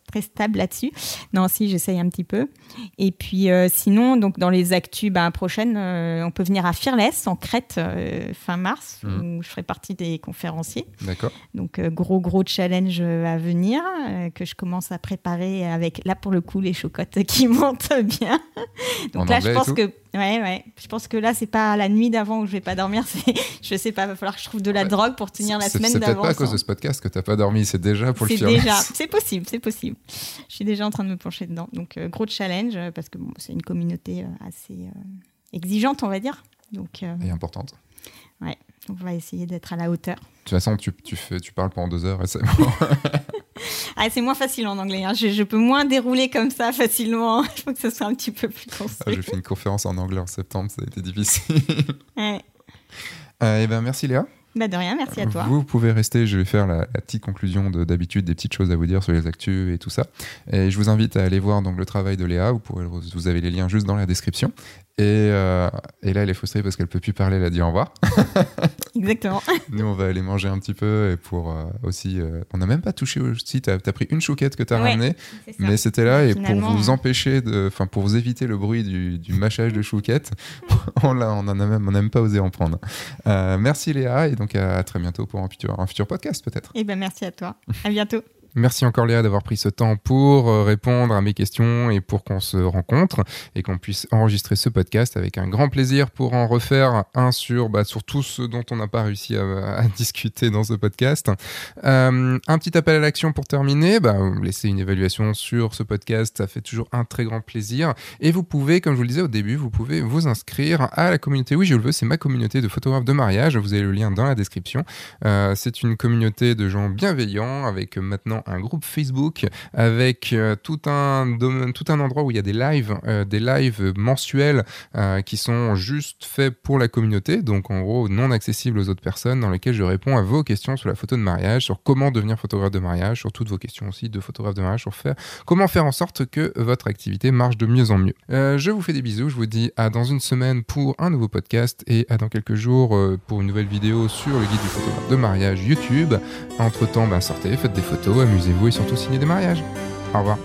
très stable là-dessus. Non, si, j'essaye un petit peu. Et puis, euh, sinon, donc dans les actus ben, prochaines, euh, on peut venir à Fearless, en Crète, euh, fin mars, mhm. où je ferai partie des conférenciers. D'accord. Donc, gros, gros challenge à venir, que je commence à préparer avec, là, pour le coup, les chocottes qui montent bien. donc là, je pense que Ouais, ouais. Je pense que là, c'est pas la nuit d'avant où je vais pas dormir. Je sais pas, il va falloir que je trouve de la drogue pour tenir la semaine d'avant. C'est peut-être pas à cause de ce podcast que t'as pas dormi. C'est déjà pour le C'est déjà, c'est possible, c'est possible. Je suis déjà en train de me pencher dedans. Donc, euh, gros challenge euh, parce que bon, c'est une communauté euh, assez exigeante, on va dire. Donc, et importante. Ouais. On va essayer d'être à la hauteur. De toute façon, tu, tu, fais, tu parles pendant deux heures et c'est bon. Ah, c'est moins facile en anglais. Hein. Je, peux moins dérouler comme ça facilement. Il faut que ce soit un petit peu plus construit. Ah, J'ai fait une conférence en anglais en septembre, ça a été difficile. Ouais. Euh, eh ben, merci Léa. Bah de rien, merci à toi. Vous pouvez rester, je vais faire la, petite conclusion d'habitude, des petites choses à vous dire sur les actus et tout ça. Et je vous invite à aller voir donc, le travail de Léa, vous, pourrez, vous avez les liens juste dans la description. Et, euh, et, là, elle est frustrée parce qu'elle peut plus parler, elle a dit au revoir. Exactement. Nous, on va aller manger un petit peu et pour euh, aussi. Euh, on n'a même pas touché au. Si, tu as, pris une chouquette que tu as ramenée, mais c'était là et pour vous empêcher, de, enfin pour vous éviter le bruit du, du mâchage de chouquette, on a, on en a même, on n'a même pas osé en prendre. merci Léa et donc à, très bientôt pour un futur, un futur podcast peut-être. Et eh ben merci à toi. À bientôt. Merci encore Léa d'avoir pris ce temps pour euh, répondre à mes questions et pour qu'on se rencontre et qu'on puisse enregistrer ce podcast avec un grand plaisir pour en refaire un sur, bah, sur tout ce dont on n'a pas réussi à, discuter dans ce podcast. Euh, un petit appel à l'action pour terminer, bah, laissez une évaluation sur ce podcast, ça fait toujours un très grand plaisir. Et vous pouvez, comme je vous le disais au début, vous pouvez vous inscrire à la communauté Oui, je le veux, c'est ma communauté de photographes de mariage. Vous avez le lien dans la description. Euh, c'est une communauté de gens bienveillants avec maintenant un groupe Facebook avec euh, tout, un tout un endroit où il y a des lives, euh, des lives mensuels euh, qui sont juste faits pour la communauté, donc en gros non accessibles aux autres personnes, dans lesquels je réponds à vos questions sur la photo de mariage, sur comment devenir photographe de mariage, sur toutes vos questions aussi de photographe de mariage, sur faire, comment faire en sorte que votre activité marche de mieux en mieux. je vous fais des bisous, je vous dis à dans une semaine pour un nouveau podcast et à dans quelques jours pour une nouvelle vidéo sur le guide du photographe de mariage YouTube. Entre temps, ben, sortez, faites des photos, amusez amusez-vous et surtout signez de mariage. Au revoir.